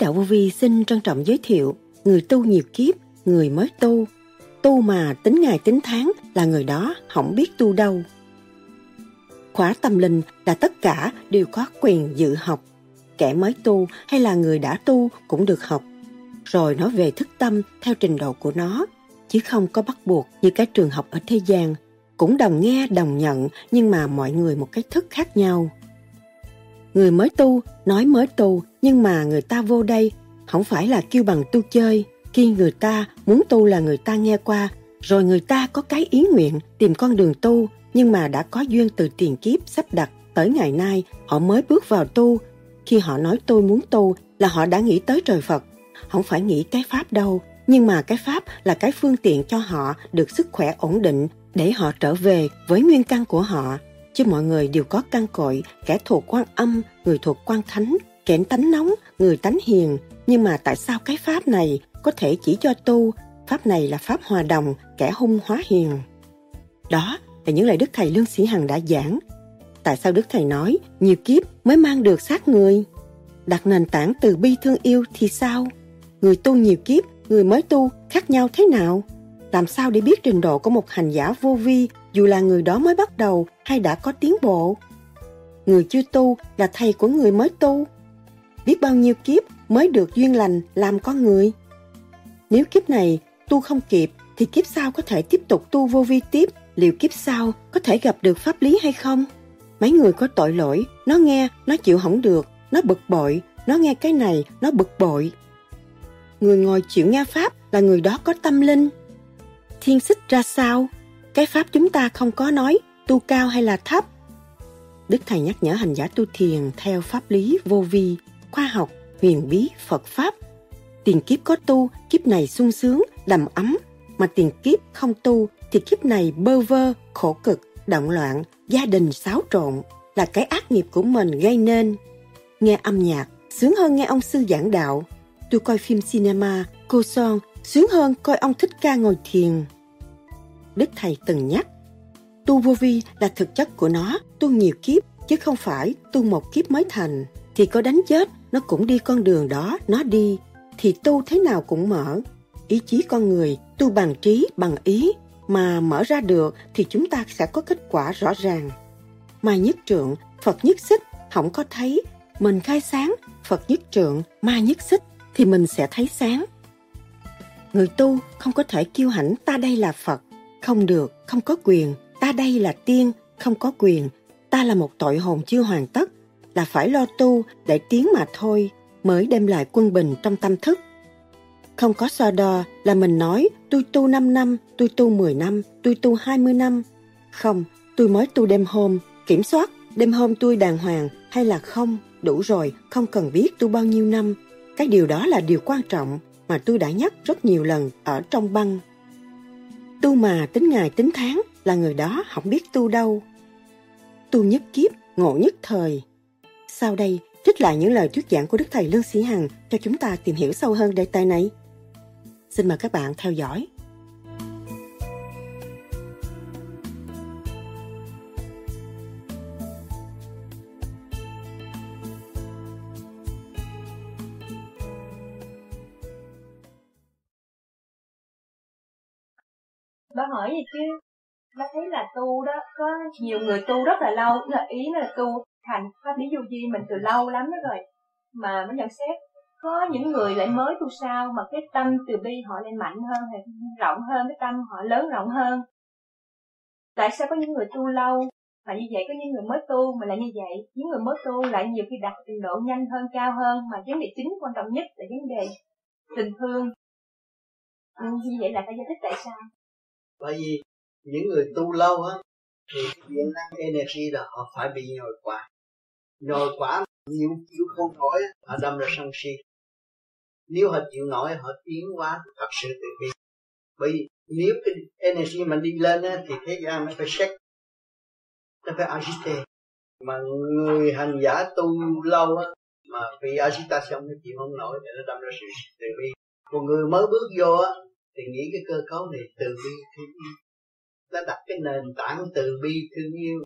Đạo vô vi xin trân trọng giới thiệu người tu nhiều kiếp, người mới tu. Tu mà tính ngày tính tháng là người đó không biết tu đâu. Khóa tâm linh là tất cả đều có quyền dự học. Kẻ mới tu hay là người đã tu cũng được học. Rồi nói về thức tâm theo trình độ của nó, chứ không có bắt buộc như các trường học ở thế gian. Cũng đồng nghe, đồng nhận, nhưng mà mọi người một cách thức khác nhau. Người mới tu, nói mới tu, nhưng mà người ta vô đây, không phải là kêu bằng tu chơi. Khi người ta muốn tu là người ta nghe qua, rồi người ta có cái ý nguyện tìm con đường tu, nhưng mà đã có duyên từ tiền kiếp sắp đặt tới ngày nay, họ mới bước vào tu. Khi họ nói tôi muốn tu là họ đã nghĩ tới trời Phật, không phải nghĩ cái Pháp đâu, nhưng mà cái Pháp là cái phương tiện cho họ được sức khỏe ổn định để họ trở về với nguyên căn của họ chứ mọi người đều có căn cội, kẻ thuộc quan âm, người thuộc quan thánh, kẻ tánh nóng, người tánh hiền. Nhưng mà tại sao cái pháp này có thể chỉ cho tu, pháp này là pháp hòa đồng, kẻ hung hóa hiền? Đó là những lời Đức Thầy Lương Sĩ Hằng đã giảng. Tại sao Đức Thầy nói nhiều kiếp mới mang được sát người? Đặt nền tảng từ bi thương yêu thì sao? Người tu nhiều kiếp, người mới tu khác nhau thế nào? Làm sao để biết trình độ của một hành giả vô vi dù là người đó mới bắt đầu hay đã có tiến bộ. Người chưa tu là thầy của người mới tu. Biết bao nhiêu kiếp mới được duyên lành làm con người. Nếu kiếp này tu không kịp thì kiếp sau có thể tiếp tục tu vô vi tiếp, liệu kiếp sau có thể gặp được pháp lý hay không? Mấy người có tội lỗi, nó nghe, nó chịu không được, nó bực bội, nó nghe cái này, nó bực bội. Người ngồi chịu nghe Pháp là người đó có tâm linh. Thiên xích ra sao? Cái Pháp chúng ta không có nói tu cao hay là thấp. Đức Thầy nhắc nhở hành giả tu thiền theo pháp lý vô vi, khoa học, huyền bí, Phật Pháp. Tiền kiếp có tu, kiếp này sung sướng, đầm ấm, mà tiền kiếp không tu thì kiếp này bơ vơ, khổ cực, động loạn, gia đình xáo trộn là cái ác nghiệp của mình gây nên. Nghe âm nhạc, sướng hơn nghe ông sư giảng đạo. Tôi coi phim cinema, cô son, sướng hơn coi ông thích ca ngồi thiền. Đức Thầy từng nhắc, tu vô vi là thực chất của nó, tu nhiều kiếp, chứ không phải tu một kiếp mới thành. Thì có đánh chết, nó cũng đi con đường đó, nó đi, thì tu thế nào cũng mở. Ý chí con người, tu bằng trí, bằng ý, mà mở ra được thì chúng ta sẽ có kết quả rõ ràng. Mai nhất trượng, Phật nhất xích, không có thấy, mình khai sáng, Phật nhất trượng, ma nhất xích, thì mình sẽ thấy sáng. Người tu không có thể kiêu hãnh ta đây là Phật, không được, không có quyền, ta đây là tiên, không có quyền, ta là một tội hồn chưa hoàn tất, là phải lo tu để tiến mà thôi, mới đem lại quân bình trong tâm thức. Không có so đo là mình nói tôi tu 5 năm, tôi tu 10 năm, tôi tu 20 năm. Không, tôi mới tu đêm hôm, kiểm soát đêm hôm tôi đàng hoàng hay là không, đủ rồi, không cần biết tu bao nhiêu năm. Cái điều đó là điều quan trọng mà tôi đã nhắc rất nhiều lần ở trong băng. Tu mà tính ngày tính tháng là người đó không biết tu đâu. Tu nhất kiếp, ngộ nhất thời. Sau đây, trích lại những lời thuyết giảng của Đức Thầy Lương Sĩ Hằng cho chúng ta tìm hiểu sâu hơn đề tài này. Xin mời các bạn theo dõi. Bà hỏi gì chứ? Bà thấy là tu đó, có nhiều người tu rất là lâu, là ý là tu thành có lý dụ gì mình từ lâu lắm đó rồi. Mà mới nhận xét, có những người lại mới tu sao mà cái tâm từ bi họ lại mạnh hơn, hay rộng hơn, cái tâm họ lớn rộng hơn. Tại sao có những người tu lâu mà như vậy có những người mới tu mà lại như vậy những người mới tu lại nhiều khi đạt trình độ nhanh hơn cao hơn mà vấn đề chính quan trọng nhất là vấn đề tình thương ừ, như vậy là phải giải thích tại sao bởi vì những người tu lâu á thì điện năng energy là họ phải bị nhồi quả nhồi quả nhiều chịu không nổi họ đâm ra sân si. Nếu họ chịu nổi họ tiến hóa thật sự từ bi. Bởi vì nếu cái energy mà đi lên á, thì thế gian nó phải shake nó phải agite mà người hành giả tu lâu á mà vì xong nó chịu không nổi thì nó đâm ra sự từ bi. Còn người mới bước vô á thì nghĩ cái cơ cấu này từ bi thì nó đặt cái nền tảng từ bi thương yêu.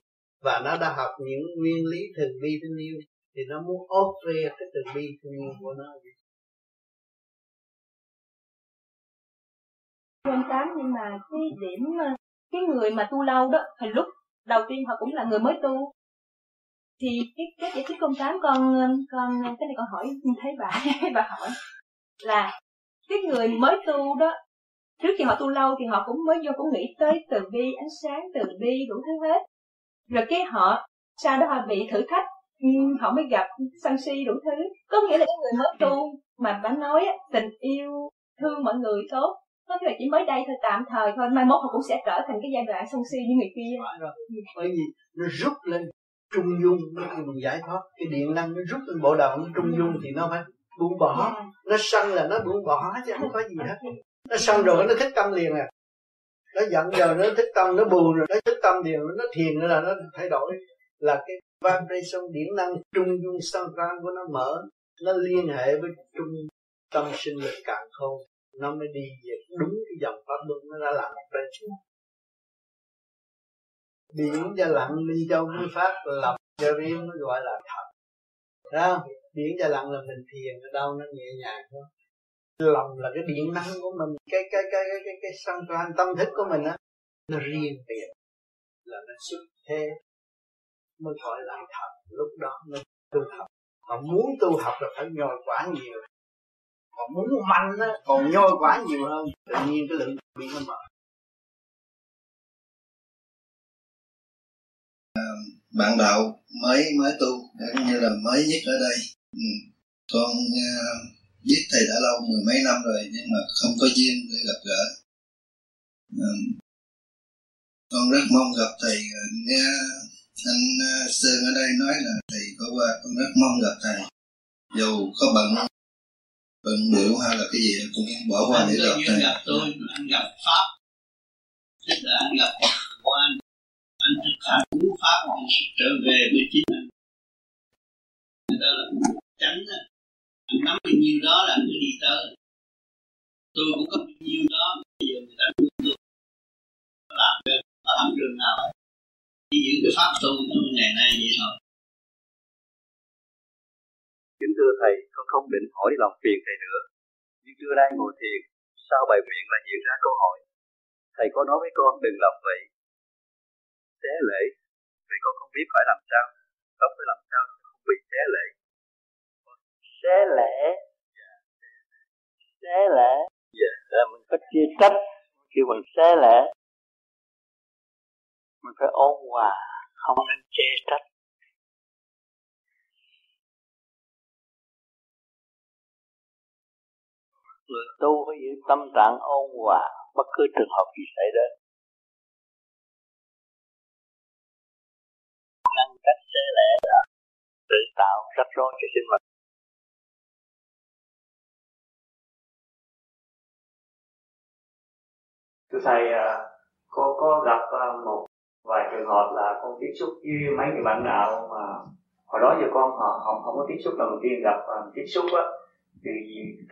Và nó đã học những nguyên lý từ bi thương yêu. Thì nó muốn ốp ra cái từ bi thương yêu của nó. Thưa tám, nhưng mà cái điểm ờ, cái người mà tu lâu đó, thì lúc đầu tiên họ cũng là người mới tu. Thì cái cái giải thích công tám, con ờ, con ờ, cái này con hỏi thấy bà bà hỏi là cái người mới tu đó trước khi họ tu lâu thì họ cũng mới vô cũng nghĩ tới từ bi ánh sáng từ bi đủ thứ hết. Rồi cái họ sau đó họ bị thử thách họ mới gặp sân si đủ thứ. Có nghĩa là cái người mới tu mà bà nói tình yêu thương mọi người tốt có nghĩa là chỉ mới đây thôi tạm thời thôi mai mốt họ cũng sẽ trở thành cái giai đoạn sân si như người kia. Bởi vì nó rút lên trung dung kêu mình giải thoát. Cái điện năng nó rút lên bộ đầu nó trung dung thì nó phải buông bỏ. Dạ. nó sân là nó buông bỏ chứ không có gì hết nó xong rồi nó thích tâm liền à. Nó giận giờ nó thích tâm, nó buồn rồi, nó thích tâm liền, nó thiền nữa là nó thay đổi. Là cái vibration điện năng trung dung sân vang của nó mở, nó liên hệ với trung tâm sinh lực càng khôn. Nó mới đi về đúng cái dòng pháp luân, nó đã làm một bên biển và lặng đi châu mới pháp lập cho riêng nó gọi là thật. Đó? Biển và lặng là mình thiền ở đâu nó nhẹ nhàng thôi lòng là cái điện năng của mình cái cái cái cái cái cái sân toan tâm thức của mình á nó riêng biệt là nó xuất thế. Mới gọi là thật lúc đó nó tu học. Mà muốn tu học là phải nhồi quả nhiều. Còn muốn mạnh á còn nhồi quả nhiều hơn tự nhiên cái lượng bị nó mở. À, bạn đạo mới mới tu như là mới nhất ở đây. Ừ. con uh, à, biết thầy đã lâu mười mấy năm rồi nhưng mà không có duyên để gặp gỡ. Ừ. con rất mong gặp thầy. Nghe anh uh, sơn ở đây nói là thầy có qua con rất mong gặp thầy. Dù có bận bận biểu hay là cái gì cũng bỏ qua để gặp thầy. gặp tôi anh gặp pháp. Tức là anh gặp quan anh thực hành đúng pháp anh trở về với chính anh đó là tránh anh nắm bao nhiêu đó là anh cứ đi tới. Tôi cũng có bao nhiêu đó, bây giờ người ta đưa tôi làm được ở hầm trường nào chỉ giữ cái pháp tu của ngày nay vậy thôi. Kính thưa thầy, con không định hỏi lòng phiền thầy nữa. Nhưng trưa nay ngồi thiền, sau bài nguyện là hiện ra câu hỏi. Thầy có nói với con đừng làm vậy. Xé lễ vì con không biết phải làm sao. Sống phải làm sao không bị xé lễ xé lễ. Xé lễ. Dạ. là mình có chia trách khi mình xé lễ. Mình phải ôn hòa. Không nên chê trách. Người tu phải giữ tâm trạng ôn hòa. Bất cứ trường hợp gì xảy đến. Ngăn cách xế lẻ đó tự tạo rắc rối cho sinh mệnh thưa thầy à, có có gặp à, một vài trường hợp là con tiếp xúc với mấy người bạn đạo mà hồi đó giờ con họ không không có tiếp xúc. Lần đầu tiên gặp à, tiếp xúc á, thì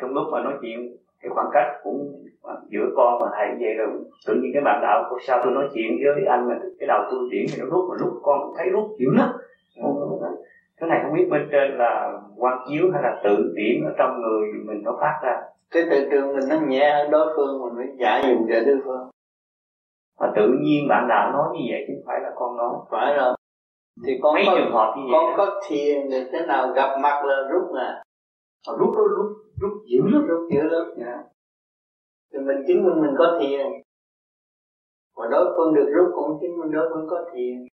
trong lúc mà nói chuyện, cái khoảng cách cũng giữa con và thầy vậy rồi, tự nhiên cái bạn đạo cô sao tôi nói chuyện với anh mà cái đầu tôi chuyển thì nó rút, mà lúc con cũng thấy rút dữ lắm. Cái này không biết bên trên là quan chiếu hay là tự điểm ở trong người mình nó phát ra cái tự trường mình nó nhẹ hơn đối phương mình phải giải dùng cho đối phương. Mà tự nhiên bạn đạo nói như vậy chứ không phải là con nói. Phải rồi. Thì con mấy có, trường hợp như vậy con có thiền thì thế nào? Gặp mặt là rút nè. Rút rút rút rút dữ lắm. Rút dữ lắm. Dạ. thì mình chứng minh mình có thiền. Và đối phương được rút cũng chứng minh đối phương có thiền.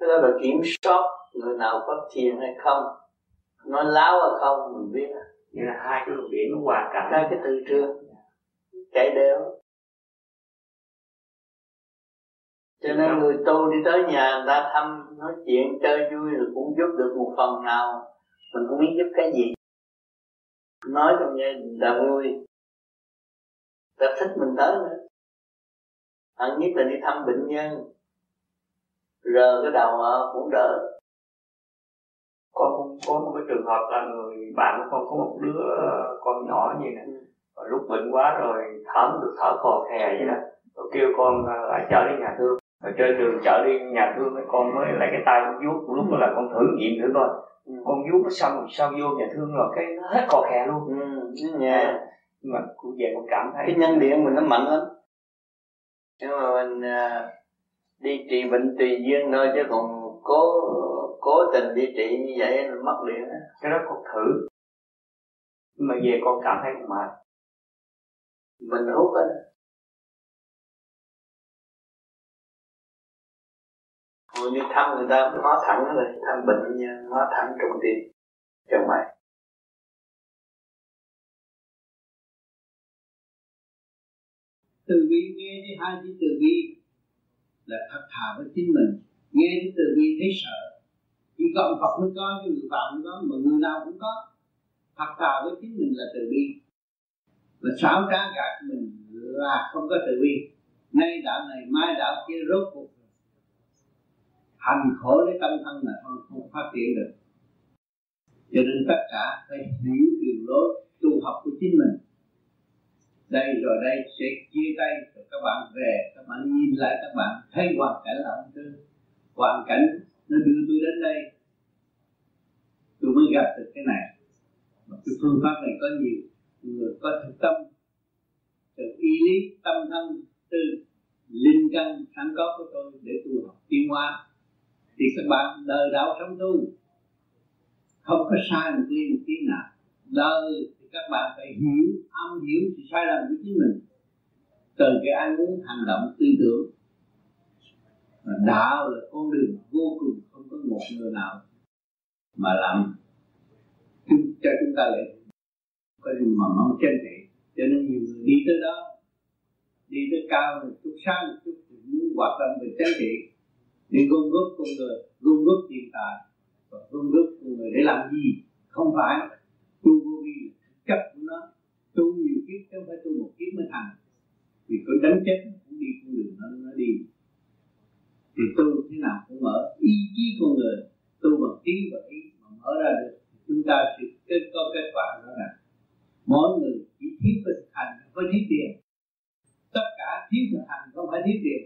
Thế đó là kiểm soát người nào có thiền hay không. Nói láo hay không mình biết như là hai cái luồng điển nó hòa cảnh hai cái từ trường chạy đều. Cho nên người tu đi tới nhà người ta thăm nói chuyện chơi vui rồi cũng giúp được một phần nào. Mình cũng biết giúp cái gì. Nói trong nhà là vui. Ta thích mình tới nữa. Hẳn nhất là đi thăm bệnh nhân. Rờ cái đầu họ cũng đỡ có một cái trường hợp là người bạn của con có một đứa con nhỏ như này và lúc bệnh quá rồi thở được thở khò khè vậy đó. Rồi kêu con à, lại chở đi nhà thương. Rồi trên đường chở đi nhà thương ấy con mới lấy cái tay con vuốt. Lúc đó là con thử nghiệm thử coi. Ừ. con vuốt nó xong rồi sao vô nhà thương rồi cái nó hết khò khè luôn. Ừ, nhà nhưng mà cũng về cũng cảm thấy cái nhân điện mình nó mạnh lắm. Nhưng mà mình à, đi trị bệnh tùy duyên thôi chứ còn cố cố tình đi trị như vậy là mất điện cái đó con thử. Nhưng mà về con cảm thấy mệt. Mình hút á Hồi như thăm người ta nó thẳng rồi thăm bệnh nha nó thẳng trong tim, trong mày. Từ bi nghe đi hai chữ từ bi là thật thà với chính mình. Nghe đến từ bi thấy sợ chỉ có ông Phật mới có chứ người phạm không có mà người nào cũng có. Thật thà với chính mình là từ bi. Và xảo trá gạt mình là không có từ bi. Nay đạo này mai đạo kia rốt cuộc hành khổ lấy tâm thân là không, không phát triển được. Cho nên tất cả phải hiểu đường lối tu học của chính mình. Đây rồi đây sẽ chia tay rồi các bạn về các bạn nhìn lại các bạn thấy hoàn cảnh là ông tư hoàn cảnh nó đưa tôi đến đây. Tôi mới gặp được cái này. Mà cái phương pháp này có nhiều người có thực tâm. Từ y lý, tâm thân, từ linh căn sẵn có của tôi để tu học tiến hóa. Thì các bạn đời đạo sống tu, không có sai một ly một tí nào. Đời thì các bạn phải hiểu âm hiểu sự sai lầm của chính mình. Từ cái ăn uống hành động tư tưởng mà đạo là con đường vô cùng không có một người nào mà làm chúng cho chúng ta lại có những mà mong chân thị cho nên nhiều người đi tới đó, đi tới cao một chút sang một chút thì muốn hoạt động về chân thị để gom góp con người, gom góp tiền tài và gom góp con người để làm gì? Không phải. Tu vô vi chấp của nó. Tu nhiều kiếp chứ không phải tu một kiếp mới thành. Vì có đánh chết cũng đi con đường nó nó đi thì tu thế nào cũng mở. Ý chí con người, tu bằng trí và ý mà mở ra được chúng ta sẽ kết, có kết quả đó là mỗi người chỉ thiếu cái thực hành không phải thiếu tiền. Tất cả thiếu thực hành không phải thiếu tiền.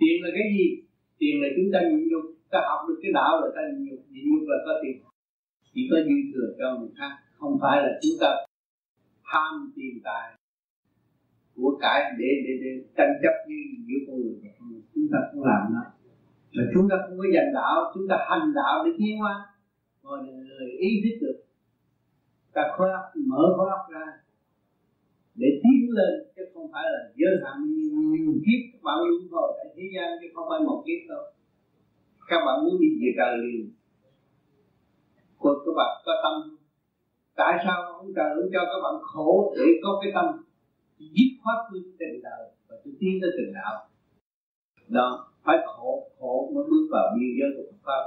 Tiền là cái gì? Tiền là chúng ta nhịn nhục. Ta học được cái đạo là ta nhịn nhục. Nhịn nhục là có tiền. Chỉ có dư thừa cho người khác, không phải là chúng ta tham tiền tài của cải để để để tranh chấp như giữa con người và con người chúng ta cũng làm nó. Mà chúng ta không có dành đạo chúng ta hành đạo để tiến hóa. Mọi người ý thức được ta khối óc mở khối óc ra để tiến lên chứ không phải là giới hạn nhiều, kiếp. Các bạn luôn hồi tại thế gian chứ không phải một kiếp đâu. Các bạn muốn đi về trời liền. Còn các bạn có tâm. Tại sao ông trời không cho các bạn khổ để có cái tâm? Dứt khoát với tình đời và tôi tiến tới tình đạo đó, phải khổ khổ mới bước vào biên giới của Phật pháp.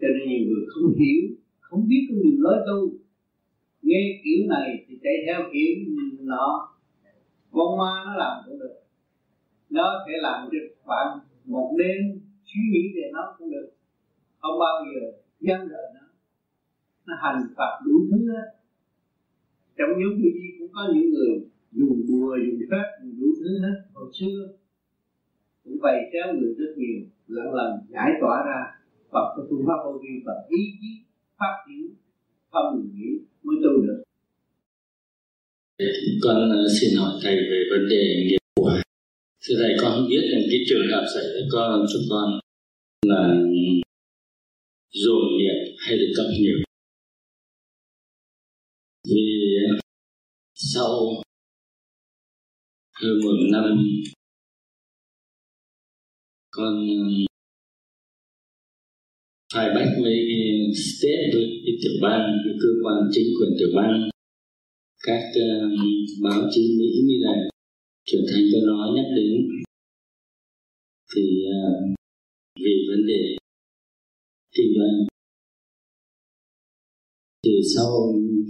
Cho nên nhiều người không hiểu, không biết con đường lối tu. Nghe kiểu này thì chạy theo kiểu nọ. Con ma nó làm cũng được. Nó sẽ làm cho bạn một đêm suy nghĩ về nó cũng được. Không bao giờ dân rời nó. Nó hành phạt đủ thứ hết. Trong nhóm tu di cũng có những người dùng bùa, dùng phép, dùng đủ thứ hết. Hồi xưa cũng bày kéo người rất nhiều, lần lần giải tỏa ra bằng cái phương pháp vô vi và ý chí phát triển không ngừng nghĩ mới tu được con ờ, xin hỏi thầy về vấn đề nghiệp quả thưa thầy, con không biết rằng cái trường hợp xảy ra con cho con là dồn nghiệp hay là cộng nghiệp? Vì ờ, sau hơn một năm con phải ờ, bách với state với cái tiểu ban cái cơ quan chính quyền tiểu ban các uh, báo chí mỹ như này trở thành cho nó nhắc đến. Thì uh, vì vấn đề kinh doanh. Thì sau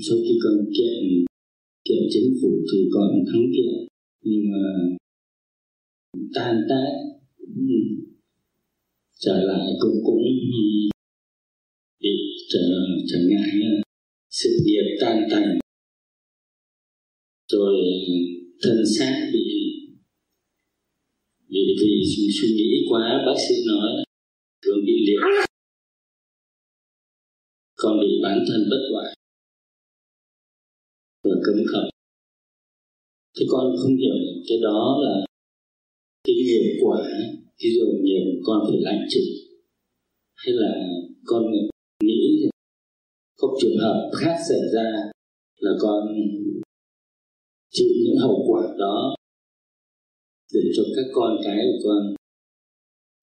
sau khi còn kiện kiện chính phủ thì còn thắng kiện. Nhưng mà tan tác trở lại cũng cũng bị trở trở ngại sự nghiệp tan tành. Rồi, thân xác bị vì vì suy nghĩ quá, bác sĩ nói thường bị liệt. Còn bị bản thân bất hoại và cấm khẩu thế con không hiểu cái đó là cái nghiệp quả thì rồi nhiều con phải lãnh chịu hay là con nghĩ có trường hợp khác xảy ra là con chịu những hậu quả đó để cho các con cái của con.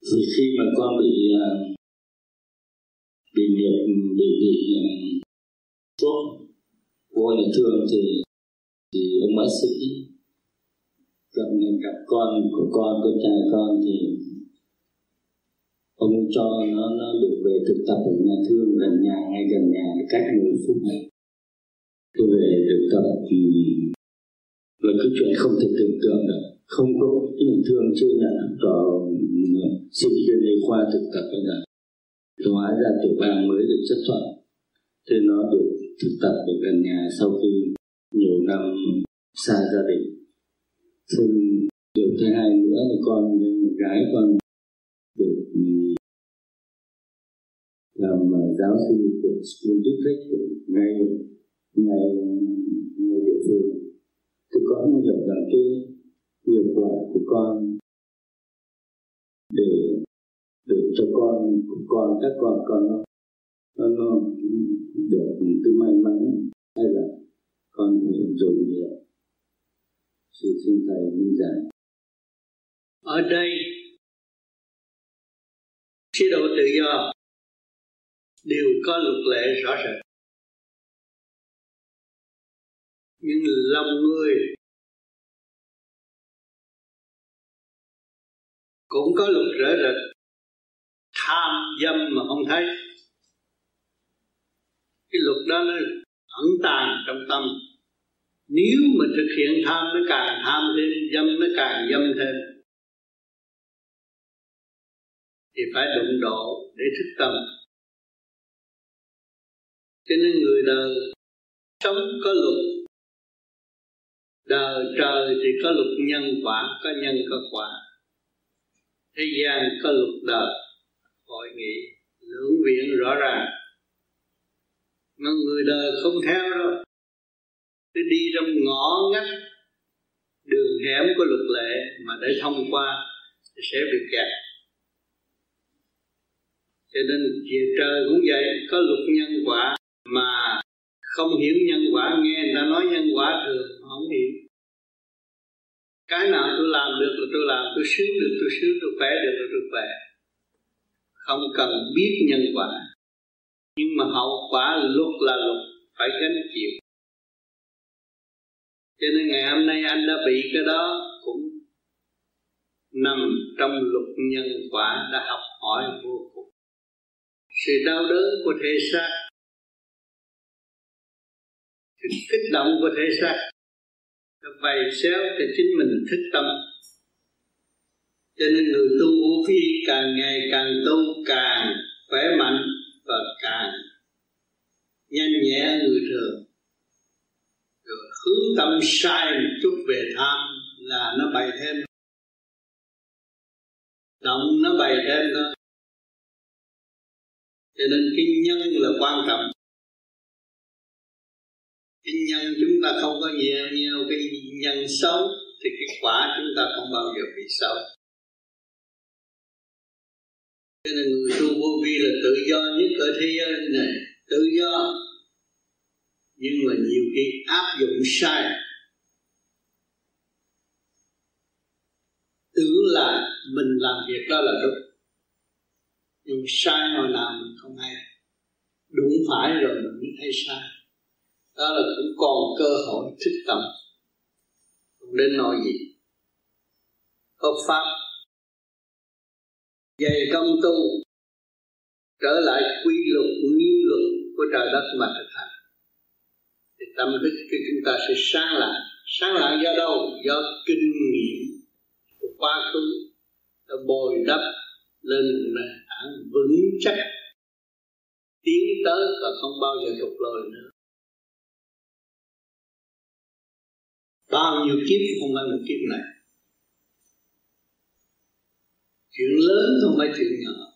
Vì khi mà con bị à, bị nghiệp bị bị à, sốt, vô nhà thương thì thì ông bác sĩ gặp gặp con của con con trai con thì ông cho nó nó được về thực tập ở nhà thương, gần nhà hay gần nhà, cách 10 phút. Này tôi về thực tập thì là cái chuyện không thể tưởng tượng được. Không có tình nhà thương chưa nhận cho ừ, sinh viên y khoa thực tập bây giờ. Hóa ra tiểu bang mới được chấp thuận. Thế nó được thực tập ở gần nhà sau khi nhiều năm xa gia đình. Xong được thứ hai nữa là con gái con được ừ, làm ờ, giáo sư của school district ngay ngay ngay địa phương. Thì con hiểu rằng cái hiệu quả của con để để cho con của con các con con nó nó, nó được cái may mắn hay là con phải dùng nhiều Xin xin Thầy minh giải. Ở đây, chế độ tự do đều có luật lệ rõ ràng. Nhưng lòng người cũng có luật rõ rệt tham dâm mà không thấy. Cái luật đó nó ẩn tàng trong tâm nếu mà thực hiện tham nó càng tham thêm, dâm nó càng dâm thêm, thì phải đụng độ để thức tâm. Cho nên người đời sống có luật. Đời trời thì có luật nhân quả, có nhân có quả. Thế gian có luật đời. Hội nghị lưỡng viện rõ ràng. Mà người đời không theo đâu cứ đi trong ngõ ngách đường hẻm của luật lệ mà để thông qua thì sẽ bị kẹt. Cho nên về trời cũng vậy, có luật nhân quả mà không hiểu nhân quả, nghe người ta nói nhân quả thường không hiểu. Cái nào tôi làm được là tôi làm, tôi sướng được, tôi sướng, tôi khỏe được là tôi khỏe. Không cần biết nhân quả. Nhưng mà hậu quả luật là luật, phải gánh chịu cho nên ngày hôm nay anh đã bị cái đó cũng nằm trong luật nhân quả đã học hỏi vô cùng. Sự đau đớn của thể xác, sự kích động của thể xác nó bày xéo cho chính mình thức tâm. Cho nên người tu vô vi càng ngày càng tu càng khỏe mạnh và càng nhanh nhẹ người thường hướng tâm sai một chút về tham là nó bày thêm. Động nó bày thêm thôi. Cho nên cái nhân là quan trọng. Cái nhân chúng ta không có nhiều nhiều cái nhân xấu, thì cái quả chúng ta không bao giờ bị xấu. Cho nên người tu vô vi là tự do nhất ở thế giới này. Tự do nhưng mà nhiều khi áp dụng sai. Tưởng là mình làm việc đó là đúng. Nhưng sai hồi nào mình không hay. Đúng phải rồi mình mới thấy sai. Đó là cũng còn cơ hội thức tâm. Không đến nói gì. Có pháp. Dày công tu, trở lại quy luật, nguyên luật của trời đất mà thực hành tâm thức của chúng ta sẽ sáng lại. Sáng lại do đâu? Do kinh nghiệm của quá khứ đã bồi đắp lên nền tảng vững chắc, tiến tới và không bao giờ thụt lùi nữa. Bao nhiêu kiếp không phải một kiếp này. Chuyện lớn không phải chuyện nhỏ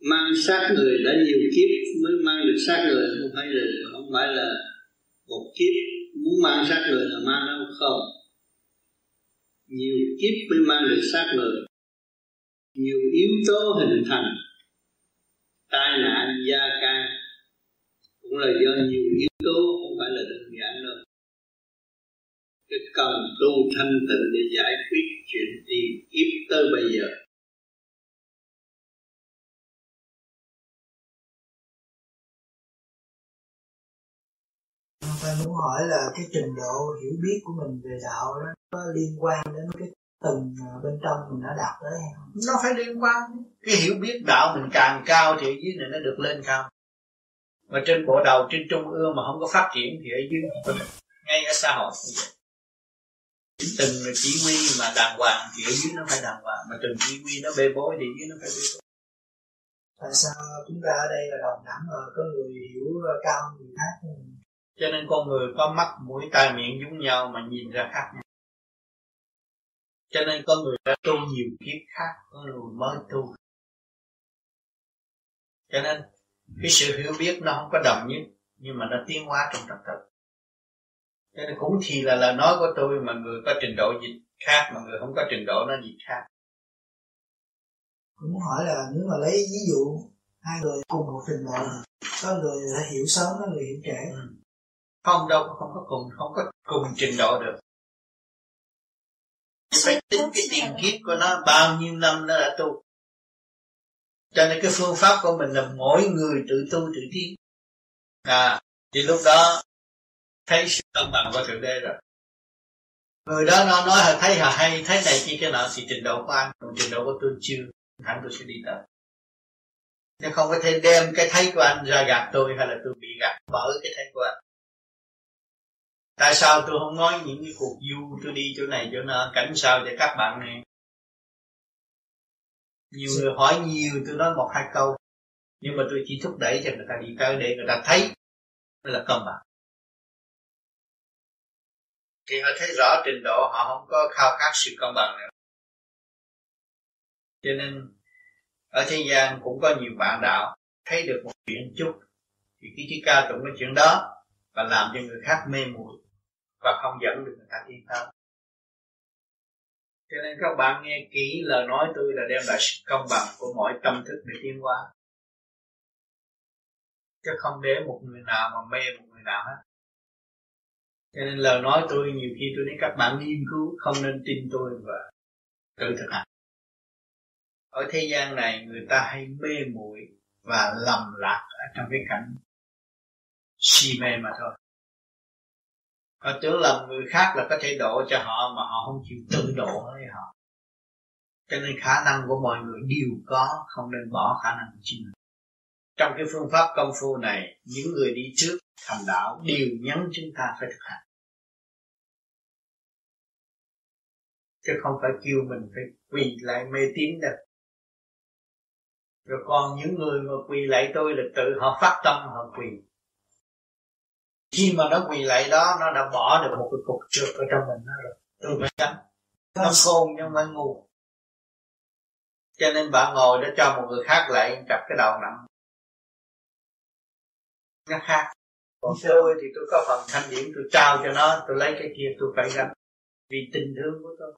mang xác người đã nhiều kiếp, mới mang được xác người. Không phải là, không phải là một kiếp. Muốn mang sát người là mang đâu? Không. Nhiều kiếp mới mang được sát người. Nhiều yếu tố hình thành. Tai nạn gia can. Cũng là do nhiều yếu tố, không phải là đơn giản đâu. Cái cần tu thanh tịnh để giải quyết chuyện tiền kiếp tới bây giờ. Tôi muốn hỏi là cái trình độ hiểu biết của mình về đạo nó có liên quan đến cái tầng à, bên trong mình đã đạt tới hay không? Nó phải liên quan. Cái hiểu biết đạo mình càng cao thì ở dưới này nó được lên cao. Mà trên bộ đầu, trên trung ương mà không có phát triển thì ở dưới. Ngay ở xã hội như vậy. Từng chỉ huy mà đàng hoàng thì ở dưới nó phải đàng hoàng. Mà từng chỉ huy nó bê bối thì dưới nó phải bê bối. Tại sao chúng ta ở đây là đồng đẳng mà có người hiểu cao hơn người khác cho nên con người có mắt mũi tai miệng giống nhau mà nhìn ra khác nhau. Cho nên có người đã tu nhiều kiếp khác có người mới tu. Cho nên cái sự hiểu biết nó không có đồng nhất nhưng mà nó tiến hóa trong trật tự. Cho nên cũng thì là lời nói của tôi mà người có trình độ dịch khác mà người không có trình độ nó dịch khác. Cũng hỏi là nếu mà lấy ví dụ hai người cùng một trình độ có người hiểu sớm có người hiểu trễ. Ừ không đâu không có cùng không có cùng trình độ được. Phải tính cái tiền kiếp của nó bao nhiêu năm nó đã tu. Cho nên cái phương pháp của mình là mỗi người tự tu tự tiến à thì lúc đó thấy sự cân bằng của thượng đế rồi. Người đó nó nói là thấy là hay thấy này chi cái nọ thì trình độ của anh còn trình độ của tôi chưa thẳng tôi sẽ đi tới. Nếu không có thể đem cái thấy của anh ra gạt tôi hay là tôi bị gạt bởi cái thấy của anh tại sao tôi không nói những cái cuộc du tôi đi chỗ này chỗ nọ cảnh sao cho các bạn này? Nhiều người hỏi nhiều tôi nói một hai câu. Nhưng mà tôi chỉ thúc đẩy cho người ta đi tới để người ta thấy. Là công bằng. Thì họ thấy rõ trình độ họ không có khao khát sự công bằng nữa. Cho nên ở thế gian cũng có nhiều bạn đạo thấy được một chuyện chút. Thì cái chỉ ca tụng cái chuyện đó và làm cho người khác mê muội và không dẫn được người ta yên tâm cho nên các bạn nghe kỹ lời nói tôi là đem lại sự công bằng của mọi tâm thức để tiến qua chứ không để một người nào mà mê một người nào hết. Cho nên lời nói tôi, nhiều khi tôi nói, các bạn nghiên cứu, không nên tin tôi và tự thực hành. Ở thế gian này, người ta hay mê muội và lầm lạc ở trong cái cảnh si mê mà thôi họ tưởng lầm người khác là có thể độ cho họ mà họ không chịu tự độ với họ cho nên khả năng của mọi người đều có, không nên bỏ khả năng của chính mình. Trong cái phương pháp công phu này, những người đi trước thành đạo đều nhấn chúng ta phải thực hành. Chứ không phải kêu mình phải quỳ lại mê tín đâu. Rồi còn những người mà quỳ lại tôi là tự họ phát tâm họ quỳ khi mà nó quỳ lại đó, nó đã bỏ được một cái cục trượt ở trong mình nó rồi. Tôi phải tránh nó khôn nhưng mà ngu. Cho nên bạn ngồi để cho một người khác lại chặt cái đầu nặng. Nó khác. Còn tôi thì tôi có phần thanh điểm tôi trao cho nó, tôi lấy cái kia tôi phải gánh. Vì tình thương của tôi.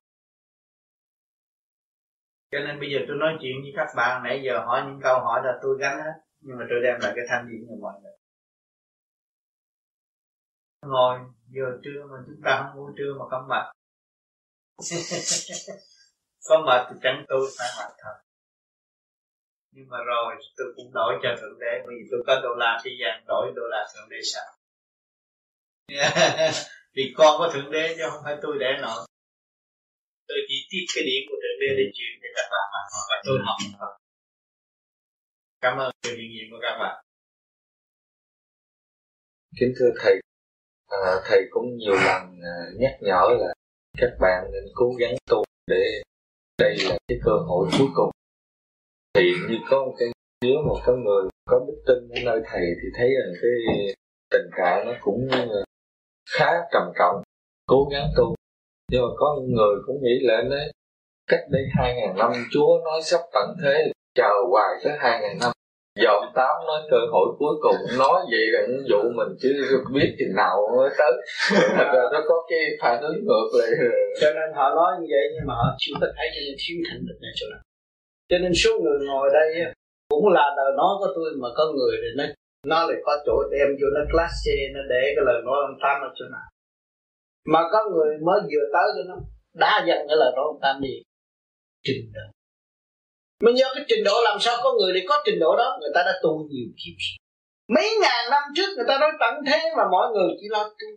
Cho nên bây giờ tôi nói chuyện với các bạn, nãy giờ hỏi những câu hỏi là tôi gánh hết, nhưng mà tôi đem lại cái thanh điểm cho mọi người ngồi giờ trưa mà chúng ta không ngủ trưa mà không mệt. Có mệt thì chẳng tôi phải mệt thôi nhưng mà rồi tôi cũng đổi cho thượng đế bởi vì tôi có đô la thế gian đổi đô la thượng đế sao? Vì con có thượng đế chứ không phải tôi để nổi. Tôi chỉ tiếp cái điện của thượng đế để truyền cho các bạn mà và tôi học thôi. Cảm ơn sự hiện diện của các bạn. Kính thưa thầy à, thầy cũng nhiều lần à, nhắc nhở là các bạn nên cố gắng tu để đây là cái cơ hội cuối cùng. Thì như có một cái nếu một cái người có đức tin ở nơi thầy thì thấy rằng cái tình trạng nó cũng ờ, khá trầm trọng cố gắng tu. Nhưng mà có người cũng nghĩ là đấy cách đây hai ngàn năm chúa nói sắp tận thế chờ hoài tới hai ngàn năm dòng tám nói cơ hội cuối cùng, nói vậy là dụ mình chứ biết chừng nào mới tới. Thật ra nó có cái phản ứng ngược lại. Cho nên họ nói như vậy nhưng mà họ chưa có thấy cho nên thiếu thành tựu này chỗ nào. Cho nên số người ngồi đây cũng là đời nói của tôi mà có người thì nó nó lại có chỗ đem vô, nó class C, nó để cái lời nói ông Tam ở chỗ nào. Mà có người mới vừa tới cho nó đá dần cái lời nói ông Tam đi. Trình đời mà nhớ cái trình độ làm sao có người để có trình độ đó. Người ta đã tu nhiều kiếp mấy ngàn năm trước người ta nói tận thế mà mọi người chỉ lo tu.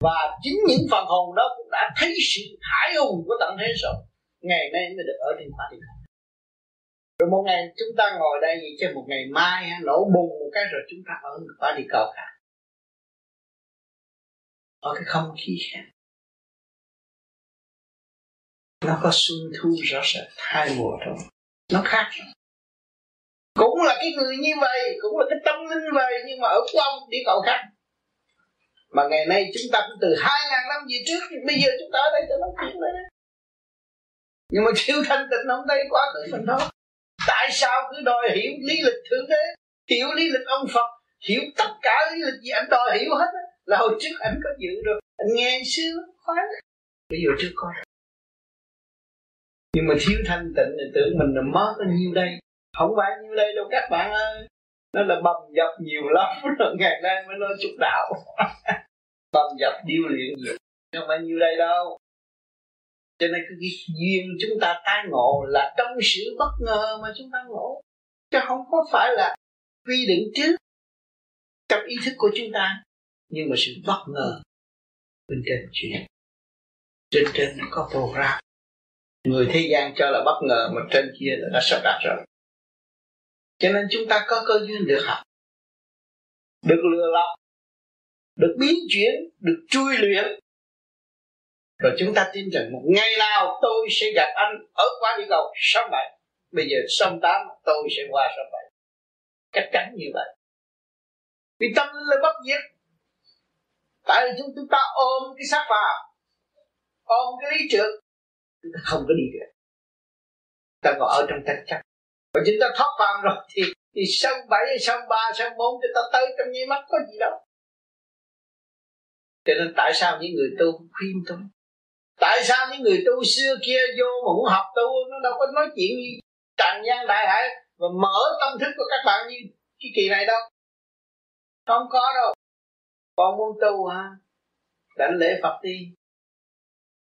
Và chính những phần hồn đó cũng đã thấy sự hải hùng của tận thế rồi. Ngày nay mới được ở trên quả địa rồi một ngày chúng ta ngồi đây vậy chứ một ngày mai nổ bùng một cái rồi chúng ta ở quả địa cầu cả. Ở cái không khí khác nó có xuân thu rõ rệt, hai mùa rồi nó khác. Cũng là cái người như vậy, cũng là cái tâm linh vậy, nhưng mà ở qua một địa cầu khác. Mà ngày nay chúng ta cũng từ hai ngàn năm về trước bây giờ chúng ta ở đây cho nó chuyện đấy nhưng mà thiếu thanh tịnh không thấy quá khứ mình đó. Tại sao cứ đòi hiểu lý lịch thượng đế, hiểu lý lịch ông phật, hiểu tất cả lý lịch gì anh đòi hiểu hết là hồi trước anh có dự rồi anh nghe xưa, khoái bây giờ chưa có nhưng mà thiếu thanh tịnh thì tưởng mình là mất bao nhiêu đây? Không phải nhiêu đây đâu các bạn ơi. Nó là bầm dập nhiều lắm, rồi ngày nay mới nói chút đạo. Bầm dập điêu luyện nhiều, không phải nhiêu đây đâu. Cho nên cái duyên chúng ta tai ngộ là trong sự bất ngờ mà chúng ta ngộ. Chứ không có phải là quy định trước trong ý thức của chúng ta. Nhưng mà sự bất ngờ bên trên chuyện. Trên trên nó có program người thế gian cho là bất ngờ, mà trên kia là đã sắp đặt rồi. Cho nên chúng ta có cơ duyên được học, được lừa lọc, được biến chuyển, được chui luyện. Rồi chúng ta tin rằng một ngày nào tôi sẽ gặp anh ở qua địa cầu sông bảy bây giờ sông tám, tôi sẽ qua sông bảy chắc chắn như vậy. Vì tâm linh là bất diệt. Tại vì chúng ta ôm cái xác phàm, ôm cái lý trượt chúng ta không có đi được. Ta còn ở trong tranh chấp. Và chúng ta thoát phàm rồi thì thì sân bảy, sân ba, sân bốn chúng ta tới trong nháy mắt có gì đâu. Cho nên tại sao những người tu khuyên tu tại sao những người tu xưa kia vô mà muốn học tu, nó đâu có nói chuyện gì? Tràn gian đại hải và mở tâm thức của các bạn như cái kỳ này đâu. Không có đâu. Con muốn tu hả? Đánh lễ phật đi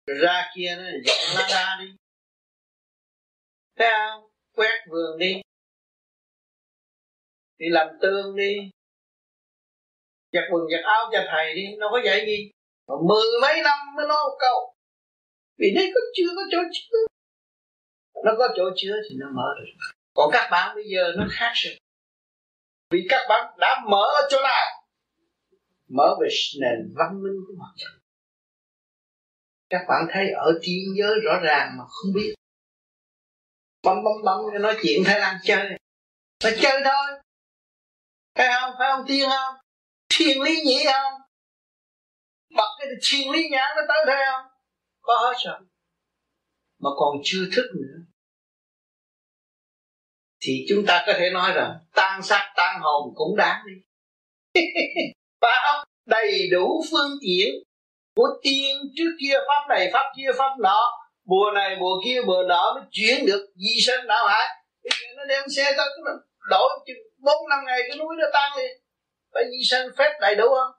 ra kia nó dọn lá đa đi. Thấy không? Quét vườn đi. Đi làm tương đi. Giặt quần, giặt áo cho thầy đi, nó có dạy gì? Mà mười mấy năm mới nói một câu. Vì đấy có chưa có chỗ chứa. Nó có chỗ chứa thì nó mở được. Còn các bạn bây giờ nó khác rồi. Vì các bạn đã mở ở chỗ nào? Mở về nền văn minh của mặt trời các bạn thấy ở thiên giới rõ ràng mà không biết. Bấm bấm bấm nói chuyện thấy đang chơi. Nó chơi thôi. Phải không? Phải không tiên không? Thiên lý nhĩ không? Bật cái thiên lý nhãn nó tới đây không? Có hết rồi. Mà còn chưa thức nữa. Thì chúng ta có thể nói rằng tan xác, tan hồn cũng đáng đi. Phải không? Đầy đủ phương tiện của tiên trước kia pháp này, pháp kia pháp nọ. Mùa này, mùa kia, mùa nọ mới chuyển được di sinh đạo hải bây giờ nó đem xe tới nó đổi bốn, năm ngày cái núi nó tan đi. Phải di sinh phép đầy đủ không?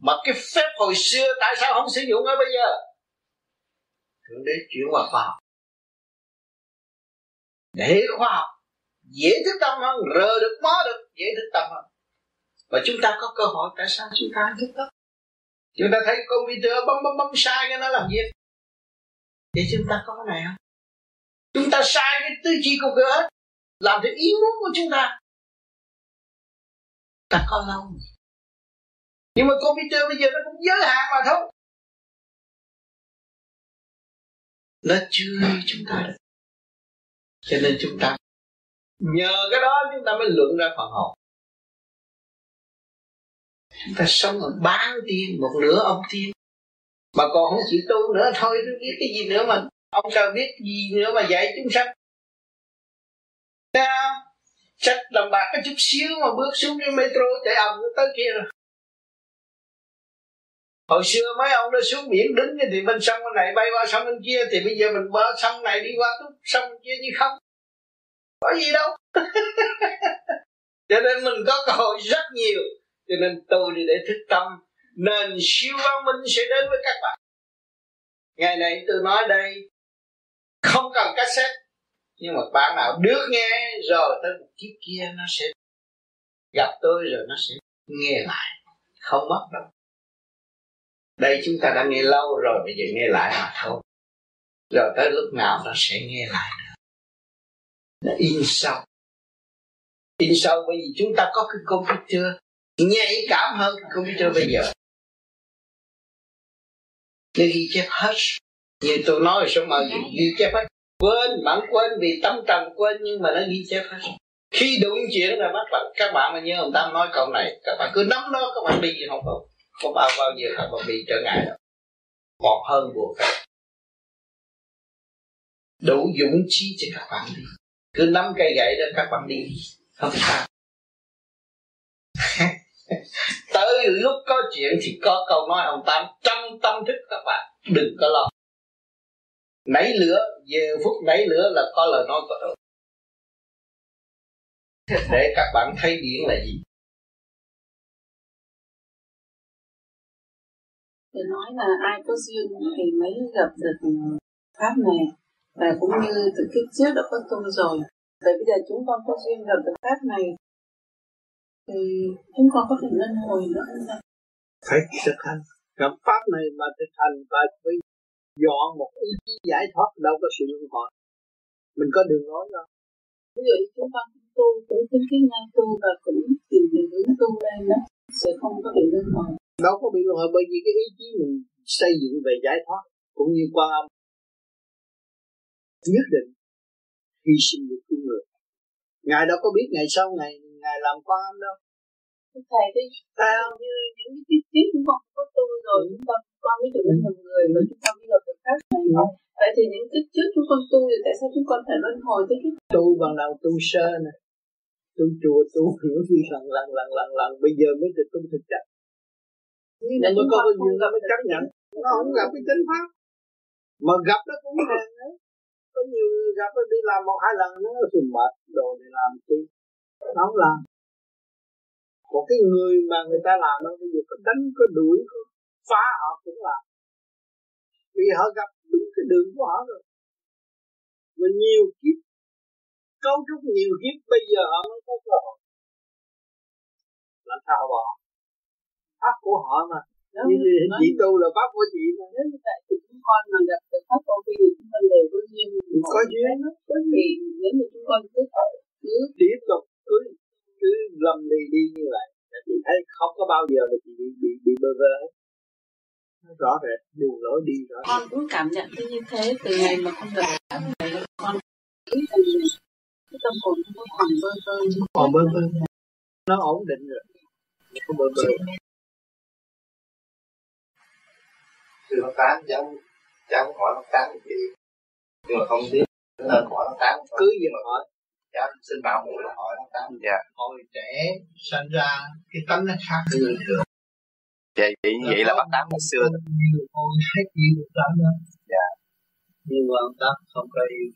Mà cái phép hồi xưa, tại sao không sử dụng ở bây giờ? Thượng đế chuyển qua khoa học. Để khoa học, dễ thức tâm hơn, rờ được, mó được, dễ thức tâm hơn và chúng ta có cơ hội tại sao chúng ta thức tâm chúng ta thấy computer bấm bấm bấm sai cái nó làm việc vậy chúng ta có cái này không? Chúng ta sai cái tư duy của cửa làm theo ý muốn của chúng ta. Ta có lâu nhưng mà computer bây giờ nó cũng giới hạn mà thôi. Nó chưa chúng ta được. Cho nên chúng ta nhờ cái đó chúng ta mới luận ra phần hồn chúng ta sống ở ba tiên một nửa ông tiên. Mà còn không chịu tu nữa thôi tôi biết cái gì nữa mà ông sao biết gì nữa mà dạy chúng sanh. Nào, chắc đồng bạc có chút xíu mà bước xuống cái metro chạy ầm tới kia rồi. Hồi xưa mấy ông nó xuống biển đứng thì bên sông bên này bay qua sông bên kia thì bây giờ mình bơi sông này đi qua túc sông bên kia như không. Có gì đâu. Cho nên mình có cơ hội rất nhiều cho nên tôi đi để thức tâm. Nền siêu văn minh sẽ đến với các bạn. Ngày này tôi nói đây, không cần cassette. Nhưng mà bạn nào được nghe, rồi tới một kiếp kia nó sẽ gặp tôi rồi nó sẽ nghe lại. Không mất đâu. Đây chúng ta đã nghe lâu rồi, bây giờ nghe lại mà thôi. Rồi tới lúc nào nó sẽ nghe lại nữa. Nó in sâu. In sâu bởi vì chúng ta có cái computer nhạy cảm hơn cũng computer bây giờ. Nó ghi chép hết. Như tôi nói rồi, số mà ghi chép hết. Quên, bạn quên vì tâm trần quên, nhưng mà nó ghi chép hết. Khi đúng chuyện là bắt bạn các bạn mà nhớ ông tam nói câu này, các bạn cứ nắm nó, các bạn đi, không có không bao bao giờ các bạn bị trở ngại đâu. Còn hơn buộc đủ dũng chí cho các bạn đi. Cứ nắm cây gậy đó, các bạn đi. Không sao. tới lúc có chuyện thì có câu nói ông tám, trong tâm thức các bạn, đừng có lo. Nảy lửa, giờ phút nảy lửa là có lời nói của tôi để các bạn thấy điển là gì. Thì nói là ai có duyên thì mới gặp được pháp này. Và cũng như từ kiếp trước đã có tu rồi. Vậy bây giờ chúng con có duyên gặp được pháp này thì chúng con có thể luân hồi nữa. Không ạ? Phải thực hành gặp pháp này mà thực hành và phải dọn một ý chí giải thoát đâu có sự luân hồi. Mình có đường lối đâu. Ví dụ chúng con tu cũng chứng kiến nhau tu và cũng tìm đường hướng tu lên đó sẽ không có bị luân hồi. Đâu có bị luân hồi bởi vì cái ý chí mình xây dựng về giải thoát cũng như quan âm. Nhất định hy sinh được cứu người. Ngài đâu có biết ngày sau ngày ngài làm quan đâu. Thầy cái thầy như những cái tiết trước chúng con có tu rồi chúng ta con biết được lên làm người và chúng ta biết được được pháp này không vậy thì những tiết trước chúng con tu thì tại sao chúng con phải luân hồi tới cái tu bằng đầu tu sơ nè. Tu chùa tu hiểu gì lần lần lần lần lần. Bây giờ mới được tu thực chất nhưng mà có cái duyên nó mới chấp nhận? nó không gặp cái chánh pháp. Mà gặp nó cũng hàng đấy. Có nhiều người gặp nó đi làm một hai lần nó rồi mệt đồ để làm chi nó không làm một cái người mà người ta làm nó bây giờ có đánh có đuổi có phá họ cũng làm. Vì họ gặp đúng cái đường của họ rồi. Mà nhiều kiếp cấu trúc nhiều kiếp bây giờ họ mới có cơ hội. Làm sao họ bỏ? Pháp của họ mà. Nếu như, chị tu là pháp của chị mà. Nếu như vậy thì chúng con mà gặp được pháp của vi thì chúng con đều có duyên. Có duyên có duyên nếu mà chúng con cứ cứ tiếp tục cứ cứ lầm đi đi như vậy. Là chị thấy không có bao giờ là chị bị bị bị bơ vơ hết. Rõ rệt đường lối đi rõ con cũng cảm nhận thấy như thế từ ngày mà con gặp pháp này. Con cái tâm hồn nó còn bơ vơ còn bơ vơ. Nó ổn định rồi. Không bơ vơ. Sư nó tán cháu cháu hỏi nó tán cái gì. Nhưng mà không biết nên hỏi nó tán. Cứ gì mà hỏi cháu xin bảo mũi là hỏi tán dạ. Hồi trẻ sinh ra cái tánh nó khác với người thường. Vậy vậy, vậy là bác tám hồi xưa. Nhiều con hết yêu một lắm đó. Dạ. Nhưng mà ông tám không có yêu.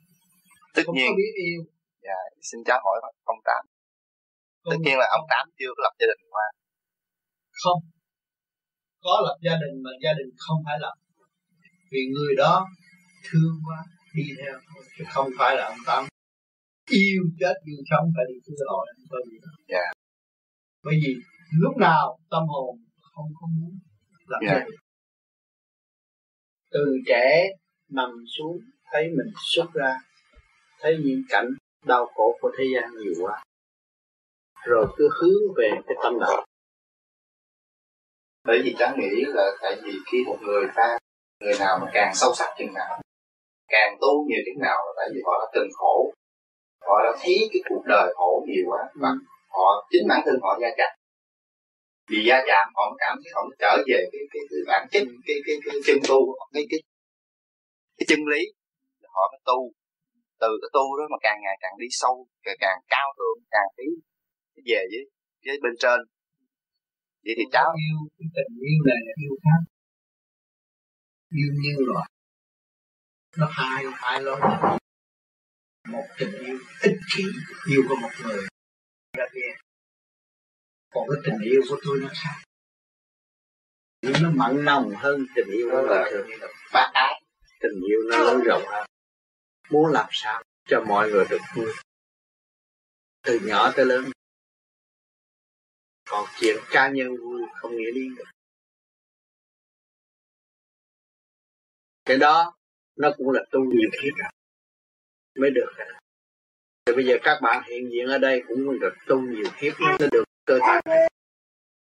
Tất không nhiên. có biết yêu. Dạ xin cháu hỏi ông tám. Tất nhiên là ông tám chưa có lập gia đình qua không. Có lập gia đình mà gia đình không phải lập. Vì người đó thương quá đi theo thôi chứ không phải là ông tám yêu chết yêu sống phải đi cứu lỗi không có gì đâu dạ. Bởi vì lúc nào tâm hồn không có muốn lập dạ. gia đình từ trẻ nằm xuống thấy mình xuất ra thấy những cảnh đau khổ của thế gian nhiều quá. Rồi cứ hướng về cái tâm đạo. Bởi vì cháu nghĩ là tại vì khi một người ta người nào mà càng sâu sắc chừng nào càng tu nhiều chừng nào là tại vì họ đã từng khổ họ đã thấy cái cuộc đời khổ nhiều quá và Ừ. họ chính bản thân họ gia chạm vì gia chạm họ cảm thấy họ trở về cái cái, cái bản chất cái cái cái chân tu cái cái cái chân lý họ mới tu. Từ cái tu đó mà càng ngày càng đi sâu càng càng cao thượng càng tí về với với bên trên. Vậy thì cháu yêu cái tình yêu này là yêu khác. Yêu như loại nó hai hai lối một tình yêu ích kỷ yêu của một người. Ra kia còn cái tình yêu của tôi nó khác. Nhưng nó mặn nồng hơn tình yêu đó là thường bác ái tình yêu nó lớn rộng hơn muốn làm sao cho mọi người được vui? Từ nhỏ tới lớn. Còn chuyện cá nhân vui không nghĩa lý được. Cái đó nó cũng là tu nhiều kiếp rồi mới được thì bây giờ các bạn hiện diện ở đây cũng được tu nhiều kiếp nó được cơ thể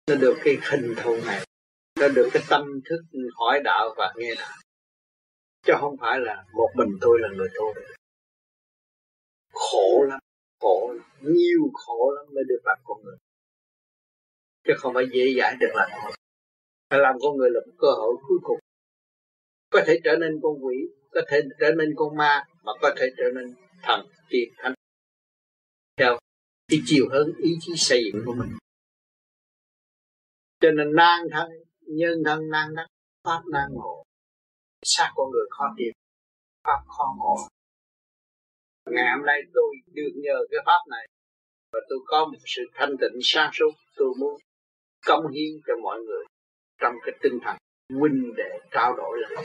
nó được cái hình thù này, nó được cái tâm thức hỏi đạo và nghe đạo. Chứ không phải là một mình tôi là người tu khổ lắm khổ lắm. nhiều khổ lắm mới được làm con người. Chứ không phải dễ dãi được làm con phải làm con người là một cơ hội cuối cùng có thể trở nên con quỷ, có thể trở nên con ma, mà có thể trở nên thần tiên thánh. Theo cái chiều hướng ý chí xây dựng của mình. Cho nên nan thân, nhân thân nan đắc, pháp nan ngộ. Xác con người khó tìm, pháp khó ngộ. Ngày hôm nay tôi được nhờ cái pháp này, và tôi có một sự thanh tịnh sáng suốt. Tôi muốn công hiến cho mọi người trong cái tinh thần huynh để trao đổi lại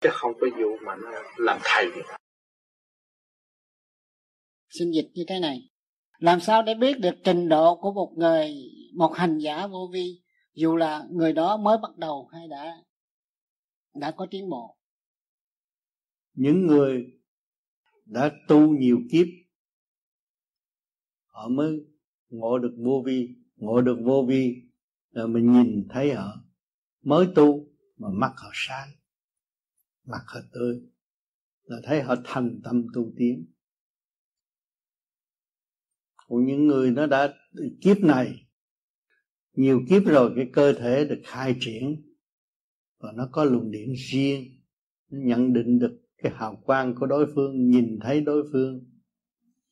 chứ không có vụ mà nó làm thầy gì xin dịch như thế này. Làm sao để biết được trình độ của một người một hành giả vô vi dù là người đó mới bắt đầu hay đã đã có tiến bộ? Những người đã tu nhiều kiếp họ mới ngộ được vô vi ngộ được vô vi. Rồi mình nhìn thấy họ mới tu mà mắt họ sáng mặt họ tươi là thấy họ thành tâm tu tiến. Của những người nó đã kiếp này nhiều kiếp rồi cái cơ thể được khai triển và nó có luồng điện riêng nó nhận định được cái hào quang của đối phương nhìn thấy đối phương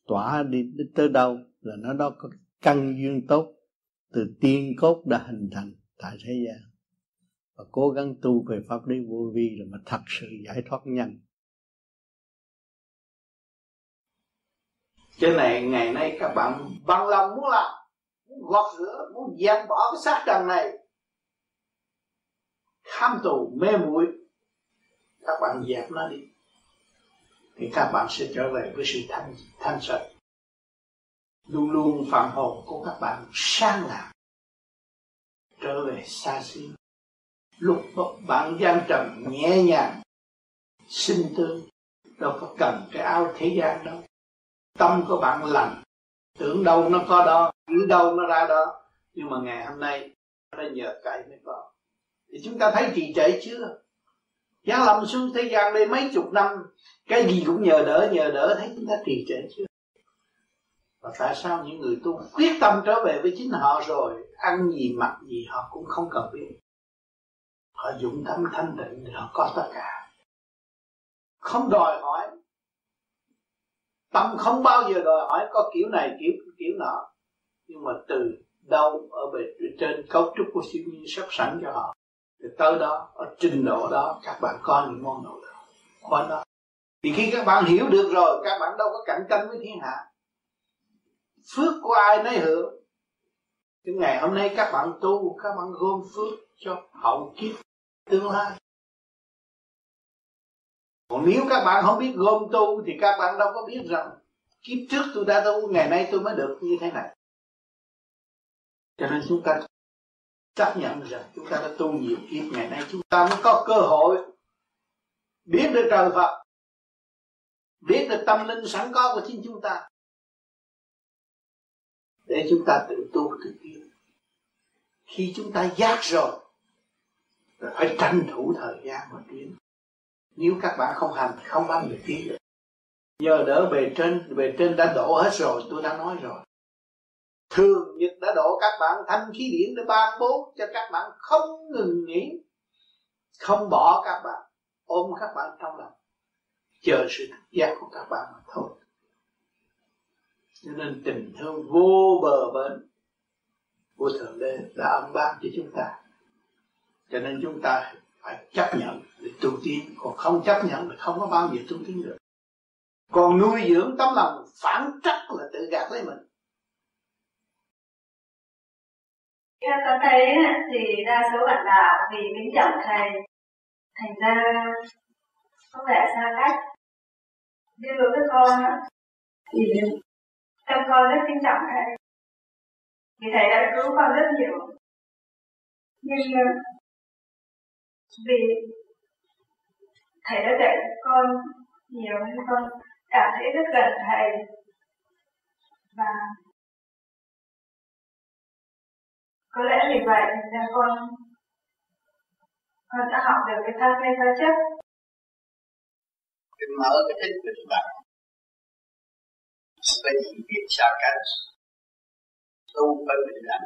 tỏa đi, đi tới đâu là nó đó có căn duyên tốt từ tiên cốt đã hình thành tại thế gian và cố gắng tu về pháp lý vô vi rồi mà thật sự giải thoát nhanh. Cho này ngày nay các bạn bằng lòng muốn làm Muốn gọt rửa, muốn dẹp bỏ cái xác trần này. Tham tù mê muội. Các bạn dẹp nó đi Thì các bạn sẽ trở về với sự thanh, thanh sạch. Luôn luôn phạm hồn của các bạn sang lạc Trở về xa xưa lúc bạn gian trần nhẹ nhàng, sinh tươi đâu có cần cái áo thế gian đâu. Tâm của bạn lành, tưởng đâu nó có đó, nghĩ đâu nó ra đó. Nhưng mà ngày hôm nay, nó nhờ cậy mới có. Thì chúng ta thấy trì trệ chưa? Giáng lâm xuống thế gian đây mấy chục năm, Cái gì cũng nhờ đỡ nhờ đỡ, Thấy chúng ta trì trệ chưa? Và tại sao những người tu quyết tâm trở về với chính họ rồi, Ăn gì mặc gì họ cũng không cần biết họ dụng tâm thanh tịnh thì họ có tất cả. Không đòi hỏi. Tâm không bao giờ đòi hỏi có kiểu này, kiểu kiểu nọ. Nhưng mà từ đâu ở bề trên cấu trúc của siêu nhiên sắp sẵn cho họ, thì tới đó, ở trình độ đó, các bạn có những món đồ đó. Có đó. Thì khi các bạn hiểu được rồi, các bạn đâu có cạnh tranh với thiên hạ. Phước của ai nấy hưởng. Cái ngày hôm nay các bạn tu, các bạn gom phước cho hậu kiếp tương lai. Còn nếu các bạn không biết gom tu thì các bạn đâu có biết rằng kiếp trước tôi đã tu, ngày nay tôi mới được như thế này. Cho nên chúng ta chấp nhận rằng chúng ta đã tu nhiều kiếp, ngày nay chúng ta mới có cơ hội biết được trời Phật, biết được tâm linh sẵn có của chính chúng ta. Để chúng ta tự tu tự tiến. Khi chúng ta giác rồi rồi phải tranh thủ thời gian mà tiến. Nếu các bạn không hành, không bao giờ tiến được. Giờ đỡ bề trên bề trên đã đổ hết rồi, tôi đã nói rồi. Thường nhật đã đổ các bạn thanh khí điển để ban bố cho các bạn không ngừng nghỉ. Không bỏ các bạn, ôm các bạn trong lòng. Chờ sự thức giác của các bạn mà thôi. Cho nên tình thương vô bờ bến của thượng đế đã ấm ban cho chúng ta cho nên chúng ta phải chấp nhận để tu tiến. Còn không chấp nhận thì không có bao giờ tu tiến được. Còn nuôi dưỡng tấm lòng phản trắc là tự gạt lấy mình. Theo tôi thấy thì đa số bạn đạo vì kính trọng thầy, thành ra có vẻ xa cách. Ví đối với con thì trong con rất kính trọng thầy. Vì thầy đã cứu con rất nhiều. Nhưng vì thầy đã dạy con nhiều nên con cảm thấy rất gần thầy. Và có lẽ vì vậy nên con con đã học được cái tham cây tha chất. Cái mở cái thích của đẳng phải nhìn biết xa cách tu phải bình đẳng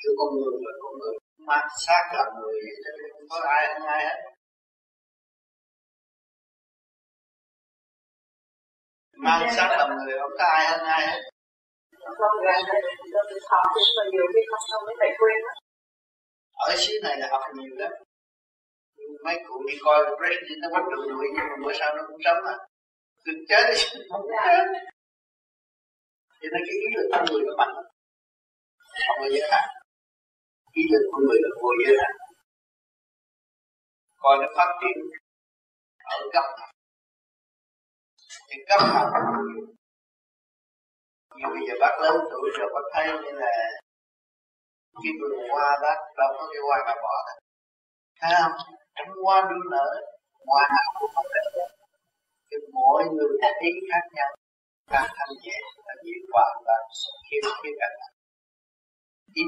giữa con người và con người mắt xác là người cho nên không có ai hơn ai hết. Mang xác làm người không có ai hơn ai hết. Ở xứ này là học nhiều lắm. Mấy cụ đi coi President nó bắt được đuổi nhưng mà bữa sau nó cũng sống á đừng chết đi. Không chết cho nên cái ý lực con người nó mạnh không có giới hạn ý thức của người là vô giới hạn coi nó phát triển ở cấp thì cấp học nhưng bây giờ bác lớn tuổi rồi bác thấy như là cái vườn hoa bác đâu có cái hoa nào bỏ đó. Thấy không? Trong hoa đua nở, hoa nào cũng có thể thì mỗi người một ý khác nhau. Càng thanh nhẹ và dễ quả và khiêm khía cạnh ý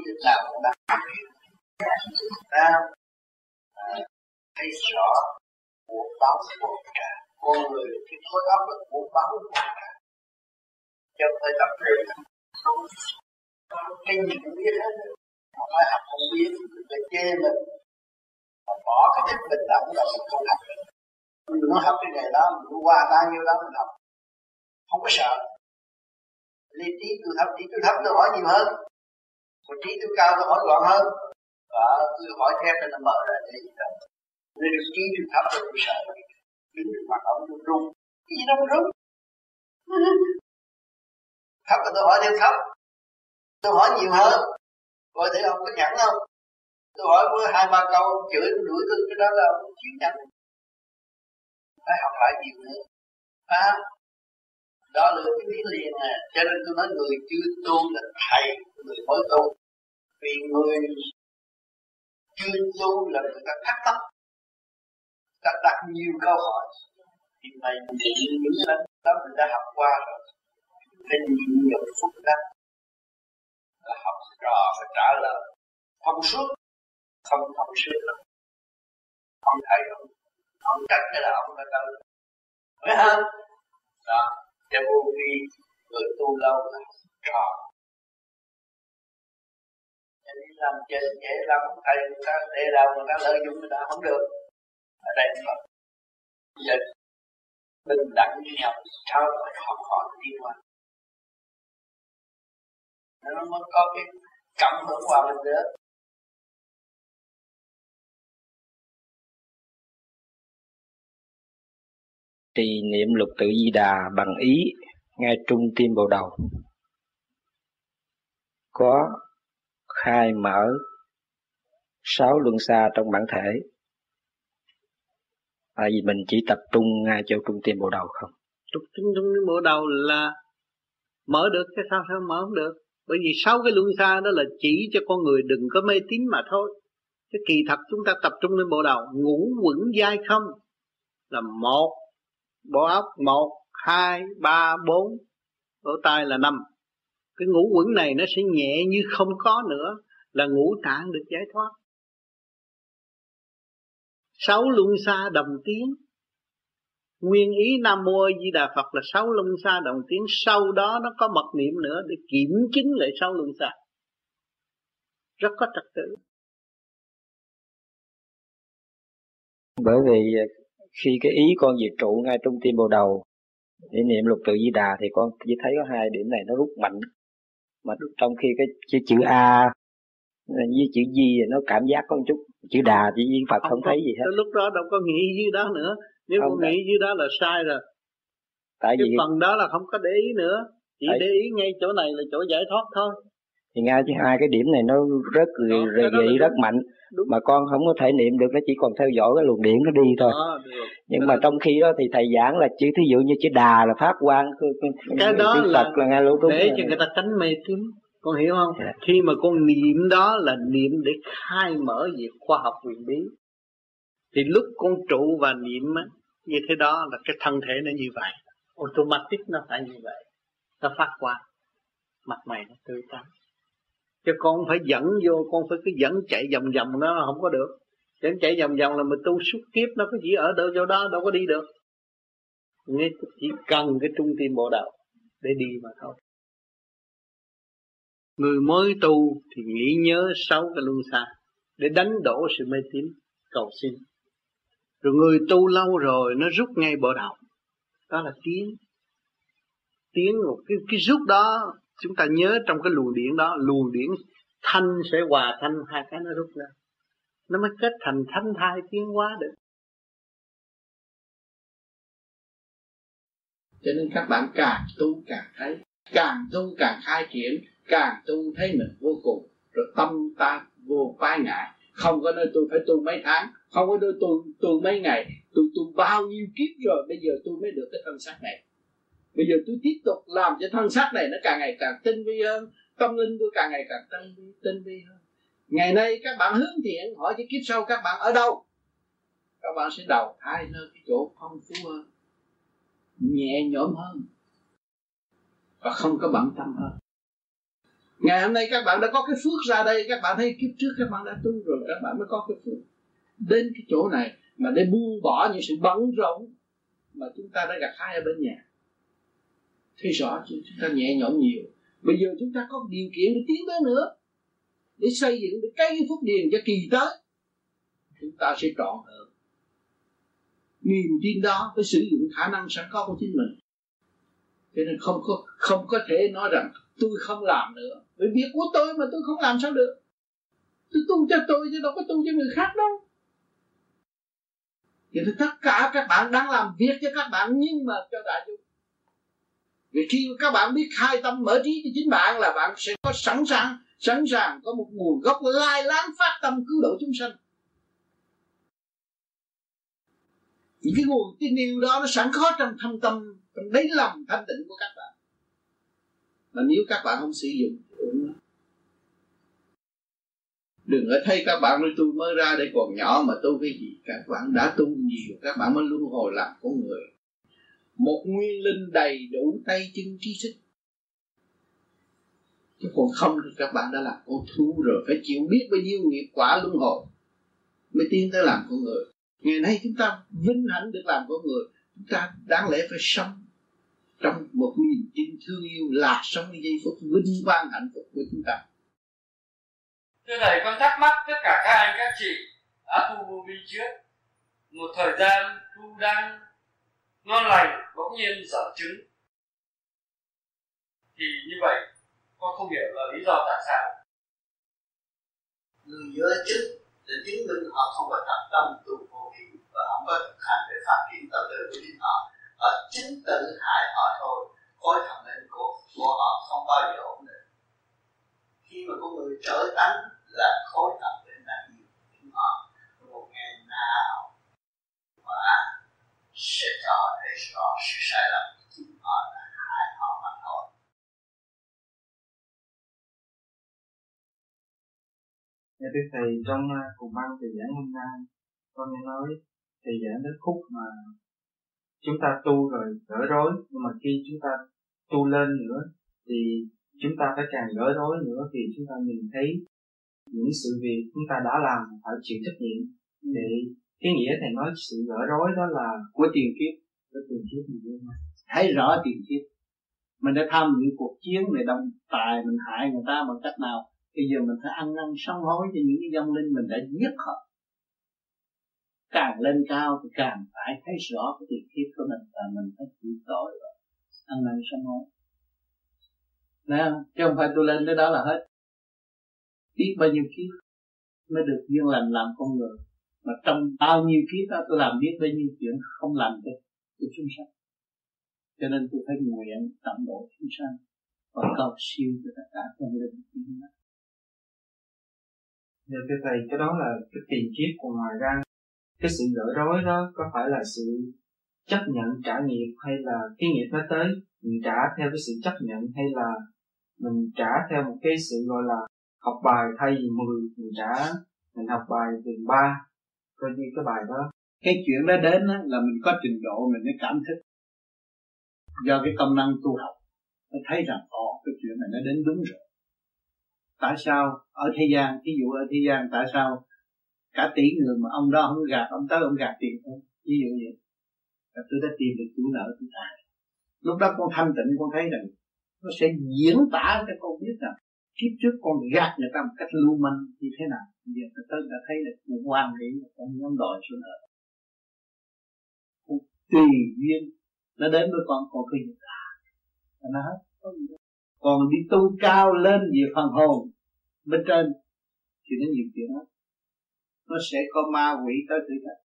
thức nào cũng đang phát triển ta ờ, thấy rõ cuộc báo cuộc trả con người cái khối óc là cuộc báo cuộc trả trong thời phải tập luyện cái gì cũng biết hết. Không phải học không biết để chê mình. Mà bỏ cái thích bình đẳng là mình không học được. Mình muốn học cái này đó, mình qua bao nhiêu đó mình học. Không có sợ. Lý trí tôi thấp trí tôi thấp, tôi hỏi nhiều hơn còn trí tôi cao tôi hỏi gọn hơn. Và tôi hỏi theo cho nó mở ra để gì đó. Nên trí tôi thấp tôi sợ. Đứng được mặt ông tôi run cái gì đâu run thấp là tôi hỏi thêm thấp. Tôi hỏi nhiều hơn. Coi thấy ông có nhẫn không? Tôi hỏi với hai ba câu ông chửi ông đuổi tôi cái đó là ông thiếu nhẫn phải học lại nhiều nữa. À, đó là cái lý liền à cho nên tôi nói người chưa tu là thầy, người mới tu vì người chưa tu là người ta thắc mắc. Ta đặt nhiều câu hỏi. Thì mày nghĩ những lần đó, mình đã học qua rồi. Phải nhìn nhiều phút đó. Là học trò, phải trả lời. Thông suốt. Không thông suốt lắm. Không thầy không. Không trách cái là ông đã tự phải không? Đó trong vô vi người tu lâu là tròn cho nên làm chết dễ lắm, thầy người ta để làm người ta lợi dụng người ta không được. Ở đây là giờ bình đẳng với nhau sao phải học hỏi đi qua? Nó mới có cái cảm hưởng hòa bình được trì niệm lục tự di đà bằng ý ngay trung tim bộ đầu. Có khai mở sáu luân xa trong bản thể. Tại vì mình chỉ tập trung ngay chỗ trung tim bộ đầu không? Trung trung trung tim bộ đầu là mở được, cái sao sao mở không được? Bởi vì sáu cái luân xa đó là chỉ cho con người đừng có mê tín mà thôi. Cái kỳ thật chúng ta tập trung lên bộ đầu, ngủ quẩn dai không là một bộ óc, một, hai, ba, bốn, lỗ tai là năm. Cái ngũ quẩn này nó sẽ nhẹ như không có nữa, là ngũ tạng được giải thoát. Sáu luân xa đồng tiếng nguyên ý nam mô di đà phật là sáu luân xa đồng tiếng sau đó nó có mật niệm nữa để kiểm chứng lại sáu luân xa. Rất có trật tự. Bởi vì khi cái ý con diệt trụ ngay trong tim bồ đầu để niệm lục tự di đà thì con chỉ thấy có hai điểm này nó rút mạnh. Mà trong khi cái chữ, chữ a với chữ di nó cảm giác có một chút chữ đà chỉ viên phật không, không thấy gì hết. Lúc đó đâu có nghĩ dưới đó nữa. Nếu không nghĩ dưới đó là sai rồi. Tại cái vì phần đó là không có để ý nữa. Chỉ tại... để ý ngay chỗ này là chỗ giải thoát thôi thì ngay chứ hai cái điểm này nó rất rì rì rất mạnh. Đúng. mà con không có thể niệm được nó chỉ còn theo dõi cái luồng điện nó đi thôi. Đó, nhưng mà trong khi đó thì thầy giảng là chữ thí dụ như chữ đà là pháp quan cái đó là, là ngay lúc để cho người ta tránh mê tín. Con hiểu không? Yeah. Dạ. khi mà con niệm đó là niệm để khai mở việc khoa học quyền bí. Thì lúc con trụ và niệm á, như thế đó là cái thân thể nó như vậy. Automatic nó phải như vậy. Nó phát qua mặt mày nó tươi tắn chứ con phải dẫn vô, con phải cứ dẫn chạy vòng vòng nó không có được. Dẫn chạy vòng vòng là mình tu suốt kiếp, nó có chỉ ở đâu, chỗ đó, đâu có đi được. Nên chỉ cần cái trung tim bộ đạo để đi mà thôi. Người mới tu thì nghĩ nhớ sáu cái luân xa để đánh đổ sự mê tín, cầu xin. Rồi người tu lâu rồi, nó rút ngay bộ đạo. Đó là tiến. Tiến một cái cái rút đó chúng ta nhớ trong cái luồng điển đó, luồng điển thanh sẽ hòa thanh hai cái nó rút ra. Nó mới kết thành thanh thai tiến hóa được. Cho nên các bạn càng tu càng thấy, càng tu càng khai triển, càng tu thấy mình vô cùng. Rồi tâm ta vô phai ngại không có nơi tôi phải tu mấy tháng, không có nơi tu tu mấy ngày. Tôi tu bao nhiêu kiếp rồi, bây giờ tôi mới được cái thân xác này bây giờ tôi tiếp tục làm cho thân xác này nó càng ngày càng tinh vi hơn tâm linh tôi càng ngày càng tinh vi, tinh vi hơn. Ngày nay các bạn hướng thiện hỏi cho kiếp sau các bạn ở đâu? Các bạn sẽ đầu thai nơi cái chỗ phong phú hơn nhẹ nhõm hơn và không có bận tâm hơn. Ngày hôm nay các bạn đã có cái phước ra đây các bạn thấy kiếp trước các bạn đã tu rồi các bạn mới có cái phước. Đến cái chỗ này mà để buông bỏ những sự bận rộn mà chúng ta đã gặt hái ở bên nhà thấy rõ chứ chúng ta nhẹ nhõm nhiều. Bây giờ chúng ta có điều kiện để tiến tới nữa, để xây dựng, để cái phúc điền cho kỳ tới. Chúng ta sẽ trọn hơn. Niềm tin đó phải sử dụng khả năng sẵn có của chính mình. Cho nên không có không có thể nói rằng tôi không làm nữa. Bởi việc của tôi mà tôi không làm sao được. Tôi tu cho tôi chứ đâu có tu cho người khác đâu. Vậy thì tất cả các bạn đang làm việc cho các bạn, nhưng mà cho đại chúng vì khi các bạn biết khai tâm mở trí cho chính bạn là bạn sẽ có sẵn sàng sẵn sàng có một nguồn gốc lai láng phát tâm cứu độ chúng sanh. Những cái nguồn cái yêu đó nó sẵn có trong thâm tâm, trong đáy lòng thanh tịnh của các bạn. Mà nếu các bạn không sử dụng đừng ở thấy các bạn nói tu mới ra để còn nhỏ mà tu cái gì? Các bạn đã tu nhiều, các bạn mới luân hồi làm con người một nguyên linh đầy đủ tay chân trí thức chứ còn không thì các bạn đã làm con thú rồi, phải chịu biết bao nhiêu nghiệp quả luân hồi mới tiến tới làm con người. Ngày nay chúng ta vinh hạnh được làm con người, chúng ta đáng lẽ phải sống trong một niềm tin thương yêu là sống những giây phút vinh quang hạnh phúc của chúng ta. Thưa thầy, con thắc mắc tất cả các anh các chị đã tu vô vi trước. Một thời gian tu đang ngon lành bỗng nhiên dở chứng thì như vậy, con không hiểu là lý do tại sao. Người giới chức để chứng minh họ không có tập tâm tu vô vi và không có thực hành để phát triển tâm tư của chính họ. Họ chính tự hại họ thôi, khối thần linh của của họ không bao giờ ổn định. Khi mà có người trở tánh là khối thần linh là nhiều chính họ một ngày nào mà sẽ Đức sự thầy, trong à, cùng ban từ giảng hôm nay, con nghe nói thầy giảng đến khúc mà chúng ta tu rồi gỡ rối, nhưng mà khi chúng ta tu lên nữa thì chúng ta phải càng gỡ rối nữa thì chúng ta nhìn thấy những sự việc chúng ta đã làm phải chịu trách nhiệm để cái nghĩa thầy nói sự gỡ rối đó là của tiền kiếp. Của tiền kiếp mình thấy rõ tiền kiếp. Mình đã tham những cuộc chiến này đồng tài mình hại người ta bằng cách nào? Bây giờ mình phải ăn năn sám hối cho những cái dân linh mình đã giết họ. Càng lên cao thì càng phải thấy rõ cái tiền kiếp của mình và mình phải chịu tội rồi ăn năn sám hối. Nè, chứ không phải tôi lên tới đó là hết. Biết bao nhiêu kiếp mới được duyên lành làm con người? Mà trong bao nhiêu kiếp ta tôi làm biết bao nhiêu chuyện không làm được của chúng sanh. Cho nên tôi phải nguyện tận độ chúng sanh và cầu siêu cho tất cả con linh thiên Dạ thưa thầy, cái đó là cái tiền kiếp của ngoài ra. Cái sự gỡ rối đó có phải là sự chấp nhận trả nghiệp hay là cái nghiệp nó tới? Mình trả theo cái sự chấp nhận hay là mình trả theo một cái sự gọi là học bài thay vì 10 mình trả mình học bài từ ba? Coi như cái bài đó. Cái chuyện đó đến đó, là mình có trình độ mình mới cảm thức. Do cái công năng tu học nó thấy rằng ồ cái chuyện này nó đến đúng rồi. Tại sao ở thế gian ví dụ ở thế gian tại sao cả tỷ người mà ông đó không gạt ông tới ông gạt tiền không ví dụ vậy. Là tôi đã tìm được chủ nợ tôi tài lúc đó con thanh tịnh con thấy rằng nó sẽ diễn tả cho con biết rằng kiếp trước con gạt người ta một cách lưu manh như thế nào? Giờ tôi đã thấy được cũng quan hệ con muốn đòi sự nợ tùy duyên, nó đến với con con cứ như là nó hết còn đi tu cao lên về phần hồn, bên trên, thì nó nhiều chuyện lắm. Nó sẽ có ma quỷ tới thử thách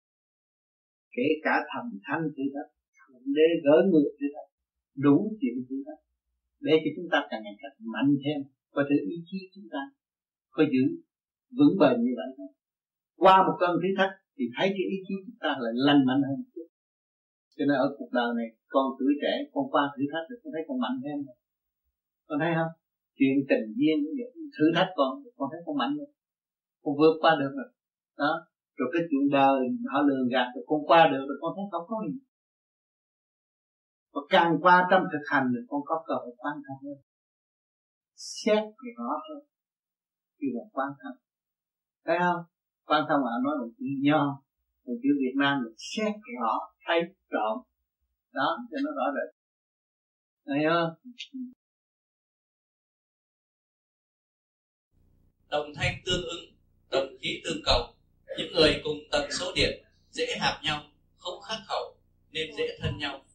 kể cả thần thánh thử thách thượng đế gỡ ngược thử thách đủ chuyện thử thách để cho chúng ta càng ngày càng mạnh thêm và từ ý chí chúng ta có giữ vững bền như vậy không? qua một cơn thử thách thì thấy cái ý chí chúng ta lại lành mạnh hơn. Chút cho nên ở cuộc đời này, con tuổi trẻ, con qua thử thách thì con thấy con mạnh hơn. Con thấy không? Chuyện tình duyên, thử thách con con thấy con mạnh hơn. Con vượt qua được rồi. Đó. Rồi cái chuyện đời, họ lường gạt rồi con qua được rồi, con thấy không có gì. Và càng qua trong thực hành thì con có cơ hội quan trọng hơn xét về nó thôi. Khi là quan tâm. Thấy không? Quan tâm là nói một chữ nho một chữ Việt Nam là xét về rõ thấy trộm. Đó, cho nó rõ rệt. Thấy không? Đồng thanh tương ứng, đồng khí tương cầu những người cùng tần số điện, dễ hạp nhau, không khắc khẩu, nên dễ thân nhau.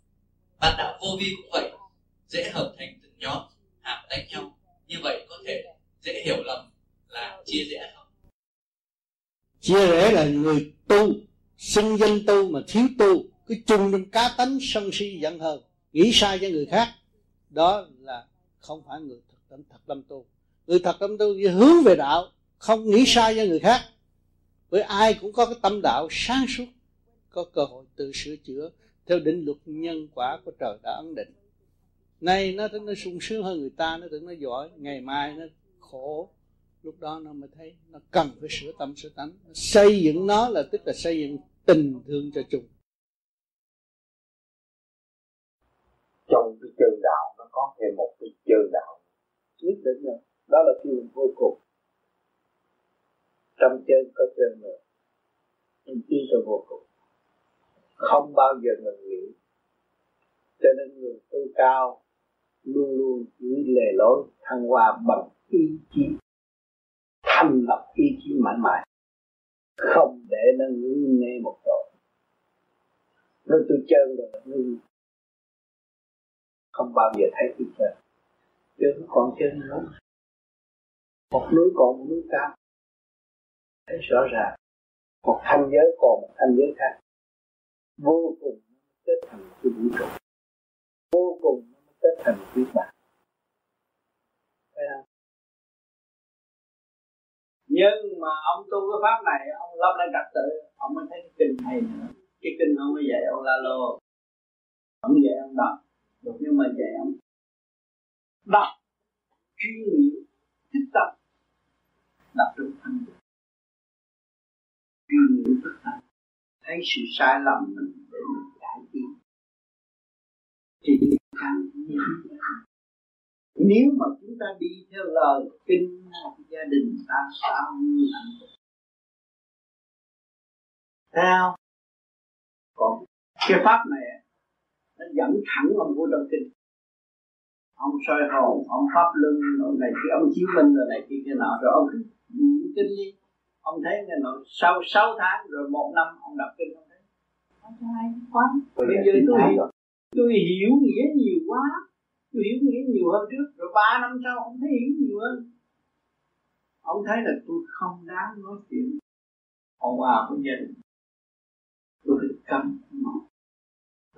Bạn đạo vô vi cũng vậy. Dễ hợp thành từng nhóm, hạp đánh nhau như vậy có thể dễ hiểu lầm là chia rẽ không? Chia rẽ là người tu, sinh danh tu mà thiếu tu, cứ chung trong cá tánh sân si giận hờn, nghĩ sai cho người khác, đó là không phải người thật tâm thật tâm tu. Người thật tâm tu hướng về đạo, không nghĩ sai cho người khác. Với ai cũng có cái tâm đạo sáng suốt, có cơ hội tự sửa chữa theo định luật nhân quả của trời đã ấn định nay nó thấy nó sung sướng hơn người ta, nó tưởng nó giỏi. Ngày mai nó khổ. Lúc đó nó mới thấy nó cần phải sửa tâm, sửa tánh. Xây dựng nó là tức là xây dựng tình thương cho chung trong cái chân đạo, nó có thêm một cái chân đạo nhất định rồi. Đó là trường vô cùng. Trong chân có chân nữa. Nhưng tin vào vô cùng. Không bao giờ ngừng nghỉ. Cho nên người tu cao luôn luôn giữ lề lối, thăng hoa bằng ý chí, thành lập ý chí mãi mãi, không để nó ngưng nghe một chỗ. Nó tôi chân rồi, nó ngưng không bao giờ thấy tôi chân chứ còn chân nữa. Một núi còn một núi cao thấy rõ ràng. Một thanh giới còn một thanh giới khác. Vô cùng kết thành cái vũ trụ. Vô cùng nó thành quyết bản dạ. nhưng mà ông tu cái pháp này, ông lập lên trật tự, ông mới thấy cái kinh hay nữa. Cái kinh ông mới dạy ông la lô ông dạy ông đọc, được nhưng mà dạy ông đọc chuyên nghiệp, thích tâm, đọc trong thanh chuyên nghiệp thích tâm, thấy sự sai lầm mình để mình cải tiến thì càng nếu mà chúng ta đi theo lời kinh gia đình ta sao theo còn cái pháp này nó dẫn thẳng ông vô trong kinh. Ông soi hồn ông pháp luân rồi này kia ông chiếu minh rồi này kia kia nọ rồi ông cứ kinh đi. Ông thấy nghe nội sau 6 tháng rồi một năm ông đọc kinh ông thấy. Không hay quá bây giờ tôi tôi hiểu nghĩa nhiều quá. Tôi hiểu nghĩa nhiều hơn trước, rồi ba năm sau ông thấy hiểu nhiều hơn. Ông thấy là tôi không đáng nói chuyện. Ông ào với gia đình tôi phải câm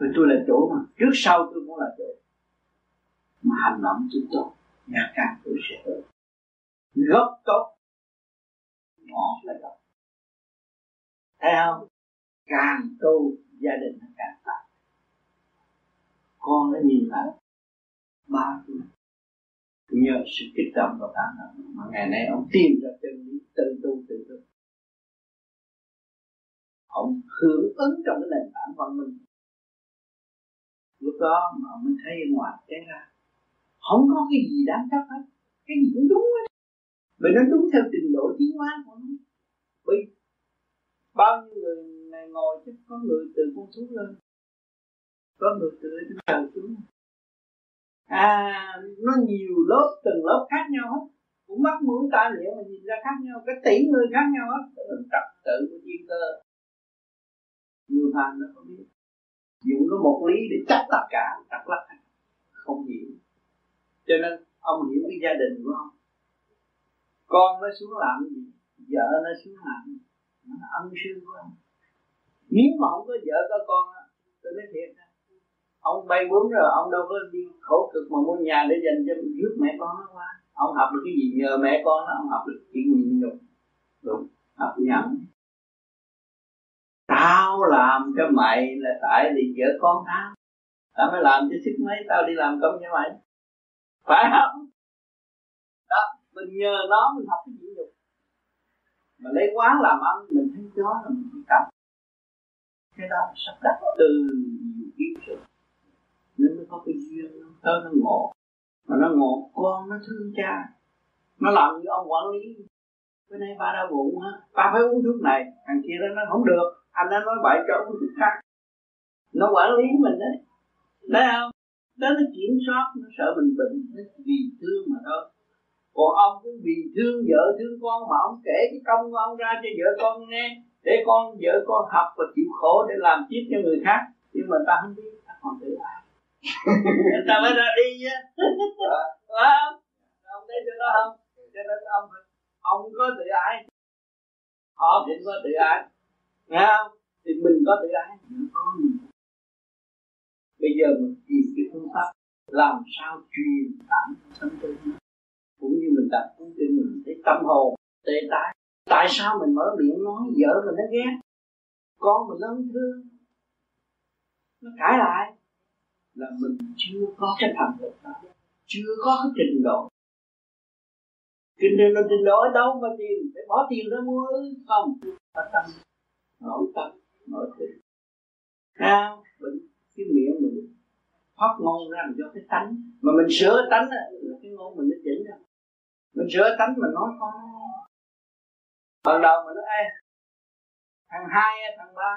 rồi tôi là chỗ mà trước sau tôi cũng là chỗ mà hành động tôi tốt ngày càng tôi sẽ tốt. Gốc tốt ngọn là gốc. Thấy không? Càng tu, gia đình càng phát con đã nhìn lại ba tuổi nhờ sự kích động và cảm động mà ngày nay ông tìm ra chân lý tự tu tự tu ông hưởng ứng trong cái nền tảng văn minh. Lúc đó mà ông mới thấy ngoài cái ra, không có cái gì đáng chấp hết. Cái gì cũng đúng hết. Bởi nó đúng theo trình độ tiến hóa của nó. Bởi bao nhiêu người này ngồi chứ, có người từ con thú lên có người từ trên trời xuống. À nó nhiều lớp, từng lớp khác nhau hết. Cũng mắt mũi ta liệu mà nhìn ra khác nhau, cái tỷ người khác nhau hết trật tự của thiên cơ. Người phàm nó không biết. Dùng nó một lý để chắc tất cả chắc lắc không hiểu. Cho nên, ông hiểu cái gia đình của ông. Con nó xuống làm gì, vợ nó xuống làm gì, nó ân sư của ông. Nếu mà không có vợ có con tôi nói thiệt ông bay bướm rồi, ông đâu có đi khổ cực mà mua nhà để dành cho giúp mẹ con nó qua ông học được cái gì nhờ mẹ con nó ông học được chuyện nhịn nhục. Đúng, học nhẫn. Tao làm cho mày là tại vì vợ con tao. Tao mới làm cho sức mấy, tao đi làm công cho mày. Phải không? Đó, mình nhờ nó mình học cái nhịn nhục. Mà lấy quá làm ăn, mình thấy chó là mình bị cầm cái đó sắp đặt từ nhiều kiếp rồi nên nó có cái duyên, nó tới nó ngộ. Mà nó ngộ, con nó thương cha. Nó làm như ông quản lý. Bữa nay ba đau bụng ha ba phải uống thuốc này, thằng kia đó nó không được. Anh nó nói bậy cho uống thuốc khác. Nó quản lý mình đấy. Thấy không? Đó nó kiểm soát, nó sợ mình bệnh, nó vì thương mà thôi. Còn ông cũng vì thương vợ thương con mà ông kể cái công của ông ra cho vợ con nghe, để con, vợ con học và chịu khổ để làm tiếp cho người khác. Nhưng mà ta không biết, ta còn tự ái ta mới ra đi chứ phải không? Ông thấy chỗ đó không? Cho nên ông ông có tự ái. Họ cũng có tự ái. Nghe không? Thì mình có tự ái. Con mình. Bây giờ mình tìm cái phương pháp làm sao truyền tải tâm tư cũng như mình tập cũng tin mình thấy tâm hồn tê tái. Tại sao mình mở miệng nói vợ mình nó ghét? Con mình nó không thương. Nó cãi lại là mình chưa có cái thành lực đó chưa có cái trình độ. Kinh trình độ trình độ ở đâu mà tìm? Phải bỏ tiền ra mua không, ta tâm, nội tâm, nội tình. Cao mình cái miệng mình phát ngôn ra làm cho cái tánh. Mà mình sửa tánh là cái ngôn mình nó chỉnh ra. Mình sửa tánh mình nói con ban đầu mình nói, ê, thằng hai thằng ba,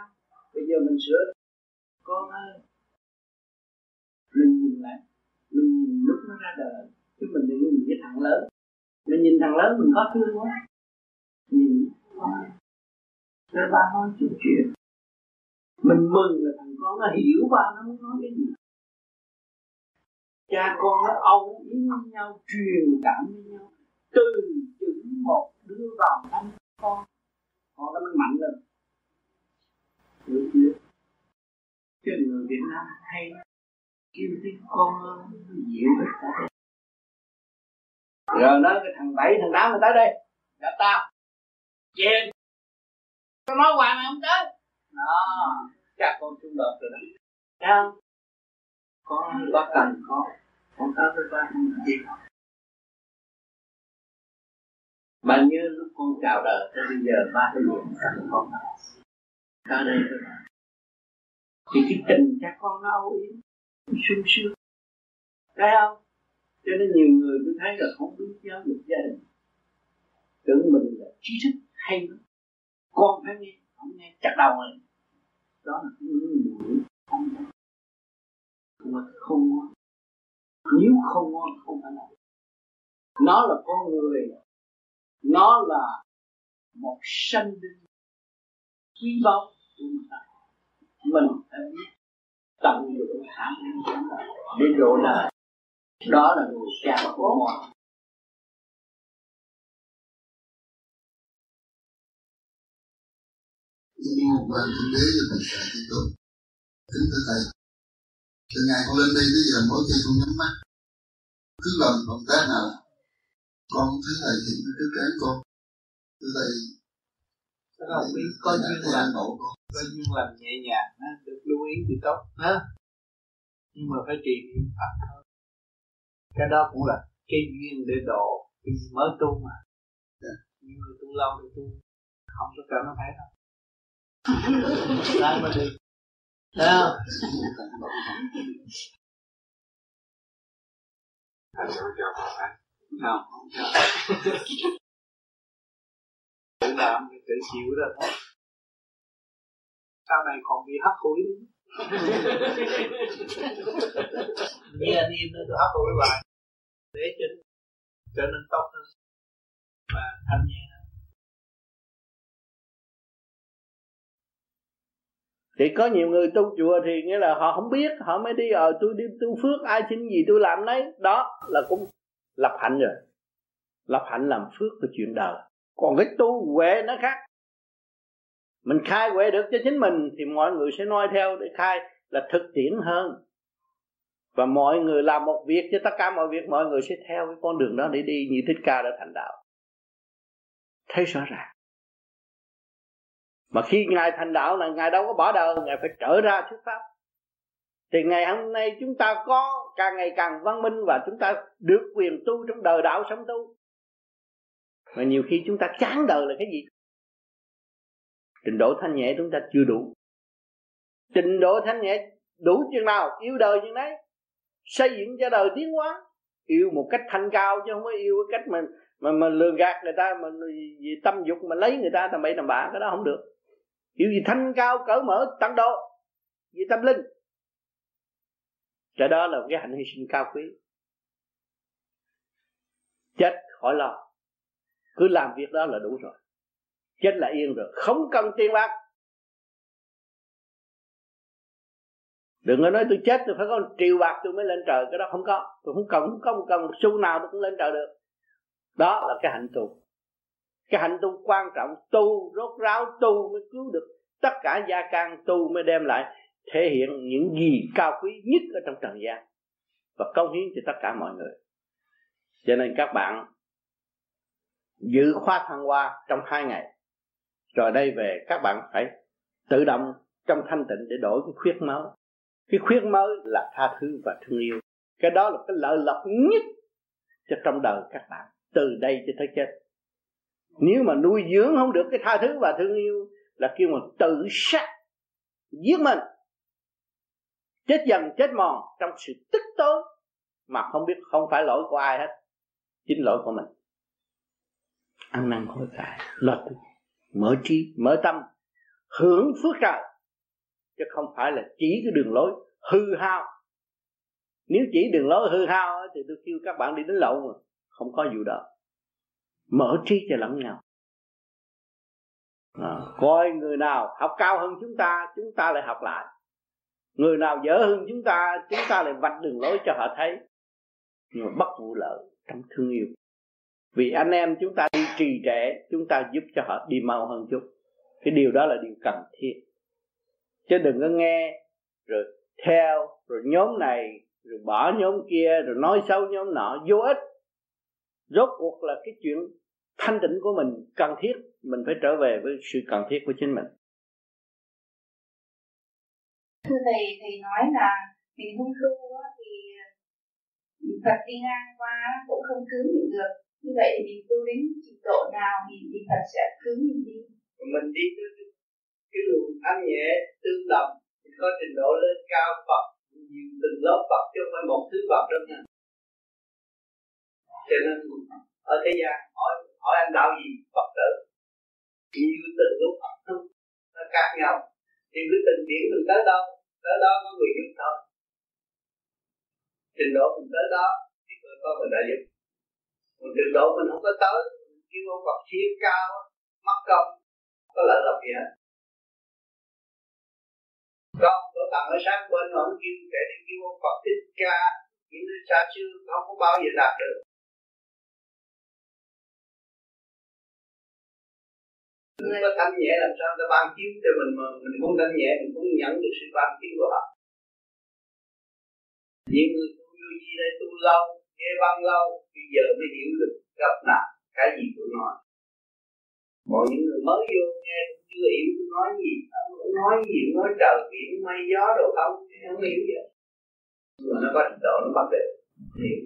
bây giờ mình sửa con ơi mình nhìn lại mình nhìn lúc nó ra đời, chứ mình đừng nhìn cái thằng lớn. Mình nhìn thằng lớn mình có thương quá nhìn. Con rồi ba nói chuyện chuyện. Mình mừng là thằng con nó hiểu ba nó muốn nói cái gì. Cha con nó âu yếm với nhau, truyền cảm với nhau. Từ chữ một đưa vào tâm con con nó mới mạnh lên. Hiểu chưa? Chứ người Việt Nam hay kêu tiếng con dịu hết cả rồi nói cái thằng bảy, thằng tám mày tới đây. Gặp tao. Chê tao nói hoài mày không tới. Đó, chắc con trung đợt rồi đó. Thấy con có cần có con tới với ba không gì. Mà như lúc con chào đời, tới bây giờ ba cái gì cần con. Tới đây với thì cái tình cha con nó âu yếm sung sướng phải không? Cho nên nhiều người tôi thấy là không biết giáo dục gia đình. Tưởng mình là trí thức hay lắm. Con phải nghe, không nghe, chặt đầu rồi. Đó là cái người không mà không ngon nếu không ngon không phải là. Nó là con người. Nó là một sanh linh quý báu của người ta. Mình phải biết tận dụng năng đến độ đời đó là người cha của mọi như một kinh tế đế cho tất cả chúng tôi kính thầy từ ngày con lên đây tới giờ, mỗi khi con nhắm mắt, cứ làm động tác nào con thấy thầy hiện trước trán con. Thưa thầy không biết có duyên làm có duyên làm nhẹ nhàng được lưu ý thì tốt ha nhưng mà phải trì niệm phật thôi. Cái đó cũng là cái duyên để độ vì mới tu mà. Yeah. nhưng mà tu lâu thì tu không có cần nó phải đâu. Lại mà đi Thấy không? Anh nói cho Không, không cho Tự làm thì tự chịu đó. Thôi Sau này còn bị hấp hủi nữa. Như anh em nữa tôi hấp hủi hoài. Để cho trở nên tốt hơn. Và thanh nhẹ thì có nhiều người tu chùa thì nghĩa là họ không biết họ mới đi ờ tôi đi tu phước ai xin gì tôi làm đấy đó là cũng lập hạnh rồi. Lập hạnh làm phước là chuyện đời còn cái tu huệ nó khác. Mình khai huệ được cho chính mình thì mọi người sẽ noi theo để khai là thực tiễn hơn. Và mọi người làm một việc cho tất cả mọi việc, mọi người sẽ theo cái con đường đó để đi. Như thích ca đã thành đạo. Thấy rõ ràng. Mà khi ngài thành đạo là ngài đâu có bỏ đời, ngài phải trở ra thuyết pháp. Thì ngày hôm nay chúng ta có càng ngày càng văn minh và chúng ta được quyền tu trong đời đạo sống tu mà nhiều khi chúng ta chán đời là cái gì? Trình độ thanh nhẹ chúng ta chưa đủ. Trình độ thanh nhẹ đủ chừng nào, yêu đời chừng đấy. Xây dựng cho đời tiến hóa. Yêu một cách thanh cao chứ không có yêu cái cách mà mà mà lừa gạt người ta, mà vì tâm dục mà lấy người ta tầm bậy tầm bạ, cái đó không được. Yêu gì thanh cao cỡ mở, tăng độ vì tâm linh. Cái đó là cái hạnh hy sinh cao quý. Chết khỏi lo cứ làm việc đó là đủ rồi. Chết là yên rồi. Không cần tiền bạc. Đừng có nói tôi chết, tôi phải có triệu bạc tôi mới lên trời. Cái đó không có. Tôi không cần, không có một cần một xu nào tôi cũng lên trời được. Đó là cái hạnh tu. Cái hạnh tu quan trọng. Tu, rốt ráo tu mới cứu được tất cả gia can, tu mới đem lại thể hiện những gì cao quý nhất ở trong trần gian. Và công hiến cho tất cả mọi người. Cho nên các bạn giữ khóa thăng hoa trong hai ngày. Rồi đây về, các bạn phải tự động trong thanh tịnh để đổi cái khuyết mới cái khuyết mới là tha thứ và thương yêu. Cái đó là cái lợi lộc nhất cho trong đời các bạn, từ đây cho tới chết. Nếu mà nuôi dưỡng không được cái tha thứ và thương yêu là kêu mà tự sát, giết mình. Chết dần, chết mòn trong sự tức tối mà không biết, không phải lỗi của ai hết, chính lỗi của mình ăn năn hối cải lo tu mở trí mở tâm hưởng phước trời. Chứ không phải là chỉ cái đường lối hư hao. Nếu chỉ đường lối hư hao thì tôi kêu các bạn đi đến lậu mà không có vụ đó. Mở trí cho lẫn nhau. À, coi người nào học cao hơn chúng ta chúng ta lại học lại. Người nào dở hơn chúng ta chúng ta lại vạch đường lối cho họ thấy. Nhưng mà bất vụ lợi trong thương yêu vì anh em chúng ta đi trì trệ, chúng ta giúp cho họ đi mau hơn chút. Cái điều đó là điều cần thiết. Chứ đừng có nghe, rồi theo, rồi nhóm này, rồi bỏ nhóm kia, rồi nói xấu nhóm nọ, vô ích. Rốt cuộc là cái chuyện thanh tịnh của mình cần thiết, mình phải trở về với sự cần thiết của chính mình. Thưa thầy thầy nói là mình không tu thì Phật đi ngang qua cũng không cứu mình được như vậy thì mình tu đến trình độ nào thì, thì Phật sẽ cứu mình đi. Mình đi tới cái luồng âm nhẹ tương đồng thì có trình độ lên cao Phật nhiều từng lớp Phật chứ không phải một thứ Phật đâu nha. Cho nên ở thế gian hỏi hỏi anh đạo gì Phật tử. Nhiều từng lúc Phật tu nó khác nhau. Thì cứ từng điểm mình tới đâu tới đó có người giúp thôi. Trình độ mình tới đó thì có người đã giúp còn trình độ mình không có tới. Kêu ông Phật thiên cao mất công, có lợi lộc gì hết. Con có tặng ở sáng bên ông kêu kể đi kêu ông Phật thích ca những đứa xa xưa, không có bao giờ đạt được. Người có thanh nhẹ làm sao ta ban chiếu cho mình mà mình không thanh nhẹ, mình cũng nhận được sự ban chiếu của họ. Những người tu vô gì đây tu lâu nghe bao lâu bây giờ mới hiểu được gặp nạn cái gì tôi nói mọi những người mới vô nghe cũng chưa hiểu tôi nói gì. Ông nói gì nói trời biển, mây gió đồ không không hiểu gì. Mà nó có trình độ nó bắt được hiểu.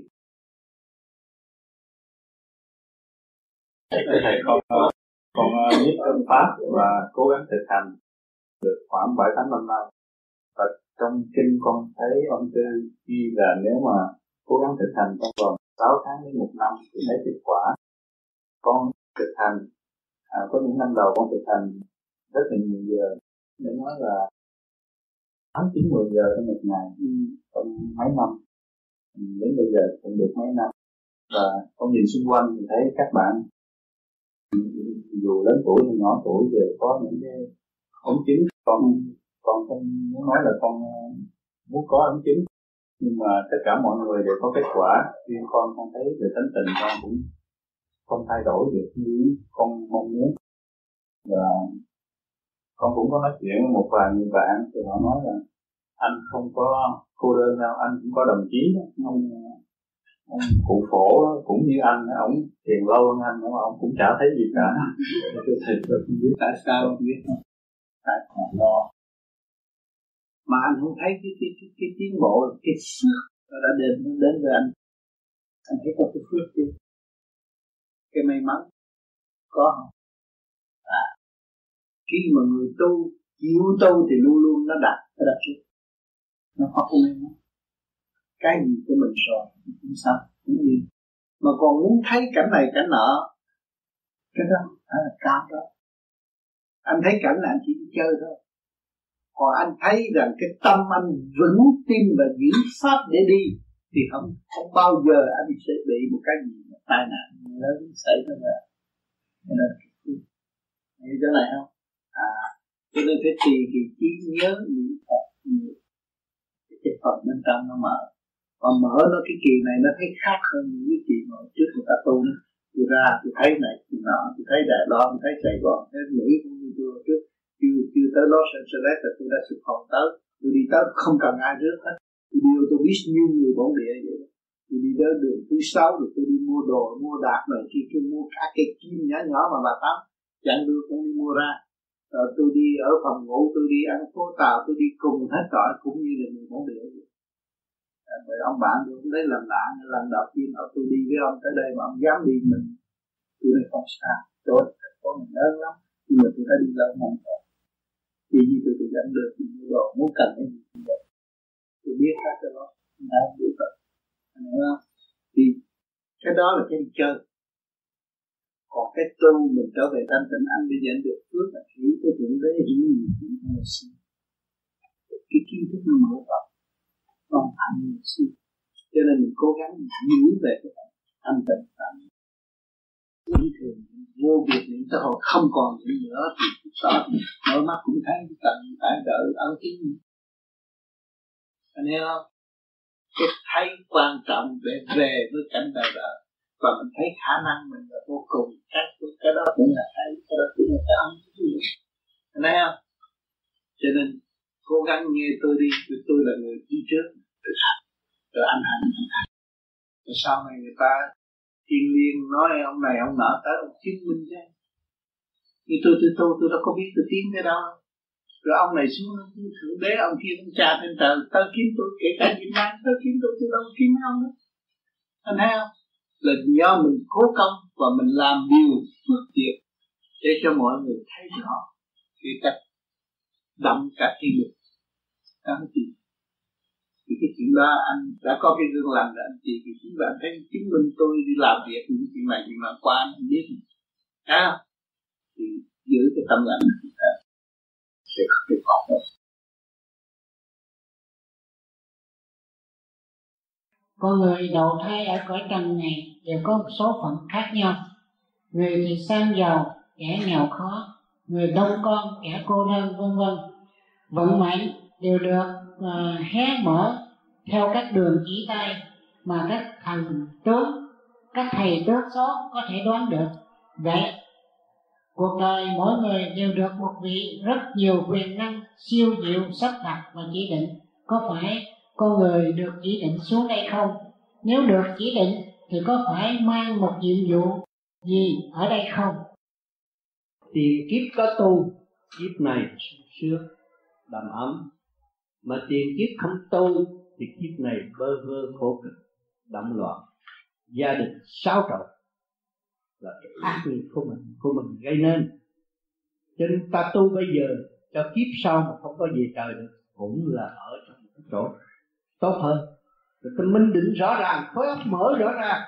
Thầy con con ờ, ờ, biết phương pháp và cố gắng thực hành được khoảng bảy, tám năm nay. Và trong kinh con thấy ông tư ghi là nếu mà cố gắng thực hành trong vòng 6 tháng đến một năm thì thấy kết quả. Con thực hành à, có những năm đầu con thực hành rất là nhiều giờ. Để nói là tám chín mười giờ trong một ngày ừ, trong mấy năm. Ừ, đến bây giờ cũng được mấy năm. Và con nhìn xung quanh thì thấy các bạn dù lớn tuổi hay nhỏ tuổi đều có những cái ống chứng. Con con không muốn nói là con muốn có ống chứng nhưng mà tất cả mọi người đều có kết quả. Riêng con con thấy về tính tình con cũng không thay đổi được như con mong muốn. Và con cũng có nói chuyện với một vài người bạn thì họ nói là anh không có cô đơn đâu anh cũng có đồng chí ông ông cụ phổ cũng như anh ông tiền lâu hơn anh mà ông cũng chả thấy gì cả. Thầy tôi không biết tại sao không biết. Tại còn lo mà anh không thấy cái cái cái, cái tiến bộ cái sức đã đến đến với anh. Anh thấy có cái phước chưa? Cái may mắn có không? À khi mà người tu chịu tu thì luôn luôn nó đạt nó đạt trước. Nó có cái may mắn. Cái gì của mình rồi cũng sao cũng gì mà còn muốn thấy cảnh này cảnh nọ cái đó phải là cao đó. Anh thấy cảnh là anh chỉ đi chơi thôi còn anh thấy rằng cái tâm anh vững tin và giữ pháp để đi, thì không không bao giờ anh sẽ bị một cái gì một tai nạn lớn xảy ra nữa cho thế hiểu chỗ này không? À cho nên phải tùy cái trí nhớ niệm phật nhiều. Cái phật bên trong nó mở. Còn mở nó cái kỳ này nó thấy khác hơn những cái kỳ mà trước người ta tu nữa tôi ra, tôi thấy này, tôi nọ, tôi thấy đài loan, tôi thấy sài gòn, thấy mỹ cũng như tôi trước chưa chưa tới Los Angeles là tôi đã xuất hồn tới. Tôi đi tới, không cần ai rước hết. Tôi đi tôi biết như người bản địa vậy tôi đi tới đường thứ sáu rồi tôi đi mua đồ, mua đạc này kia tôi mua cả cái kim nhỏ nhỏ mà bà tám chẳng đưa, cũng đi mua ra. Rồi tôi đi ở phòng ngủ, tôi đi ăn phố tàu, tôi đi cùng hết trọi cũng như là người bản địa vậy. Ờ, rồi ông bạn tôi cũng thấy làm lạ lần đầu tiên ở tôi đi với ông tới đây mà ông dám đi mình. Tôi nói, không sao, tôi có mình lớn lắm. Nhưng mà tôi đã đi lâu năm rồi vì gì tôi tôi đánh được những đồ muốn cần cái gì cũng được tôi biết hết cho nó đã biết rồi. Anh hiểu không? Thì cái đó là cái chơi. Còn cái tu mình trở về tâm tịnh anh bây giờ anh được phước là hiểu cái thượng đế hiểu nhiều chuyện hơn xưa cái kiến thức nó mở rộng. Còn thành nhiều xưa cho nên mình cố gắng giữ về cái thanh tịnh những thường vô biệt niệm xã hội không còn gì nữa, thì sợ. Mở mắt cũng thấy cần phải đợi ấn chứng anh hiểu không? Cái thấy quan trọng để về với cảnh đời đời. Và mình thấy khả năng mình là vô cùng. Cái cái đó cũng là thấy cái đó cũng là cái ấn anh thấy không? Cho nên, cố gắng nghe tôi đi, vì tôi là người đi trước. Thực hành rồi anh hành anh hành rồi sau này người ta thiên liên nói, ông này, ông nọ tới ông chứng minh chứ. Như tôi tôi tôi tôi đâu có biết tôi tiến cái đâu. rồi ông này xuống thượng đế, ông kia ông cha trên trời tới kiếm tôi, kể cả việt nam tới kiếm tôi tôi đâu kiếm ông đó anh thấy không? Là do mình cố công và mình làm điều phước thiện để cho mọi người thấy rõ cái cách động cả thiên lực đó là thì cái chuyện đó anh đã có cái gương lành là anh chị thì chính bạn thấy chứng minh tôi đi làm việc những chuyện này chuyện mà qua anh biết. À, thì giữ cái tâm lành sẽ không được bỏ con người đầu thai ở cõi trần này đều có một số phận khác nhau. Người thì sang giàu kẻ nghèo khó. Người đông con kẻ cô đơn vân vân. Vận mệnh đều được uh, hé mở theo các đường chỉ tay mà các thần tướng các thầy tướng số có thể đoán được. Vậy cuộc đời mỗi người đều được một vị rất nhiều quyền năng siêu diệu sắp đặt và chỉ định. Có phải con người được chỉ định xuống đây không? Nếu được chỉ định thì có phải mang một nhiệm vụ gì ở đây không? Tiền kiếp có tu kiếp này sướng đầm ấm mà tiền kiếp không tu thì kiếp này bơ vơ khổ cực động loạn. Gia đình xáo trộn là cái ác nghiệp của mình của mình gây nên. Cho nên ta tu bây giờ cho kiếp sau mà không có về trời được cũng là ở trong cái chỗ tốt hơn. Rồi tôi minh định rõ ràng khối óc mở rõ ràng.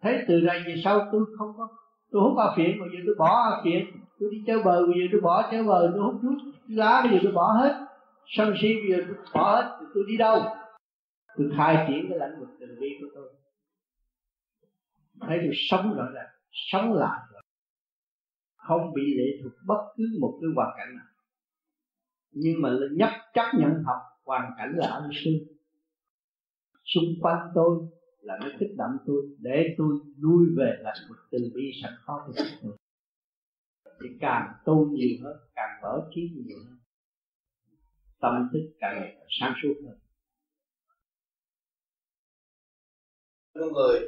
Thấy từ này về sau tôi không có tôi hút bao phiện bây giờ tôi bỏ phiện tôi đi chơi bờ bây giờ tôi bỏ chơi bờ tôi hút thuốc lá bây giờ tôi bỏ hết sân si bây giờ tôi bỏ hết, thì tôi đi đâu? Tôi khai triển cái lãnh vực từ bi của tôi. Thấy tôi sống rồi là sống lại rồi. Không bị lệ thuộc bất cứ một cái hoàn cảnh nào. Nhưng mà nhất chấp nhận học, hoàn cảnh là ân sư. Xung quanh tôi là nó kích động tôi, để tôi lui về là một từ bi sẵn có của tôi. Thì càng tu nhiều hơn, càng mở trí nhiều hơn tâm thức càng ngày càng sáng suốt hơn. Con người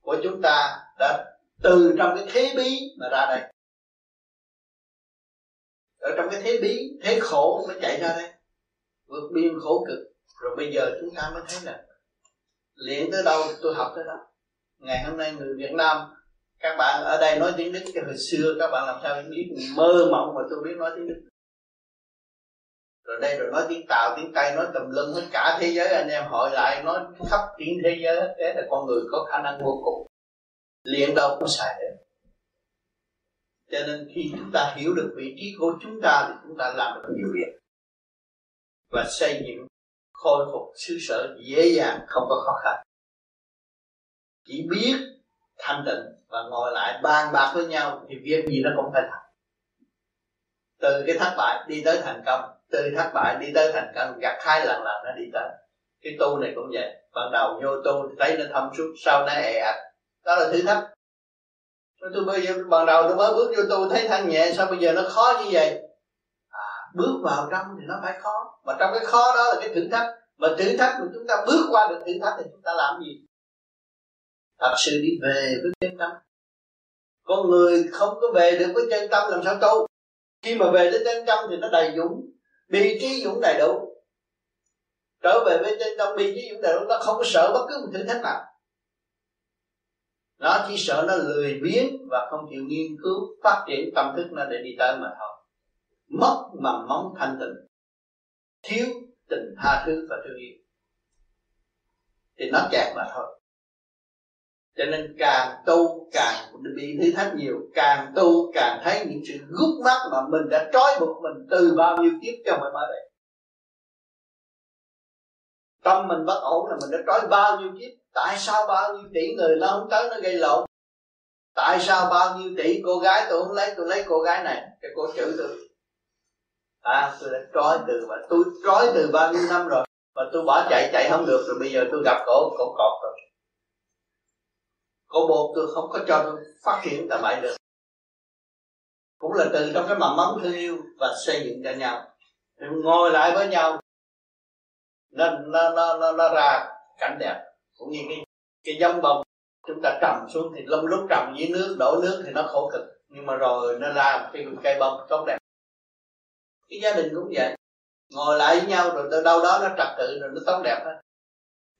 của chúng ta đã từ trong cái thế bí mà ra đây. Ở trong cái thế bí, thế khổ mới chạy ra đây. Vượt biên khổ cực. Rồi bây giờ chúng ta mới thấy là luyện tới đâu tôi học tới đó. Ngày hôm nay người Việt Nam, các bạn ở đây nói tiếng Đức cái hồi xưa các bạn làm sao biết mơ mộng mà tôi biết nói tiếng Đức rồi đây rồi nói tiếng Tàu, tiếng Tây, nói tùm lum hết cả thế giới. Anh em hội lại, nói khắp tiếng thế giới hết. Thế là con người có khả năng vô cùng. Liền đâu cũng xài được. Cho nên khi chúng ta hiểu được vị trí của chúng ta thì chúng ta làm được nhiều việc. Và xây dựng, khôi phục xứ sở dễ dàng, không có khó khăn. Chỉ biết thanh tịnh và ngồi lại bàn bạc với nhau thì việc gì nó cũng phải thành. Từ cái thất bại đi tới thành công từ thất bại đi tới thành công gặp hai lần lần nó đi tới. Cái tu này cũng vậy. Ban đầu vô tu thấy nó thông suốt sau nó ẹ ạch. Đó là thử thách tôi bây giờ ban đầu tôi mới bước vô tu thấy thanh nhẹ sao bây giờ nó khó như vậy? À, bước vào trong thì nó phải khó. Mà trong cái khó đó là cái thử thách. Mà thử thách mà chúng ta bước qua được thử thách thì chúng ta làm gì? Thật sự đi về với chân tâm. Con người không có về được với chân tâm làm sao tu? Khi mà về đến chân tâm thì nó đầy dũng bị trí dũng đầy đủ. Trở về với chân tâm bi trí dũng đầy đủ, nó không có sợ bất cứ một thử thách nào. Nó chỉ sợ nó lười biếng và không chịu nghiên cứu, phát triển tâm thức nó để đi tới mà thôi. Mất mầm móng thanh tịnh. Thiếu tình tha thứ và thương yêu. Thì nó kẹt mà thôi cho nên càng tu càng bị thử thách nhiều, càng tu càng thấy những sự gút mắt mà mình đã trói buộc mình từ bao nhiêu kiếp cho mới mới đây tâm mình bất ổn là mình đã trói bao nhiêu kiếp, tại sao bao nhiêu tỷ người nó không tới nó gây lộn? Tại sao bao nhiêu tỷ cô gái tôi không lấy, tôi lấy cô gái này, cái cô chữ tôi? À tôi đã trói từ và tôi trói từ bao nhiêu năm rồi và tôi bỏ chạy chạy không được, rồi bây giờ tôi gặp cổ cổ cọp rồi cổ bột tôi không có cho tôi phát triển tầm bậy được. Cũng là từ trong cái mầm mống thương yêu và xây dựng cho nhau. Thì ngồi lại với nhau nó nó nó nó, nó ra cảnh đẹp. Cũng như cái cái giống bông chúng ta trồng xuống thì lâm lúc trồng dưới nước đổ nước thì nó khổ cực. Nhưng mà rồi nó ra cái cây bông tốt đẹp. Cái gia đình cũng vậy. Ngồi lại với nhau rồi từ đâu đó nó trật tự rồi nó tốt đẹp hết.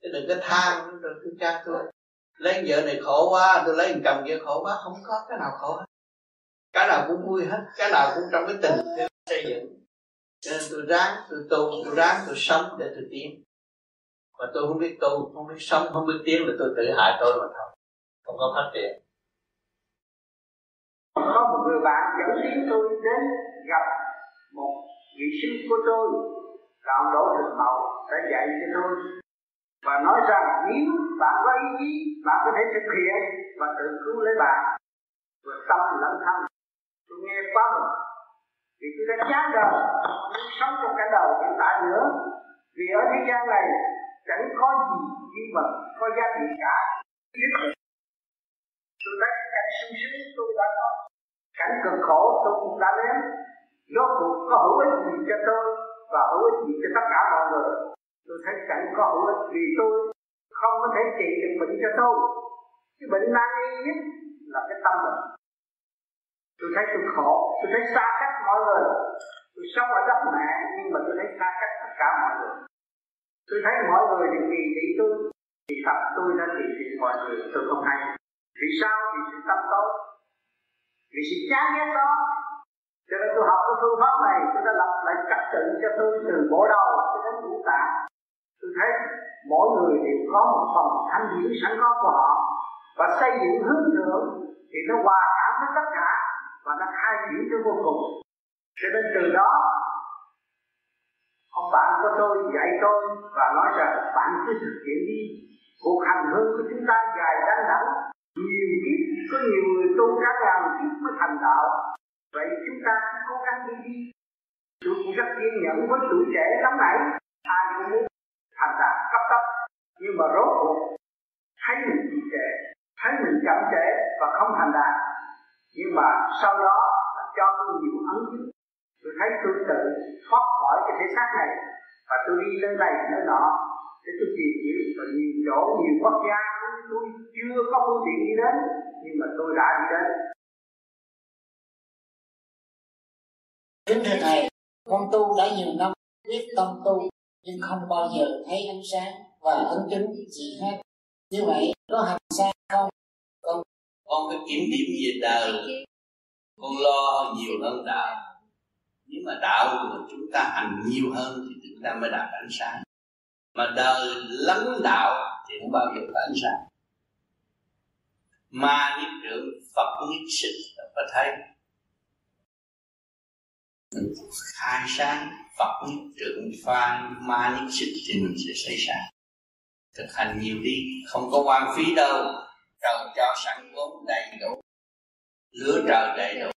Chứ đừng có than rồi cứ cha tôi lấy vợ này khổ quá, tôi lấy chồng kia khổ quá, không có cái nào khổ hết. Cái nào cũng vui hết, cái nào cũng trong cái tình xây dựng. Cho nên tôi ráng, tôi tu, tôi ráng, tôi sống để tôi tiến. Mà tôi không biết tu, không biết sống, không biết tiến là tôi tự hại tôi mà thôi. Không có phát triển. Có một người bạn dẫn tiến tôi đến gặp một vị sư của tôi. Là ông Đỗ Thực Hậu đã dạy cho tôi và nói rằng nếu bạn có ý chí, bạn có thể thực hiện và tự cứu lấy bạn. Vừa tâm lẫn thân. Mừng. Vì tôi đã chán đời, muốn sống trong cái đầu hiện tại nữa. Vì ở thế gian này, chẳng có gì duy mà có giá trị cả. Tôi thấy cảnh sung sướng, tôi đã có cảnh cực khổ, tôi cũng đã đến. Rốt cuộc có hữu ích gì cho tôi và hữu ích gì cho tất cả mọi người? Tôi thấy cảnh có hữu ích vì tôi không có thể trị được bệnh cho tôi. Cái bệnh nan y nhất là cái tâm bệnh. Tôi thấy tôi khổ, tôi thấy xa cách mọi người. Tôi sống ở đất mẹ, nhưng mà tôi thấy xa cách tất cả mọi người. Tôi thấy mọi người đều kỳ thị tôi. Thì thật, tôi đã kỳ thị mọi người, tôi không hay. Vì sao? Vì sự tâm tối. Vì sự chán ghét đó. Cho nên tôi học cái phương pháp này, tôi đã lập lại trật tự cho tôi từ bộ đầu cho đến ngũ tạng tôi thấy mỗi người đều có một phần thanh điển sẵn có của họ. Và xây dựng hướng thượng thì nó hòa cảm với tất cả và nó khai triển cho vô cùng. Cho nên từ đó, ông bạn của tôi dạy tôi và nói rằng bạn cứ thực hiện đi. Cuộc hành hương của chúng ta dài đăng đẳng. Nhiều kiếp, có nhiều người tu cả ngàn kiếp mới thành đạo. Vậy chúng ta cứ cố gắng đi đi. Tôi cũng rất kiên nhẫn với tuổi trẻ lắm nãy ai cũng muốn thành đạt cấp tốc. Nhưng mà rốt cuộc thấy mình trì trệ thấy mình chậm trễ và không thành đạt. Nhưng mà sau đó là cho tôi nhiều ấn chứng tôi thấy tôi tự thoát khỏi cái thể xác này và tôi đi nơi này nơi nọ để tôi tìm hiểu. Và nhiều chỗ nhiều quốc gia tôi chưa có phương tiện đi đến nhưng mà tôi đã đi đến. Kính thưa Thầy, con tu đã nhiều năm biết tâm tu nhưng không bao giờ thấy ánh sáng và ấn chứng gì hết. Như vậy có hành xa không? Con con có kiểm điểm về đời, con lo nhiều hơn đạo. Nếu mà đạo của chúng ta hành nhiều hơn thì chúng ta mới đạt ánh sáng. Mà đời lắng đạo thì không bao giờ có ánh sáng. Ma nhất trưởng Phật nhất sinh là phải thấy khai sáng Phật trưởng phan ma nhất sinh thì mình sẽ xảy ra thực hành nhiều đi, không có quan phí đâu. Trời cho sẵn vốn đầy đủ lửa trời đầy đủ.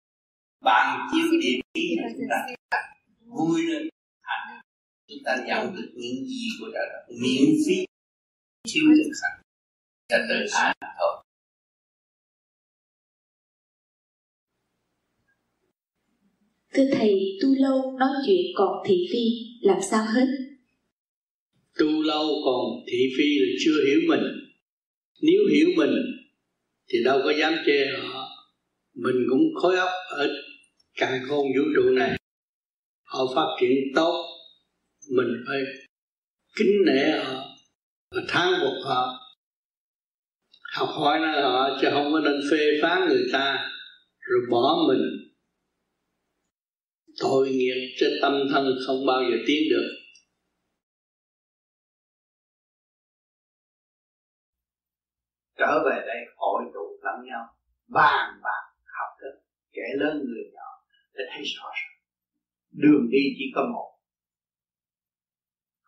Bàn chiếu địa khí là chúng ta vui lên hành chúng ta nhận được những gì của trời miễn phí chiếu thực hành. Cho tự an thôi Thưa Thầy, tu lâu nói chuyện còn thị phi, làm sao hết? Tu lâu còn thị phi là chưa hiểu mình. Nếu hiểu mình thì đâu có dám chê họ. Mình cũng khối óc ở càng khôn vũ trụ này. Họ phát triển tốt, mình phải kính nể họ và thán phục họ. Học hỏi nơi họ chứ không có nên phê phán người ta rồi bỏ mình tội nghiệp trên tâm thân không bao giờ tiến được. Trở về đây hội tụ lẫn nhau, bàn bạc, học thức kẻ lớn người nhỏ, để thấy rõ ràng. Đường đi chỉ có một.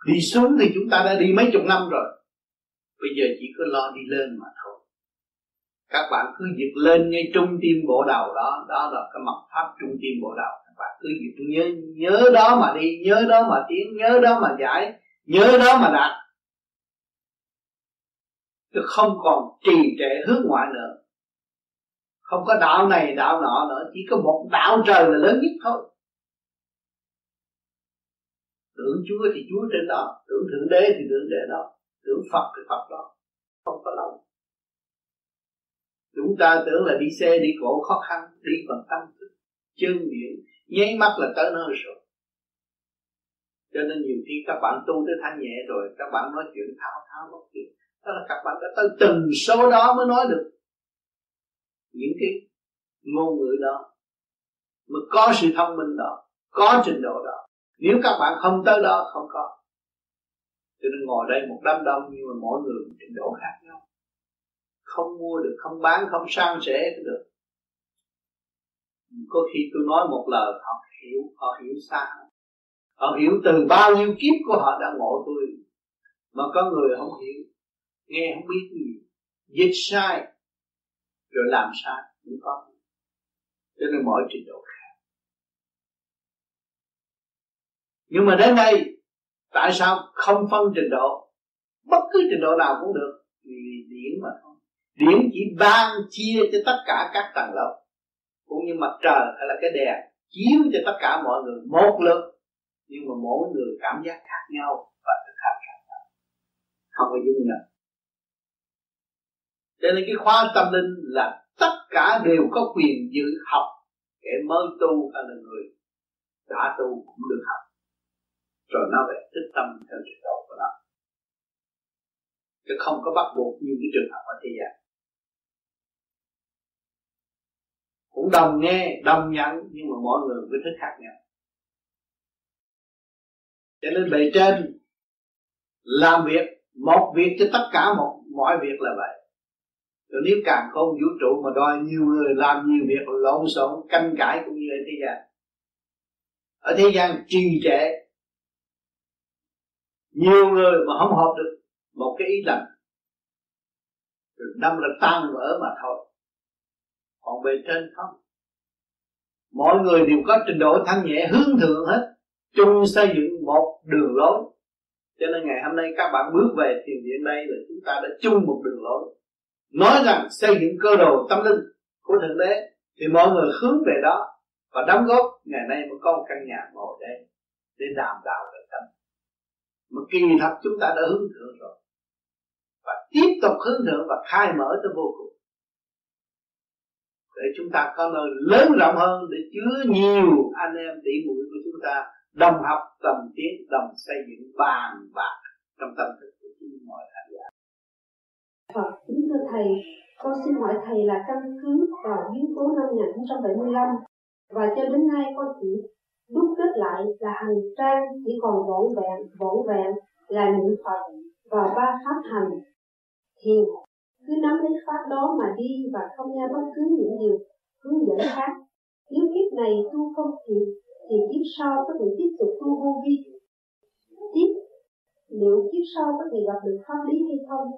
Đi xuống thì chúng ta đã đi mấy chục năm rồi. Bây giờ chỉ có lo đi lên mà thôi. Các bạn cứ dịch lên ngay trung tim bộ đầu đó đó là cái mặt pháp trung tim bộ đầu và cứ nhớ nhớ đó mà đi, nhớ đó mà tiến, nhớ đó mà giải, nhớ đó mà đạt. Chứ không còn trì trệ hướng ngoại nữa. Không có đạo này, đạo nọ nữa, chỉ có một đạo trời là lớn nhất thôi. Tưởng chúa thì chúa trên đó, tưởng thượng đế thì thượng đế đó, tưởng phật thì phật đó. Không có lâu chúng ta tưởng là đi xe, đi cổ khó khăn, đi bằng tâm thức, chân miệng nháy mắt là tới nơi rồi. Cho nên nhiều khi các bạn tu tới thanh nhẹ rồi, các bạn nói chuyện thao thao bất chuyện đó là các bạn đã tới từng số đó mới nói được. Những cái ngôn ngữ đó mới có sự thông minh đó, có trình độ đó. Nếu các bạn không tới đó, không có. Cho nên ngồi đây một đám đông nhưng mà mỗi người trình độ khác nhau. Không mua được, không bán, không sang sẻ được có khi tôi nói một lời, họ hiểu họ hiểu xa họ hiểu từ bao nhiêu kiếp của họ đã ngộ tôi, mà có người không hiểu, nghe không biết gì. Dịch sai, rồi làm sai cũng có. Cho nên mỗi trình độ khác. Nhưng mà đến đây tại sao không phân trình độ? Bất cứ trình độ nào cũng được, vì điển mà thôi điển chỉ ban chia cho tất cả các tầng lớp cũng như mặt trời hay là cái đèn, chiếu cho tất cả mọi người một lượt nhưng mà mỗi người cảm giác khác nhau và thực hành khác nhau. Không có dung nhau cho nên cái khóa tâm linh là tất cả đều có quyền dự học. Kẻ mới tu hay là người đã tu cũng được học. Rồi nó về tích tâm theo trình độ của nó. Chứ không có bắt buộc như cái trường hợp ở thế gian. Cũng đồng nghe, đồng nhận, nhưng mà mọi người với thức khác nhau. Cho nên bề trên, làm việc, một việc cho tất cả một, mọi việc là vậy. Rồi nếu càng không vũ trụ mà đòi nhiều người làm nhiều việc lộn xộn canh cãi cũng như ở thế gian. Ở thế gian trì trệ. Nhiều người mà không hợp được một cái ý lành. Rồi đâm là tan vỡ mà thôi còn bề trên không. Mọi người đều có trình độ thanh nhẹ, hướng thượng hết. Chung xây dựng một đường lối. Cho nên ngày hôm nay các bạn bước về thiền viện đây là chúng ta đã chung một đường lối. Nói rằng xây dựng cơ đồ tâm linh của thượng đế, thì mọi người hướng về đó và đóng góp. Ngày nay mới có một căn nhà ngồi đây để đàm đạo về tâm. Mà kỳ thật chúng ta đã hướng thượng rồi. Và tiếp tục hướng thượng và khai mở tới vô cùng để chúng ta có nơi lớn rộng hơn để chứa nhiều anh em tỷ muội của chúng ta đồng học đồng tiến đồng xây dựng bàn bạc trong tâm thức của chúng mọi khán giả. Phật kính thưa thầy, con xin hỏi thầy là căn cứ vào biến cố năm 1975 và cho đến nay con chỉ đúc kết lại là hành trang chỉ còn vỏn vẹn, vỏn vẹn là niệm Phật và ba pháp hành thiền cứ nắm lấy pháp đó mà đi và không nghe bất cứ những điều hướng dẫn khác. Nếu kiếp này tu không kịp thì kiếp sau có thể tiếp tục tu vô vi. Tiếp, liệu kiếp sau có thể gặp được pháp lý hay không?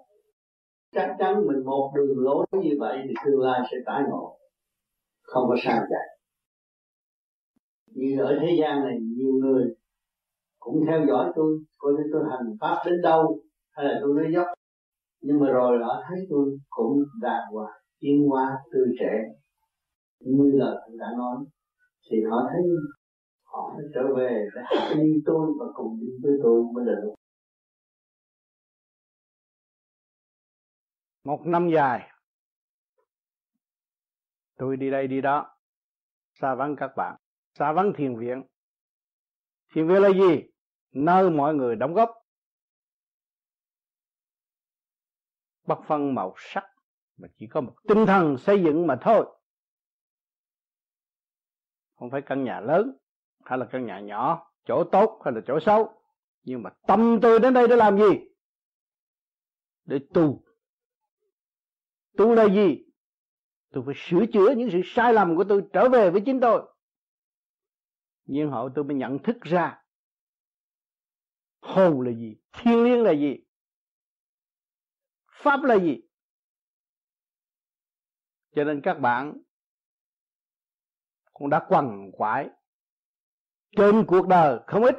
Chắc chắn mình một đường lối như vậy thì tương lai sẽ tái ngộ. Không có sao chạy như ở thế gian này nhiều người cũng theo dõi tôi, coi như tôi hành pháp đến đâu, hay là tôi nói dốc nhưng mà rồi họ thấy tôi cũng đạt hòa tiến hóa tươi trẻ. Như là tôi đã nói, thì họ thấy họ phải trở về để học như tôi và cùng đi với tôi mới được. Một năm dài, tôi đi đây đi đó xa vắng các bạn. Xa vắng thiền viện. Thiền viện là gì? Nơi mọi người đóng góp. Bất phân màu sắc, mà chỉ có một tinh thần xây dựng mà thôi. Không phải căn nhà lớn, hay là căn nhà nhỏ, chỗ tốt hay là chỗ xấu, nhưng mà tâm tôi đến đây để làm gì? Để tu. Tu là gì? Tôi phải sửa chữa những sự sai lầm của tôi trở về với chính tôi. Nhiên hậu tôi mới nhận thức ra, hồn là gì, thiên liêng là gì pháp là gì? Cho nên các bạn cũng đã quằn quại trên cuộc đời không ít.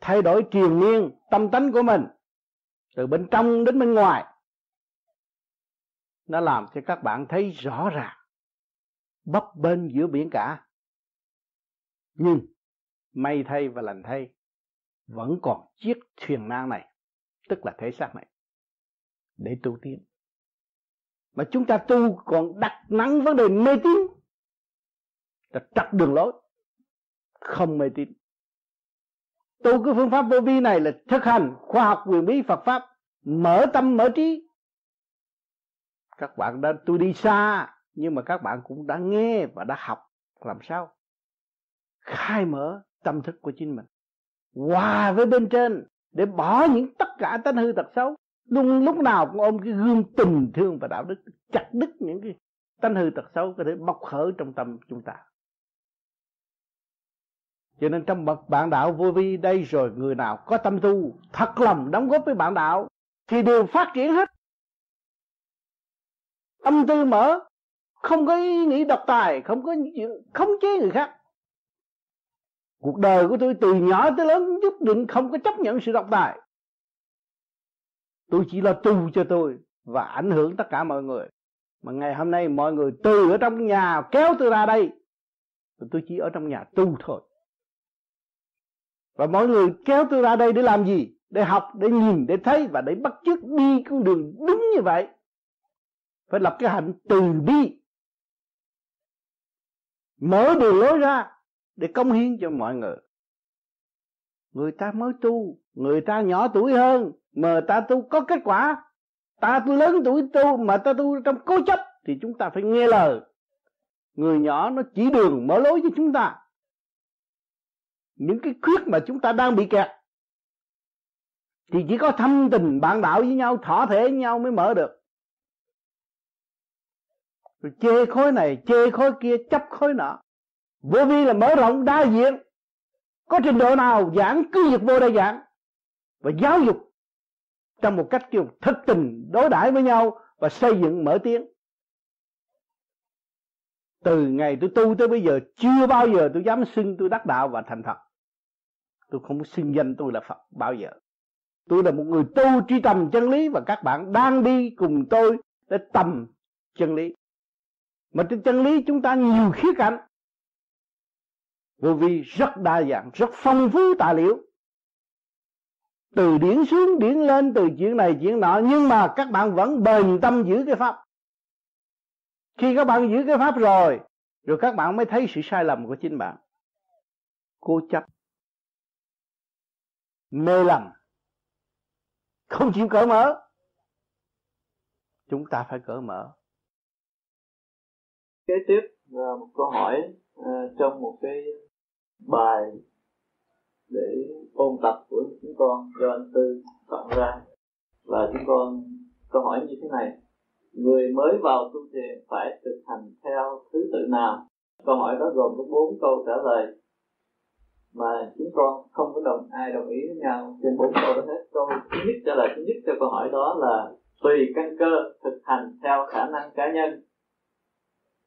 Thay đổi triền miên tâm tánh của mình từ bên trong đến bên ngoài. Nó làm cho các bạn thấy rõ ràng, bấp bên giữa biển cả. Nhưng may thay và lành thay, vẫn còn chiếc thuyền nan này, tức là thể xác này để tu tiến. Mà chúng ta tu còn đặt nặng vấn đề mê tín là trật đường lối, không mê tín. Tu cái phương pháp vô vi này là thực hành khoa học quyền bí Phật pháp, mở tâm mở trí. Các bạn đã, tôi đi xa, nhưng mà các bạn cũng đã nghe và đã học, làm sao? Khai mở tâm thức của chính mình. Hòa với bên trên, để bỏ những tất cả tánh hư tật xấu luôn lúc nào cũng ôm cái gương tình thương và đạo đức, chặt đứt những cái tánh hư tật xấu có thể bộc khởi trong tâm chúng ta. Cho nên trong bậc bạn đạo vô vi đây rồi, người nào có tâm tu, thật lòng đóng góp với bạn đạo, thì đều phát triển hết. Tâm tư mở, không có ý nghĩ độc tài, không có chuyện khống chế người khác. Cuộc đời của tôi từ nhỏ tới lớn nhất định không có chấp nhận sự độc tài tôi chỉ là tu cho tôi và ảnh hưởng tất cả mọi người. Mà ngày hôm nay mọi người từ ở trong nhà kéo tôi ra đây tôi chỉ ở trong nhà tu thôi. Và mọi người kéo tôi ra đây để làm gì? Để học, để nhìn, để thấy và để bắt chước đi con đường đúng như vậy. Phải lập cái hạnh từ bi. Mở đường lối ra để công hiến cho mọi người. Người ta mới tu, người ta nhỏ tuổi hơn mà ta tu có kết quả. Ta tu lớn tuổi tu mà ta tu trong cố chấp thì chúng ta phải nghe lời. Người nhỏ nó chỉ đường mở lối cho chúng ta. Những cái khuyết mà chúng ta đang bị kẹt. Thì chỉ có thâm tình bạn đạo với nhau, thỏa thể với nhau mới mở được. Rồi chê khối này, chê khối kia, chấp khối nọ. Vô vi là mở rộng đa diện. Có trình độ nào giảng cứ việc vô đây giảng. Và giáo dục trong một cách kiểu thất tình, đối đãi với nhau và xây dựng mở tiếng. Từ ngày tôi tu tới bây giờ, chưa bao giờ tôi dám xưng tôi đắc đạo và thành Phật. Tôi không xưng danh tôi là Phật bao giờ. Tôi là một người tu truy tầm chân lý và các bạn đang đi cùng tôi để tầm chân lý. Mà trên chân lý chúng ta nhiều khía cạnh. Vô vi rất đa dạng, rất phong phú tài liệu từ điển xuống điển lên từ chuyện này chuyện nọ. Nhưng mà các bạn vẫn bền tâm giữ cái pháp. Khi các bạn giữ cái pháp rồi rồi các bạn mới thấy sự sai lầm của chính bạn. Cố chấp. Mê lầm. Không chịu cởi mở. Chúng ta phải cởi mở. Kế tiếp là một câu hỏi uh, trong một cái bài để ôn tập của chúng con do anh tư soạn ra. Và chúng con, câu hỏi như thế này, người mới vào tu thiền phải thực hành theo thứ tự nào? Câu hỏi đó gồm có bốn câu trả lời mà chúng con không có đồng, ai đồng ý với nhau. Trên bốn câu đó hết, câu thứ nhất trả lời thứ nhất cho câu hỏi đó là tùy căn cơ thực hành theo khả năng cá nhân.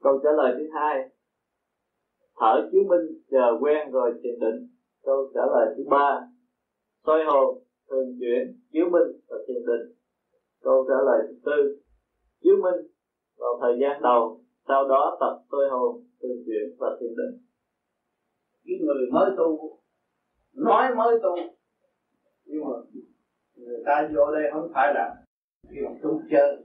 Câu trả lời thứ hai, thở chứng minh, chờ quen rồi thiền định câu trả lời thứ ba, soi hồn, thường chuyển, chiếu minh và thiền định. Câu trả lời thứ tư, chiếu minh vào thời gian đầu, sau đó tập soi hồn, thường chuyển và thiền định. Cái người mới tu, nói mới tu, nhưng mà người ta vô đây không phải là kiểu tu chơi.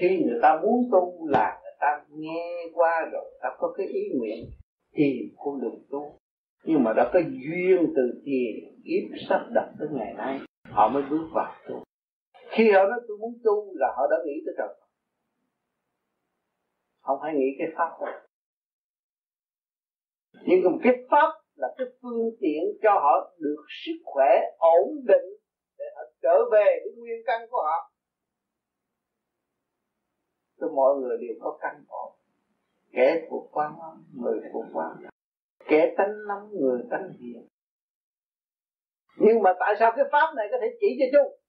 Khi người ta muốn tu là người ta nghe qua rồi ta có cái ý nguyện thì con đường tu nhưng mà đã có duyên từ thiền, kiếp sắp đặt tới ngày nay, họ mới bước vào tu. Khi họ nói tôi muốn tu là họ đã nghĩ tới trời không phải nghĩ cái pháp đâu. Nhưng mà cái pháp là cái phương tiện cho họ được sức khỏe ổn định để họ trở về với nguyên căn của họ. Cho mọi người đều có căn ổn kẻ thuộc quan, người thuộc quan kẻ tánh nóng người tánh hiền nhưng mà tại sao cái pháp này có thể chỉ cho chung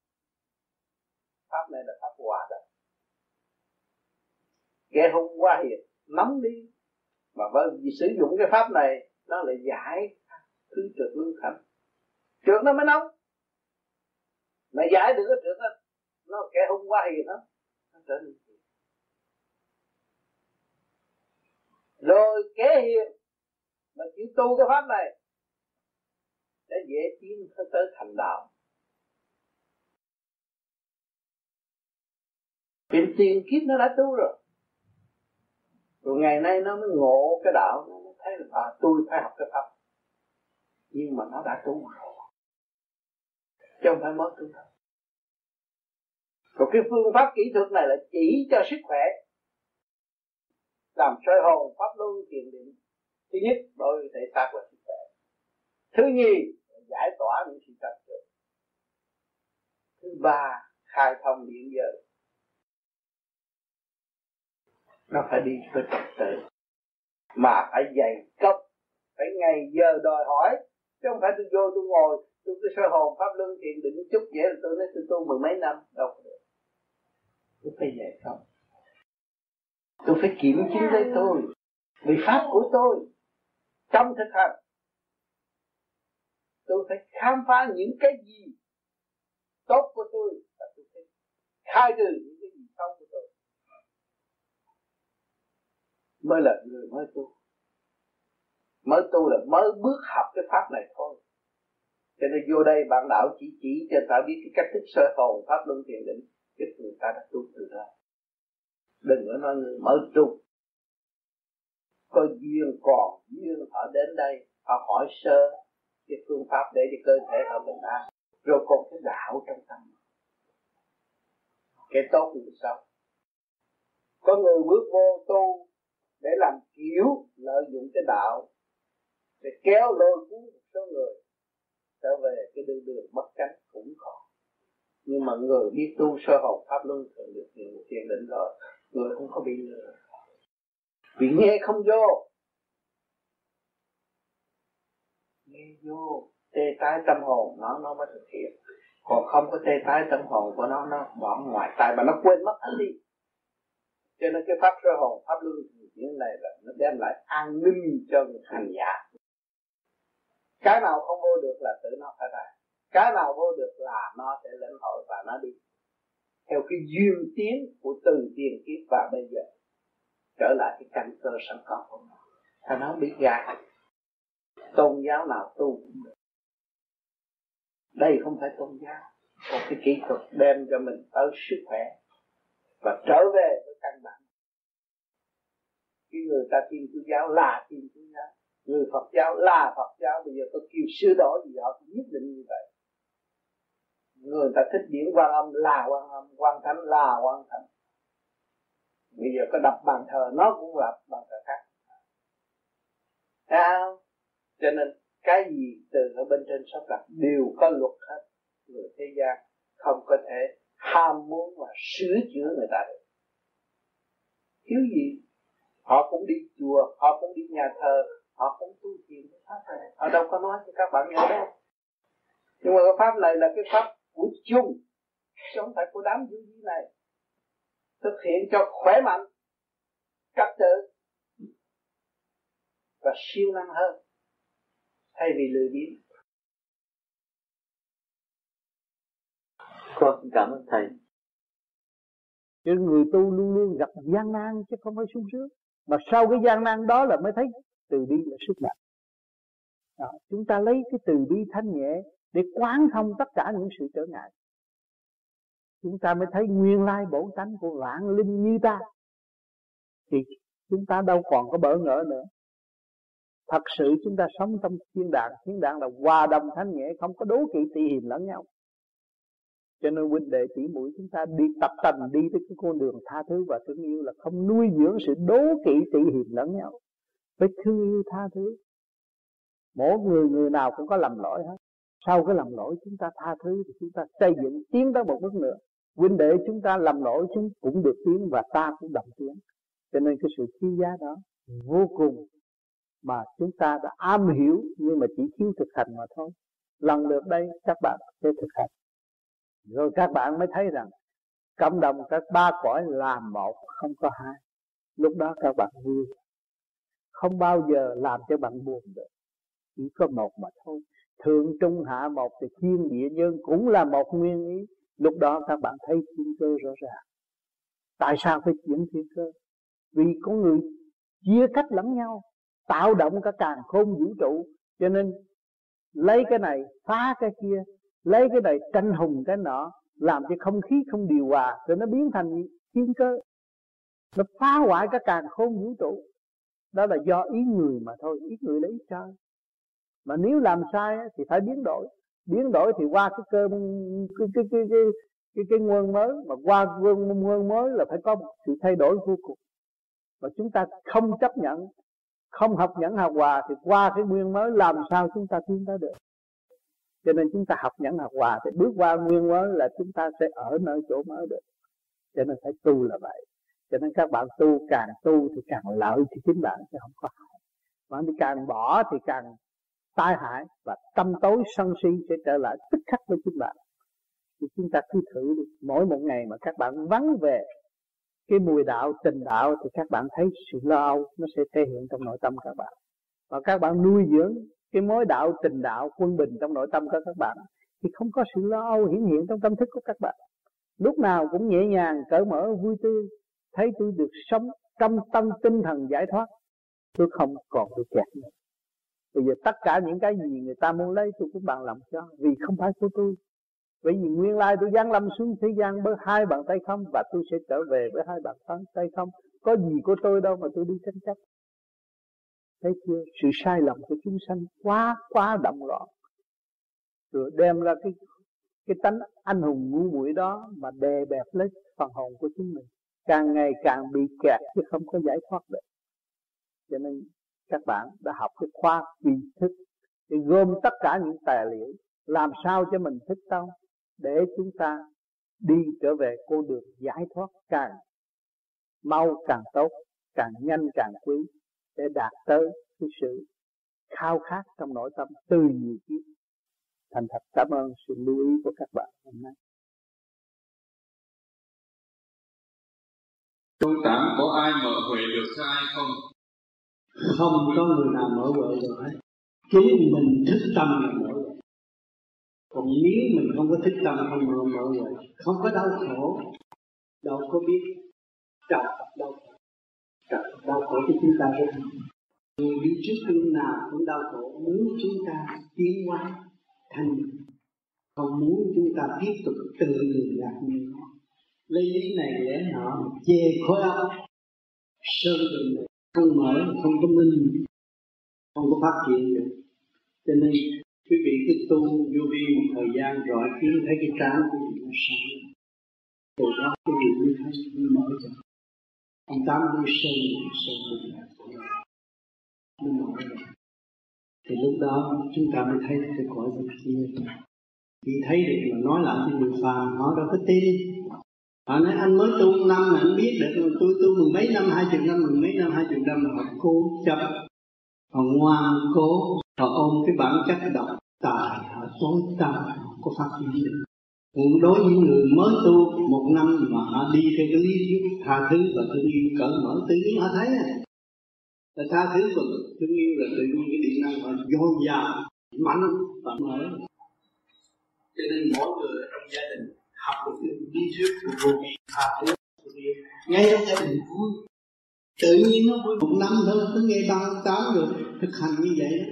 pháp này là pháp hòa đó kẻ hung quá hiền, nắm đi. Mà bởi vì sử dụng cái pháp này, nó lại giải thứ trượt lưu thanh trượt nó mới nóng mà giải được cái trượt đó, nó kẻ hung quá hiền đó, nó trở nên rồi kẻ hiền mà chịu tu cái pháp này để dễ tiến tới thành đạo. Chuyện tiền kiếp nó đã tu rồi. Rồi ngày nay nó mới ngộ cái đạo Nó mới thấy là à, tôi phải học cái pháp. Nhưng mà nó đã tu rồi. Chứ không phải mất tu đâu. Rồi cái phương pháp kỹ thuật này là chỉ cho sức khỏe. Làm soi hồn pháp luân thiền định. Thứ nhất, đối với thể xác và sức khỏe. Thứ nhì, giải tỏa những sự trần trượt Thứ ba, khai thông điện giới. Nó phải đi với trật tự. Mà phải dày cấp phải ngày giờ đòi hỏi, chứ không phải tôi vô tôi ngồi, tôi cứ soi hồn pháp luân thiền định chút vậy là tôi nói tôi tu mười mấy năm, đâu có được. Tôi phải dày không tôi phải kiểm chứng lấy tôi. Vì pháp của tôi trong thực hành, tôi phải khám phá những cái gì tốt của tôi và tôi phải khai trừ những cái gì xấu của tôi. Mới là người mới tu. Mới tu là mới bước học cái pháp này thôi. Cho nên vô đây bạn đạo chỉ chỉ cho ta biết cái cách thức sơ hồn, pháp luân thiền định, cái người ta đã tu từ đó. Đừng có nói người mới tu có duyên còn duyên họ đến đây, họ hỏi sơ cái phương pháp để cho cơ thể họ bình an. Rồi còn cái đạo trong tâm. Cái tốt người sao? có người bước vô tu để làm kiểu lợi dụng cái đạo, để kéo lôi cuốn một số người trở về cái đường đường bất cánh cũng còn. Nhưng mà người biết tu sơ hồn pháp luân thường được nhiều tiền định rồi, người không có bị lừa vì nghe không vô. Nghe vô, tê tái tâm hồn, nó nó mới thực hiện. Còn không có tê tái tâm hồn của nó nó bỏ ngoài tai mà nó quên mất anh đi. Cho nên cái pháp sơ hồn, pháp luân chuyển này là nó đem lại an ninh cho người hành giả. Cái nào không vô được là tự nó phải ra. Cái nào vô được là nó sẽ lãnh hội và nó đi. Theo cái duyên tiến của từng tiền kiếp và bây giờ trở lại cái căn cơ sẵn có của nó thì nó bị gạt tôn giáo nào tu cũng được. Đây không phải tôn giáo, một cái kỹ thuật đem cho mình tới sức khỏe và trở về với căn bản. Cái người ta tin chúa giáo là tin chúa giáo, người phật giáo là phật giáo, bây giờ có kêu sửa đổi gì họ cũng nhất định như vậy. Người ta thích điển quan âm, là quan âm quan thánh, là quan thánh bây giờ có đập bàn thờ nó cũng là bàn thờ khác. Sao cho nên cái gì từ ở bên trên sắp đặt đều có luật hết. Người thế gian không có thể ham muốn và sửa chữa người ta được. Thiếu gì? Họ cũng đi chùa, họ cũng đi nhà thờ, họ cũng tu thiền pháp này. Họ đâu có nói cho các bạn nghe đâu. Nhưng mà cái pháp này là cái pháp của chung, chứ không phải của đám du này thực hiện cho khỏe mạnh trật tự và siêu năng hơn thay vì lười biếng. Con cảm ơn thầy. Cho người tu luôn luôn gặp gian nan chứ không phải sung sướng. Mà sau cái gian nan đó là mới thấy từ bi là sức mạnh đó, chúng ta lấy cái từ bi thanh nhẹ để quán thông tất cả những sự trở ngại chúng ta mới thấy nguyên lai bổn tánh của vạn linh như ta. Thì chúng ta đâu còn có bỡ ngỡ nữa. Thật sự chúng ta sống trong thiên đàng. Thiên đàng là hòa đồng thanh nhẹ không có đố kỵ tị hiềm lẫn nhau. Cho nên huynh đệ tỷ mũi chúng ta đi tập tành đi tới cái con đường tha thứ và thương yêu là không nuôi dưỡng sự đố kỵ tị hiềm lẫn nhau. Phải thương yêu tha thứ. Mỗi người người nào cũng có lầm lỗi hết. Sau cái lầm lỗi chúng ta tha thứ thì chúng ta xây dựng, tiến tới một bước nữa huynh đệ chúng ta làm lỗi chúng cũng được tiến và ta cũng đồng tiến cho nên cái sự quý giá đó vô cùng mà chúng ta đã am hiểu, nhưng mà chỉ thiếu thực hành mà thôi. Lần lượt đây các bạn sẽ thực hành. Rồi các bạn mới thấy rằng cộng đồng các ba cõi làm một, không có hai. Lúc đó các bạn vui. Không bao giờ làm cho bạn buồn được. Chỉ có một mà thôi. Thượng trung hạ một thì thiên địa nhân cũng là một nguyên ý lúc đó các bạn thấy thiên cơ rõ ràng. Tại sao phải chuyển thiên cơ? Vì có người chia cách lẫn nhau, tạo động cả càng khôn vũ trụ. Cho nên, lấy cái này, phá cái kia, lấy cái này, tranh hùng cái nọ, làm cho không khí không điều hòa, rồi nó biến thành thiên cơ. Nó phá hoại cả càng khôn vũ trụ. Đó là do ý người mà thôi, ý người lấy sai mà nếu làm sai thì phải biến đổi biến đổi thì qua cái cơ cái cái cái cái cái, cái nguồn mới mà qua nguồn nguồn mới là phải có một sự thay đổi vô cùng. Và chúng ta không chấp nhận không học nhẫn học hòa thì qua cái nguyên mới làm sao chúng ta tiến tới được? Cho nên chúng ta học nhẫn học hòa thì bước qua nguyên mới là chúng ta sẽ ở nơi chỗ mới được. Cho nên phải tu là vậy. Cho nên các bạn tu càng tu thì càng lợi thì chính bạn sẽ không có hại. Bạn thì càng bỏ thì càng tai hại và tâm tối sân si sẽ trở lại tức khắc với chính bạn. Thì chúng ta cứ thử đi. Mỗi một ngày mà các bạn vắng về cái mùi đạo, tình đạo thì các bạn thấy sự lo âu nó sẽ thể hiện trong nội tâm các bạn. Và các bạn nuôi dưỡng cái mối đạo, tình đạo, quân bình trong nội tâm của các bạn thì không có sự lo âu hiển hiện trong tâm thức của các bạn. Lúc nào cũng nhẹ nhàng, cởi mở, vui tươi, thấy tôi được sống trong tâm tinh thần giải thoát. Tôi không còn bị kẹt nữa bây giờ tất cả những cái gì người ta muốn lấy, tôi cũng bằng lòng cho, vì không phải của tôi. Bởi vì nguyên lai tôi giáng lâm xuống thế gian với hai bàn tay không, và tôi sẽ trở về với hai bàn tay không. Có gì của tôi đâu mà tôi đi tranh chấp. Thấy chưa? Sự sai lầm của chúng sanh quá quá động loạn. Rồi đem ra cái cái tánh anh hùng ngu muội đó mà đè bẹp lấy phần hồn của chúng mình. Càng ngày càng bị kẹt chứ không có giải thoát được. Cho nên các bạn đã học cái khoa tri thức để gom tất cả những tài liệu, làm sao cho mình thích tâm để chúng ta đi trở về con đường giải thoát càng mau, càng tốt, càng nhanh, càng quý để đạt tới cái sự khao khát trong nội tâm từ nhiều kiếp thành thật cảm ơn sự lưu ý của các bạn hôm nay Trong tám có ai mở huệ được cho ai không? Không có người nào mở huệ được hết. Chính mình thức tâm là mở huệ. Còn nếu mình không có thức tâm, không mở mở huệ, Không có đau khổ, Đâu có biết trời đau khổ. Trời đau khổ cho chúng ta rất Người đi trước lúc nào cũng đau khổ, Muốn chúng ta tiến hóa, thành Không muốn chúng ta tiếp tục tự người gạt như lấy lý này lẽ nọ chê khối óc, sơn đường không mở, không có minh, không có phát triển được. Cho nên, quý vị cứ tu vô vi một thời gian rồi kiến thấy cái trán của mình nó sáng. Từ đó quý vị mới thấy mới mở ra. Ông tám đi sơn sơn nó mở ra. Thì lúc đó chúng ta mới thấy cái cõi bên kia. Khi thấy được mà nói lại thì người phàm họ đâu có tin họ nói, anh mới tu năm mà anh biết được, tôi tu mười mấy năm, hai chục năm, mười mấy năm, hai chục năm họ cố chấp. Họ ngoan cố họ ôm cái bản chất độc tài, họ tối tâm có phát triển được. Còn đối với người mới tu một năm mà họ đi theo cái lý thuyết tha thứ và thương yêu cởi mở, tự nhiên họ thấy à. Là tha thứ và thương yêu là tự nhiên cái điện năng họ dồi dào, mạnh và mở. Cho nên mỗi người trong gia đình học được cái đi trước của vô vi tha ngay trong gia đình vui. Tự nhiên nó vui một năm thôi cứ nghe ba, tám rồi, thực hành như vậy đó.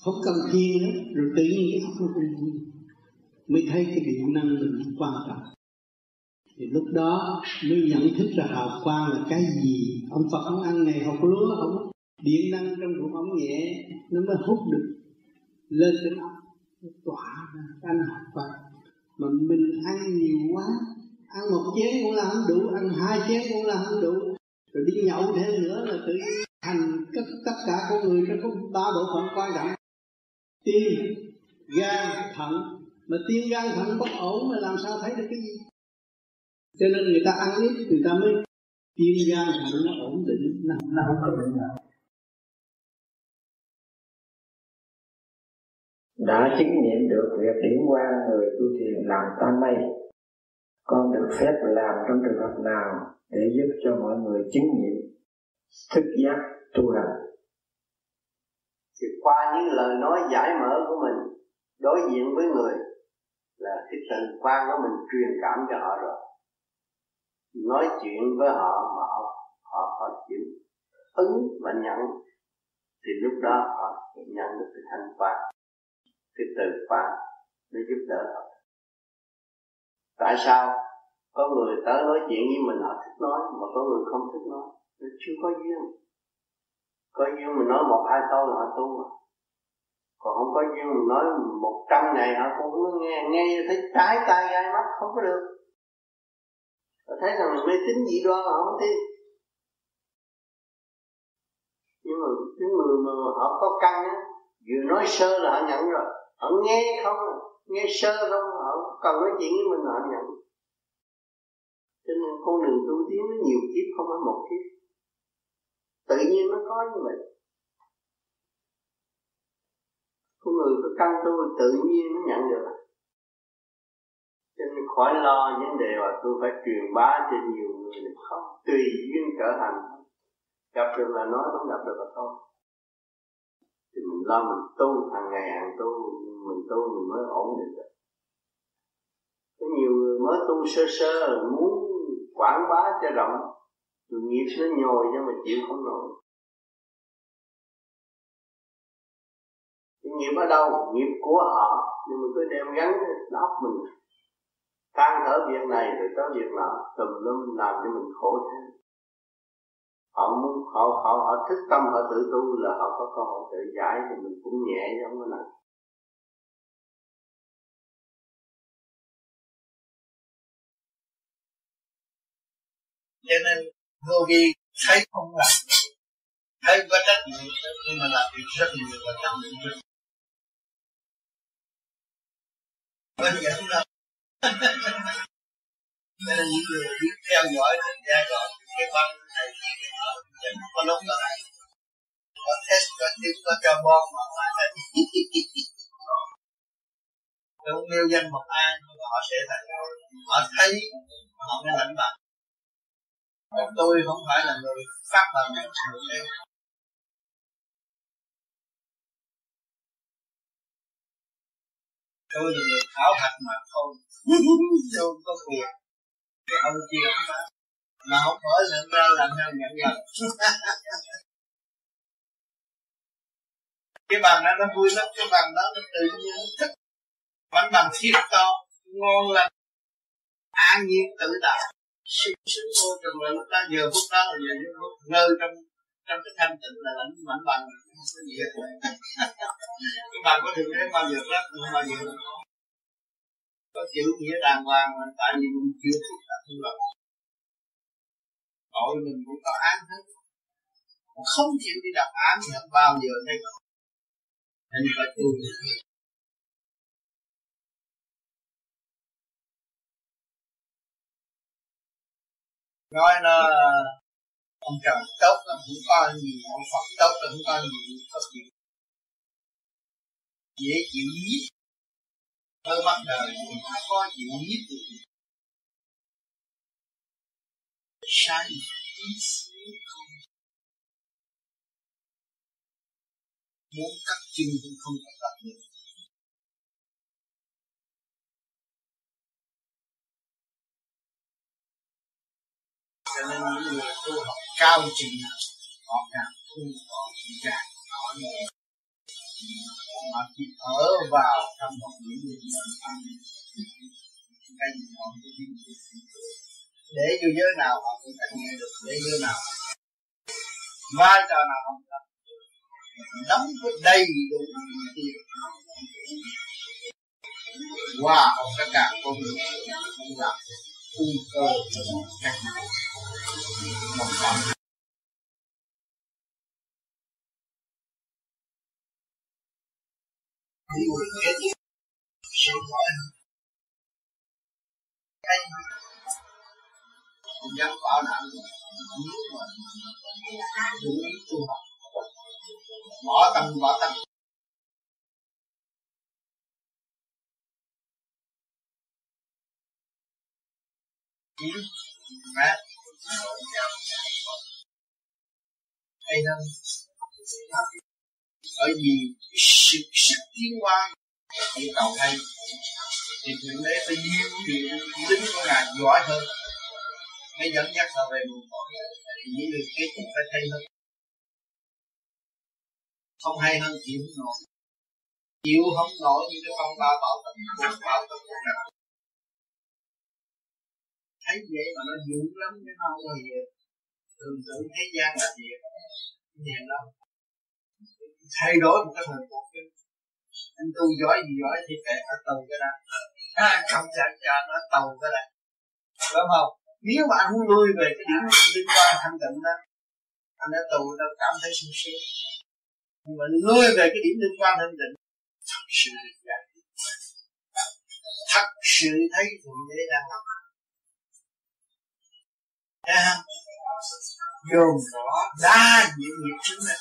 Không cần thiền nữa, rồi tự nhiên cái óc nó cũng vui. Mới thấy cái điện năng mình quan trọng. Thì lúc đó mới nhận thức ra hào quang là cái gì. Ông Phật ông ăn này, học lúa ông điện năng trong bụng ông nhẹ, nó mới hút được lên trên óc tỏa ra cái học quang mà mình ăn nhiều quá ăn một chén cũng là không đủ ăn hai chén cũng là không đủ. Rồi đi nhậu thêm nữa là tự thành tất tất cả con người nó có ba bộ phận quan trọng. Tim gan thận. Mà tim gan thận bất ổn mà làm sao thấy được cái gì? Cho nên người ta ăn ít người ta mới tim gan thận nó ổn định nó, nó không có bệnh nào đã chứng nghiệm được việc điểm qua người tu thiền làm tam mây con được phép làm trong trường hợp nào để giúp cho mọi người chứng nghiệm thức giác tu hành? Thì qua những lời nói giải mở của mình đối diện với người là cái tình quan của mình truyền cảm cho họ rồi. Nói chuyện với họ mà họ họ, họ chịu ứng và nhận thì lúc đó họ nhận được cái thanh quan cái từ khóa để giúp đỡ họ. Tại sao có người tới nói chuyện với mình, họ thích nói mà có người không thích nói? Nó chưa có duyên. Có duyên mình nói một hai câu là họ tu mà còn không có duyên mình nói một trăm ngày, họ cũng không nghe nghe thấy trái tay, gai mắt, không có được. Họ thấy rằng mê tín dị đoan họ không tin. Nhưng mà cái người mà họ có căn á, vừa nói sơ là họ nhận rồi họ nghe không? Nghe sơ không? Họ cần nói chuyện với mình họ nhận dạ. cho nên con đường tu tiến nó nhiều kiếp, không phải một kiếp. Tự nhiên nó có như vậy. Con người có căn tu, tự nhiên nó nhận được. Cho nên khỏi lo vấn đề mà tôi phải truyền bá cho nhiều người không? Tùy duyên trở thành gặp được là nói, không gặp được là thôi thì mình lo mình tu, hàng ngày hàng tu, mình tu mình mới ổn định được. Có nhiều người mới tu sơ sơ, muốn quảng bá cho rộng nghiệp nó nhồi nhưng mà chịu không nổi. Cái nghiệp ở đâu? Nghiệp của họ. Nhưng mà cứ đem gắn cái óc mình. Than thở việc này, rồi tới việc nọ, tùm lum làm cho mình khổ thêm họ muốn, họ họ họ thức tâm, họ tự tu là họ có cơ hội tự giải thì mình cũng nhẹ giống cái này cho nên, vô vi thấy không làm thấy có trách nhiệm nhưng mà làm việc rất nhiều và trách nhiệm rất đơn giản đâu cho nên những người biết theo dõi thì ra rồi cái văn thầy chẳng có lúc là có test có tiếp có cho bon mà lại thấy không nêu danh một ai họ sẽ thấy họ thấy họ mới lãnh bạc còn tôi không phải là người phát bằng nhận người đây tôi là người khảo hạch mà thôi. Tôi có quyền. Cái ông kia không phải mà không khỏi lượng ra làm sao nhận nhận cái bằng đó nó vui lắm, cái bằng đó nó tự nhiên nó thích. Bánh bằng thiết to, ngon lành. An nhiên, tự tại. Sinh sinh vô trường là lúc đó, giờ phút đó là giờ phút ngơ trong trong cái thanh tịnh là lãnh mạnh bằng không có gì hết. Cái bằng có thường đến bao giờ đó không bao giờ có chữ nghĩa đàng hoàng mà tại vì mình chưa thực tập như vậy tội mình cũng có án hết. Không chịu đi đọc án thì không bao giờ thấy nên phải tu nói nó ông trời tốt là cũng có gì, ông Phật tốt là cũng có gì có gì. Dễ chịu nhất. Hơi mắt đời cũng có chịu nhất sai tí xíu không muốn cắt chân cũng không có cắt được cho nên những người tu học cao trình họ càng tu họ càng có nhẹ mà khi ở vào trong một những người cái gì họ cũng biết để vô giới nào họ cũng phải nghe được, để vô nào. Vai trò nào không cần đóng với đầy đủ tiền wow tất cả con người cũng là cung cơ cách một phần điều kế tiếp sự gọi cái không dám bảo đảm nếu mà đủ ý tu học bỏ tâm bỏ tâm kiếm mát hay hơn bởi vì sự sắc tiến hóa yêu cầu hay thì thượng đế phải yêu luyện tính của ngài giỏi hơn mới dẫn dắt họ về nguồn cội những người kế tiếp phải hay hơn không hay hơn chịu không nổi chịu không nổi như cái phong ba bảo tận bảo tận thấy vậy mà nó dữ lắm cái nó không gì thường tưởng thế gian là thiệt hiền đâu thay đổi một cái thời cuộc anh tu giỏi gì giỏi thì kệ ở tù cái đó. À, không chả chả nó tù cái này đúng không? Nếu mà anh không lui về cái điểm liên quan thanh tịnh đó anh đã tù đâu cảm thấy sung sướng. Nhưng mà lui về cái điểm liên quan thanh tịnh thật sự giải, thật sự thấy thượng đế đang làm Thấy không? Dồn rõ đa những nghiệp chướng này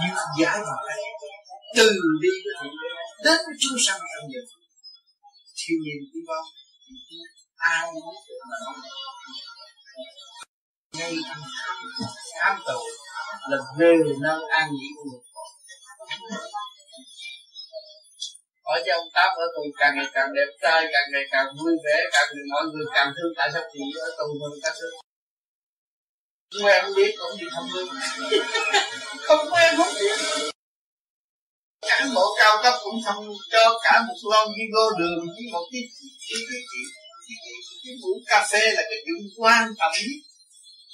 như giải vào đây từ đi cái thượng đế đến với chúng sanh trong giờ thiên nhiên quý báu ai muốn tưởng là không ngay trong ám tù là về nơi an nghỉ của người ở cho ông tám ở tù càng ngày càng đẹp trai càng ngày càng vui vẻ càng ngày mọi người càng thương tại sao chị ở tù mình các thứ. Quen không biết cũng gì không lương không em không biết. Cán bộ cao cấp cũng không cho cả một lon đi vô đường chỉ một cái, cái, cái, cái cái, cái, cà phê là cái dụng quan trọng nhất.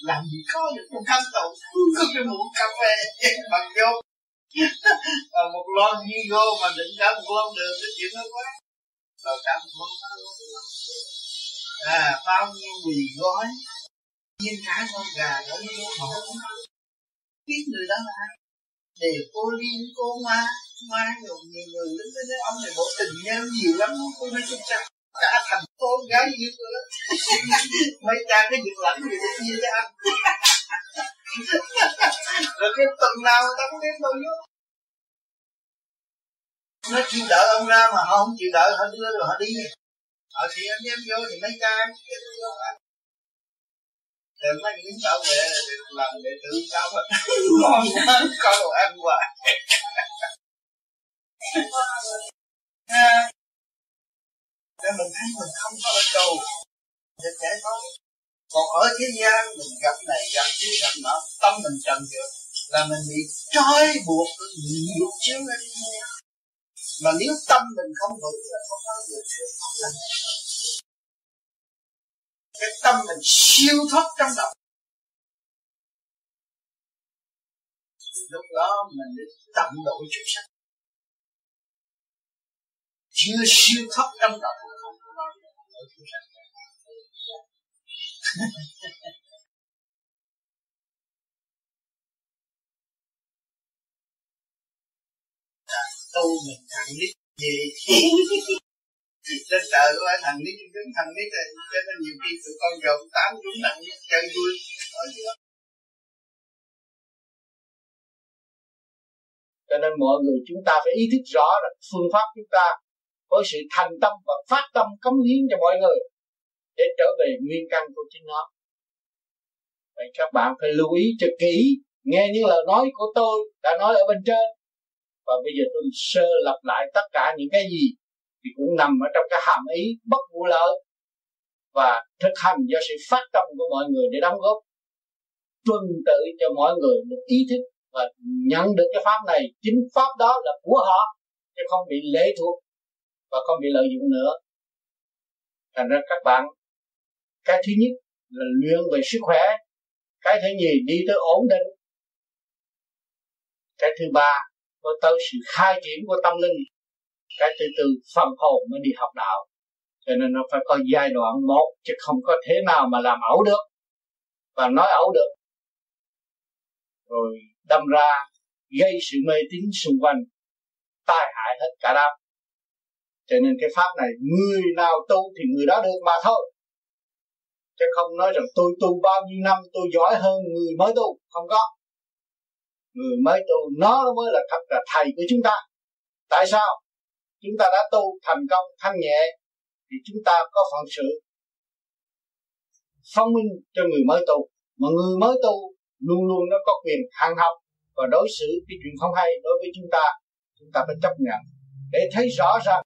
Làm gì có được một cán tàu có cái muỗng cà phê bằng vô và một lon vô mà đựng cả một lon đường cái chuyện đó quá. Rồi cả một lon à bao nhiêu mì gói. Nhiên cả con gà ở vô hổ biết người đó là ai? Để cô liên cô ma ma rồi nhiều người đến với ông này bộ tình nhân nhiều lắm cô nói chung sao cả thành con gái như tôi đó mấy cha cái việc lãnh gì để chia cho anh? Rồi cái tuần nào người ta cũng đến tôi vô nó chịu đợi ông ra mà họ không chịu đợi họ đưa rồi họ đi. Họ thì anh em vô thì mấy cha cái mấy vô đừng mấy những bảo vệ, làm đệ tử cao hết còn quá có đồ ăn hoài để mình thấy mình không có ở đâu. Để giải thoát còn ở thế gian, mình gặp này gặp kia, gặp nọ. Tâm mình trần được là mình bị trói buộc nhiều chiếu lên mà nếu tâm mình không vững là không bao giờ được không làm cái tâm mình siêu thoát trong động lúc đó mình được tận độ chúng sanh chưa siêu thoát trong động ở tu mình thằng nít gì lên trời của thằng nít đứng thằng nít rồi cho nên nhiều khi tụi con dồn tám đúng thằng nít chơi vui. Ờ, ở giữa cho nên mọi người chúng ta phải ý thức rõ là phương pháp chúng ta có sự thành tâm và phát tâm cống hiến cho mọi người để trở về nguyên căn của chính nó. Vậy các bạn phải lưu ý cho kỹ, nghe những lời nói của tôi đã nói ở bên trên. Và bây giờ tôi sơ lặp lại tất cả những cái gì thì cũng nằm ở trong cái hàm ý bất vụ lợi và thực hành do sự phát tâm của mọi người để đóng góp. Tuân tự cho mọi người được ý thức và nhận được cái pháp này. Chính pháp đó là của họ, chứ không bị lệ thuộc và không bị lợi dụng nữa. Thành ra các bạn, cái thứ nhất là luyện về sức khỏe, cái thứ nhì đi tới ổn định. Cái thứ ba, có tới sự khai triển của tâm linh. Cái thứ tư, phần hồn mới đi học đạo. Cho nên nó phải có giai đoạn một, chứ không có thế nào mà làm ẩu được. Và nói ẩu được. Rồi đâm ra gây sự mê tín xung quanh, tai hại hết cả đám cho nên cái pháp này, người nào tu thì người đó được mà thôi. Chứ không nói rằng tôi tu bao nhiêu năm, tôi giỏi hơn người mới tu. Không có. Người mới tu, nó mới là thật là thầy của chúng ta. Tại sao? Chúng ta đã tu thành công thanh nhẹ, thì chúng ta có phận sự phong minh cho người mới tu. Mà người mới tu luôn luôn nó có quyền hàng học và đối xử. Cái chuyện không hay đối với chúng ta chúng ta phải chấp nhận để thấy rõ rằng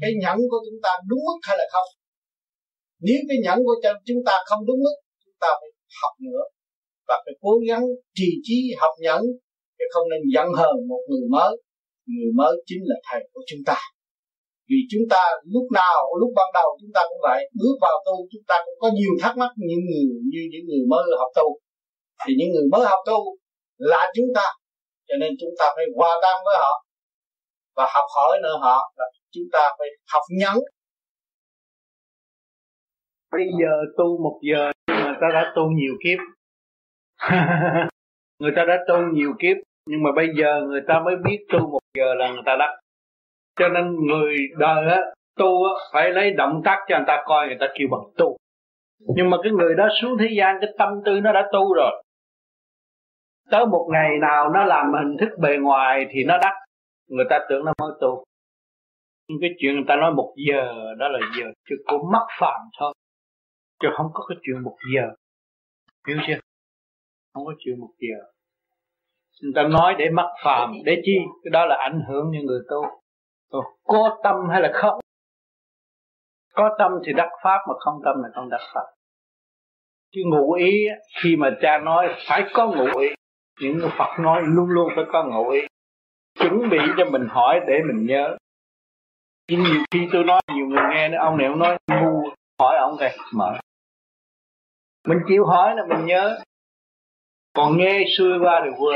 cái nhẫn của chúng ta đúng mức hay là không? Nếu cái nhẫn của chúng ta không đúng mức, chúng ta phải học nữa và phải cố gắng trì trí học nhẫn để không nên giận hờn một người mới. Người mới chính là thầy của chúng ta. Vì chúng ta lúc nào, lúc ban đầu chúng ta cũng vậy, bước vào tu chúng ta cũng có nhiều thắc mắc như người, như những người mới học tu. Thì những người mới học tu là chúng ta, cho nên chúng ta phải hòa tan với họ và học hỏi nữa họ là chúng ta phải học nhẫn bây giờ tu một giờ, người ta đã tu nhiều kiếp. Người ta đã tu nhiều kiếp, nhưng mà bây giờ người ta mới biết tu một giờ là người ta đắc. Cho nên người đời á, tu á, phải lấy động tác cho người ta coi, người ta kêu bằng tu. Nhưng mà cái người đó xuống thế gian, cái tâm tư nó đã tu rồi. Tới một ngày nào nó làm hình thức bề ngoài thì nó đắc. Người ta tưởng nó mới tu nhưng cái chuyện người ta nói một giờ, đó là giờ chứ cũng mắc phạm thôi. Chứ không có cái chuyện một giờ. Hiểu chưa? Không có chuyện một giờ. Người ta nói để mắc phạm, để chi? Cái đó là ảnh hưởng như người tu. Có tâm hay là không? Có tâm thì đắc pháp, mà không tâm là không đắc pháp chứ ngụ ý khi mà cha nói phải có ngụ ý, những người Phật nói luôn luôn phải có ngụ ý. Chuẩn bị cho mình hỏi để mình nhớ nhiều khi tôi nói, nhiều người nghe nữa, ông này ông nói ngu, hỏi ông kìa. Mở. Mình chịu hỏi là mình nhớ. Còn nghe xuôi qua thì vừa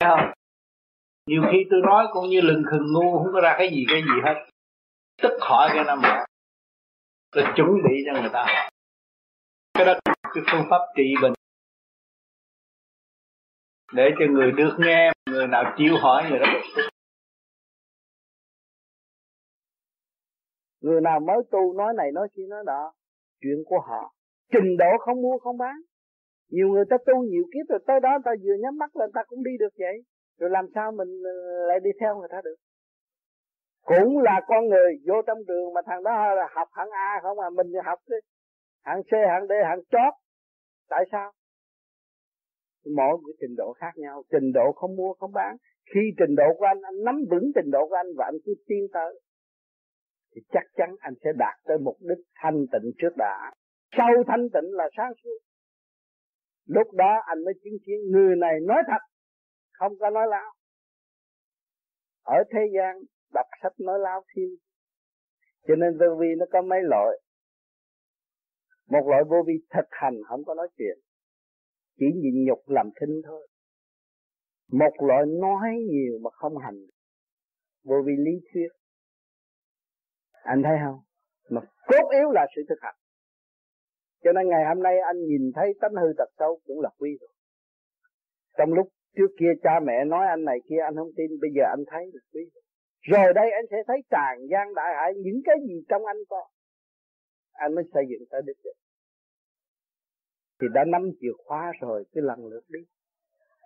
Thấy không? Nhiều khi tôi nói cũng như lừng khừng ngu, không có ra cái gì cái gì hết. Tức hỏi cái năm mở rồi chuẩn bị cho người ta. Cái đó cái phương pháp trị bệnh. Để cho người được nghe, người nào chịu hỏi người đó người nào mới tu nói này nói kia nói đó chuyện của họ. Trình độ không mua không bán. Nhiều người ta tu nhiều kiếp rồi tới đó ta vừa nhắm mắt lên ta cũng đi được vậy. Rồi làm sao mình ờ, lại đi theo người ta được? Cũng là con người vô trong trường mà thằng đó là học hạng A không à mình thì học đi hạng C, hạng D, hạng chót. Tại sao? Mỗi cái trình độ khác nhau. Trình độ không mua không bán. Khi trình độ của anh anh nắm vững trình độ của anh và anh cứ tiến tới thì chắc chắn anh sẽ đạt tới mục đích thanh tịnh trước đã. Sau thanh tịnh là sáng suốt. Lúc đó anh mới chứng kiến người này nói thật, không có nói láo. Ở thế gian, đọc sách nói láo thiên cho nên vô vi nó có mấy loại. Một loại vô vi thực hành, không có nói chuyện. Chỉ nhịn nhục làm thinh thôi. Một loại nói nhiều mà không hành. Vô vi lý thuyết anh thấy không? Mà cốt yếu là sự thực hành. Cho nên ngày hôm nay anh nhìn thấy tánh hư tật xấu cũng là quý rồi. Trong lúc trước kia cha mẹ nói anh này kia, anh không tin, bây giờ anh thấy là quý rồi. Rồi đây anh sẽ thấy tràn gian đại hải những cái gì trong anh có. Anh mới xây dựng tới đích được thì đã nắm chìa khóa rồi cứ lần lượt đi.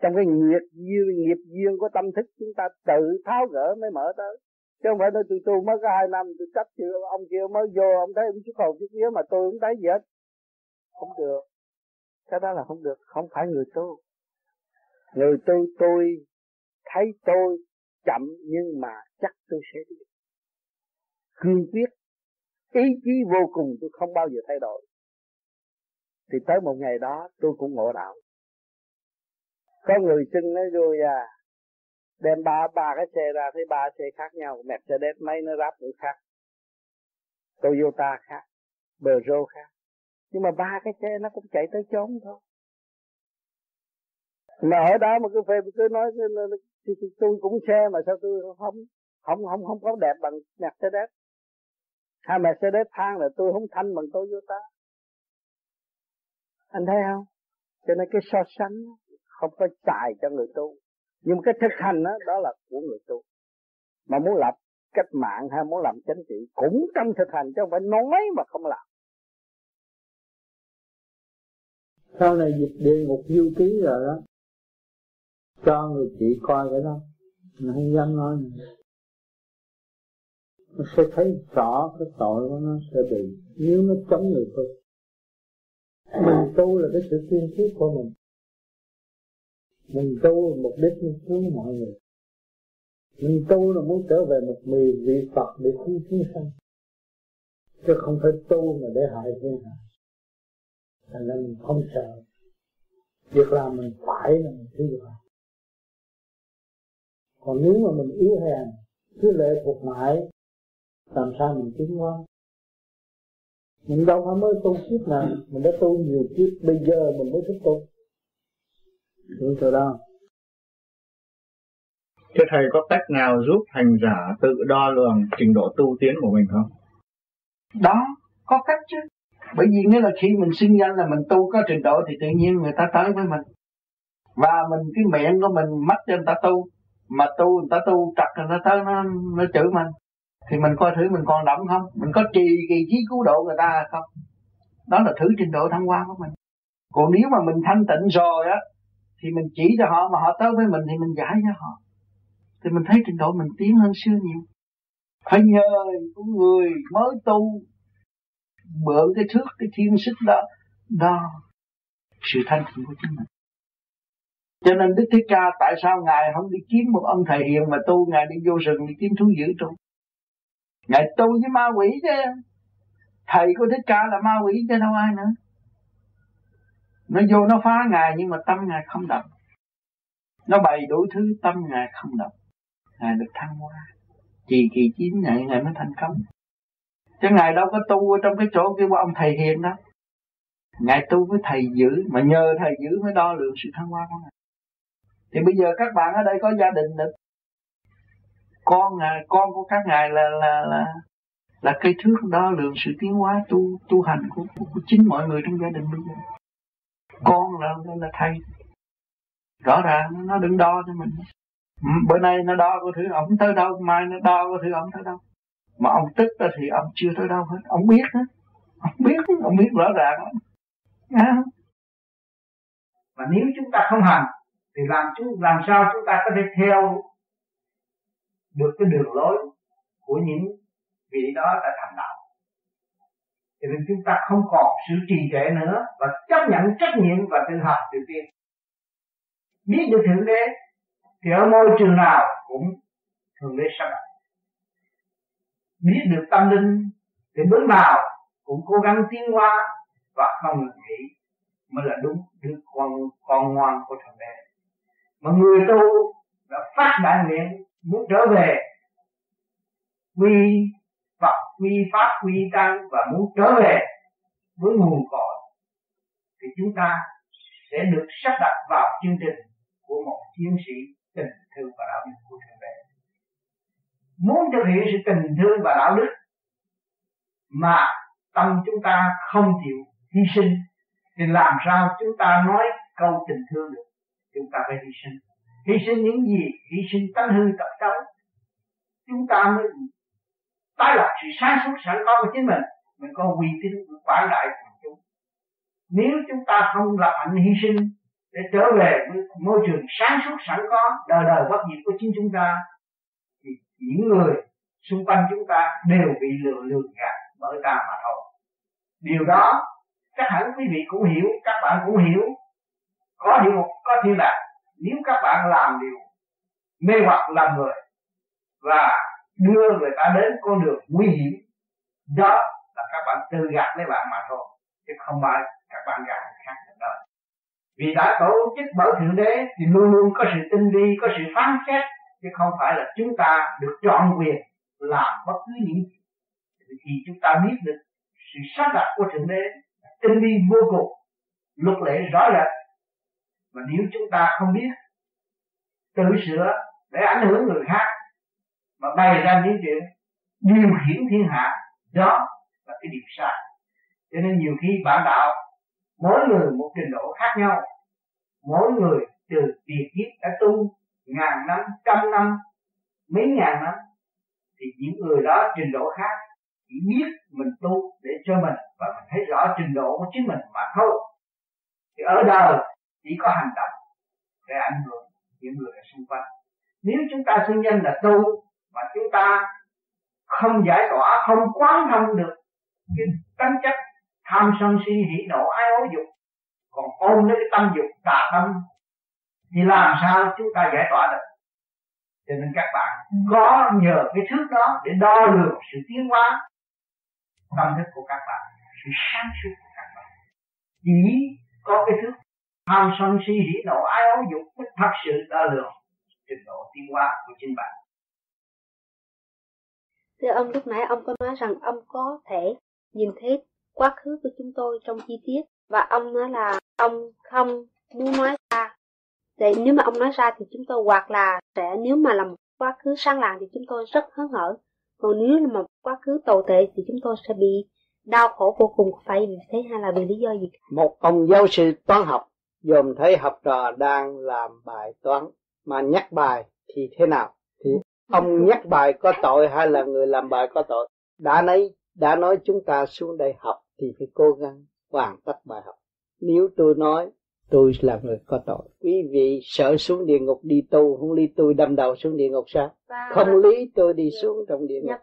Trong cái nghiệp duyên nghiệp duyên của tâm thức, chúng ta tự tháo gỡ mới mở tới chứ không phải nói tôi tu mới có hai năm tôi chấp chữ ông kia mới vô, ông thấy ông chút hồn chút vía mà tôi không thấy gì hết. Không được. Cái đó là không được, không phải người tu người tu tôi thấy tôi chậm nhưng mà chắc tôi sẽ đi. Cương quyết, ý chí vô cùng tôi không bao giờ thay đổi. Thì tới một ngày đó tôi cũng ngộ đạo. Có người xưng nói rồi à đem ba ba cái xe ra thấy ba xe khác nhau, Mercedes mấy nó ráp cũng khác. Toyota khác, Peugeot khác. Nhưng mà ba cái xe nó cũng chạy tới chốn thôi. Mà ở đó mà cứ phê cứ nói tôi cũng xe mà sao tôi không không không không có đẹp bằng Mercedes. Hai Mercedes than là tôi không thanh bằng Toyota. Anh thấy không? Cho nên cái so sánh không có xài cho người tu nhưng mà cái thực hành đó, đó là của người tu. Mà muốn lập cách mạng hay muốn làm chính trị cũng trong thực hành chứ không phải nói mà không làm. Sau này dịch địa ngục du ký rồi đó cho người chị coi cái đó. Nó không dám nói. Nữa nó sẽ thấy rõ cái tội của nó sẽ bị nếu nó chống người tu. Mình tu là cái sự tiên thiết của mình mình tu mục đích mình cứu mọi người. Mình tu là muốn trở về một miền vị Phật để cứu chúng sanh. Chứ không phải tu mà để hại thiên hạ. Thành ra mình không sợ. Việc làm mình phải là mình cứ làm còn nếu mà mình yếu hèn, cứ lệ thuộc mãi, làm sao mình tiến hóa? Mình đâu phải mới tu kiếp nào, mình đã tu nhiều kiếp, bây giờ mình mới thích tu đúng chỗ đó Thế thầy có cách nào giúp hành giả tự đo lường trình độ tu tiến của mình không? Đó, có cách chứ. Bởi vì nếu là khi mình sinh ra là mình tu có trình độ thì tự nhiên người ta tới với mình. Và mình cái miệng của mình mất cho người ta tu. Mà tu người ta tu trật người ta tới nó, nó chửi mình. Thì mình coi thử mình còn động không? Mình có trì kỳ trí cứu độ người ta không? Đó là thử trình độ thăng hoa của mình. Còn nếu mà mình thanh tịnh rồi á thì mình chỉ cho họ mà họ tới với mình thì mình giải cho họ. Thì mình thấy trình độ mình tiến hơn xưa nhiều. Phải nhờ của người mới tu, mượn cái thước, cái thiên sức đó đo sự thanh tịnh của chính mình. Cho nên Đức Thế Ca tại sao Ngài không đi kiếm một ông thầy hiền mà tu, Ngài đi vô rừng đi kiếm thú dữ tu? Ngài tu với ma quỷ chứ. Thầy của Thích Ca là ma quỷ chứ, đâu ai nữa. Nó vô nó phá Ngài nhưng mà tâm Ngài không động. Nó bày đủ thứ tâm Ngài không động. Ngài được thăng hoa. Chỉ kỳ chín ngày Ngài mới thành công. Chứ Ngài đâu có tu ở trong cái chỗ kêu ông thầy hiền đó. Ngài tu với thầy giữ Mà nhờ thầy giữ mới đo lượng sự thăng hoa của Ngài. Thì bây giờ các bạn ở đây có gia đình được. Con ngài, con của các ngài là là là là cây thước đo lường sự tiến hóa tu tu hành của, của, của chính mọi người trong gia đình bây giờ con là là, là thầy. Rõ ràng nó đừng đo cho mình. Ừ, bữa nay nó đo có thứ ông tới đâu mai nó đo có thứ ông tới đâu. Mà ông tức đó thì ông chưa tới đâu hết. Ông biết hết ông biết ông biết rõ ràng à. mà nếu chúng ta không hành thì làm chúng làm sao chúng ta có thể theo được cái đường lối của những vị đó đã thành đạo? Cho nên chúng ta không còn sự trì trệ nữa và chấp nhận trách nhiệm và tự học tự tiên biết được thượng đế thì ở môi trường nào cũng thượng đế sắp đặt biết được tâm linh thì bước nào cũng cố gắng tiến hóa và không ngừng nghỉ mới là đúng đứa con con ngoan của thượng đế. Mà người tu đã phát đại nguyện muốn trở về quy Phật quy pháp quy tăng và muốn trở về với nguồn cội, thì chúng ta sẽ được sắp đặt vào chương trình của một chiến sĩ tình thương và đạo đức của thượng đế. Muốn thực hiện sự tình thương và đạo đức mà tâm chúng ta không chịu hy sinh, thì làm sao chúng ta nói câu tình thương được? Chúng ta phải hy sinh. Hy sinh những gì? Hy sinh tánh hư tập xấu. Chúng ta mới tái lập sự sáng suốt sẵn có của chính mình. Mình có uy tín của quảng đại của chúng. Nếu chúng ta không lập hạnh hy sinh để trở về với môi trường sáng suốt sẵn có, đời đời bất diệt của chính chúng ta, thì những người xung quanh chúng ta đều bị lừa lừa gạt bởi ta mà thôi. Điều đó, chắc hẳn quý vị cũng hiểu, các bạn cũng hiểu. Có địa ngục có thiên đàng nếu các bạn làm điều mê hoặc làm người và đưa người ta đến con đường nguy hiểm đó là các bạn tự gạt lấy bạn mà thôi, chứ không phải các bạn gạt người khác được đâu vì đã tổ chức bởi thượng đế thì luôn luôn có sự tinh vi, có sự phán xét, chứ không phải là chúng ta được chọn quyền làm bất cứ những gì. thì chúng ta biết được sự sắp đặt của thượng đế tinh vi vô cùng, luật lệ rõ rệt, mà nếu chúng ta không biết, tự sửa để ảnh hưởng người khác mà bày ra những chuyện điều khiển thiên hạ, đó là cái điều sai. Cho nên nhiều khi bản đạo, mỗi người một trình độ khác nhau. Mỗi người từ tiền kiếp đã tu ngàn năm, trăm năm, mấy ngàn năm, thì những người đó trình độ khác chỉ biết mình tu để cho mình và mình thấy rõ trình độ của chính mình mà thôi. Thì ở đời chỉ có hành động để ảnh hưởng những người ở xung quanh. Nếu chúng ta xưng danh là tu mà chúng ta không giải tỏa, không quán thông được cái tính chất tham sân si, hỉ nộ, ái ố dục. Còn ôm lấy cái tâm dục, tà tâm, thì làm sao chúng ta giải tỏa được? Cho nên các bạn có nhờ cái thước đó để đo lường sự tiến hóa tâm thức của các bạn, sự sáng suốt của các bạn. Chỉ có cái thước tham sân si, hỉ nộ, ái ố dục mới thật sự đo lường trình độ tiến hóa của chính bạn. Thưa ông, lúc nãy ông có nói rằng ông có thể nhìn thấy quá khứ của chúng tôi trong chi tiết và ông nói là ông không muốn nói ra. Vậy nếu mà ông nói ra thì chúng tôi hoặc là sẽ nếu mà là một quá khứ sáng làng thì chúng tôi rất hớn hở. Còn nếu là một quá khứ tồi tệ thì chúng tôi sẽ bị đau khổ vô cùng phải vì thế hay là vì lý do gì? Một ông giáo sư toán học dòm thấy học trò đang làm bài toán mà nhắc bài thì thế nào? Thì ông nhắc bài có tội hay là người làm bài có tội đã nói đã nói chúng ta xuống đây học thì phải cố gắng hoàn tất bài học nếu tôi nói tôi là người có tội quý vị sợ xuống địa ngục đi tu không lý tôi đâm đầu xuống địa ngục sao không lý tôi đi xuống trong địa ngục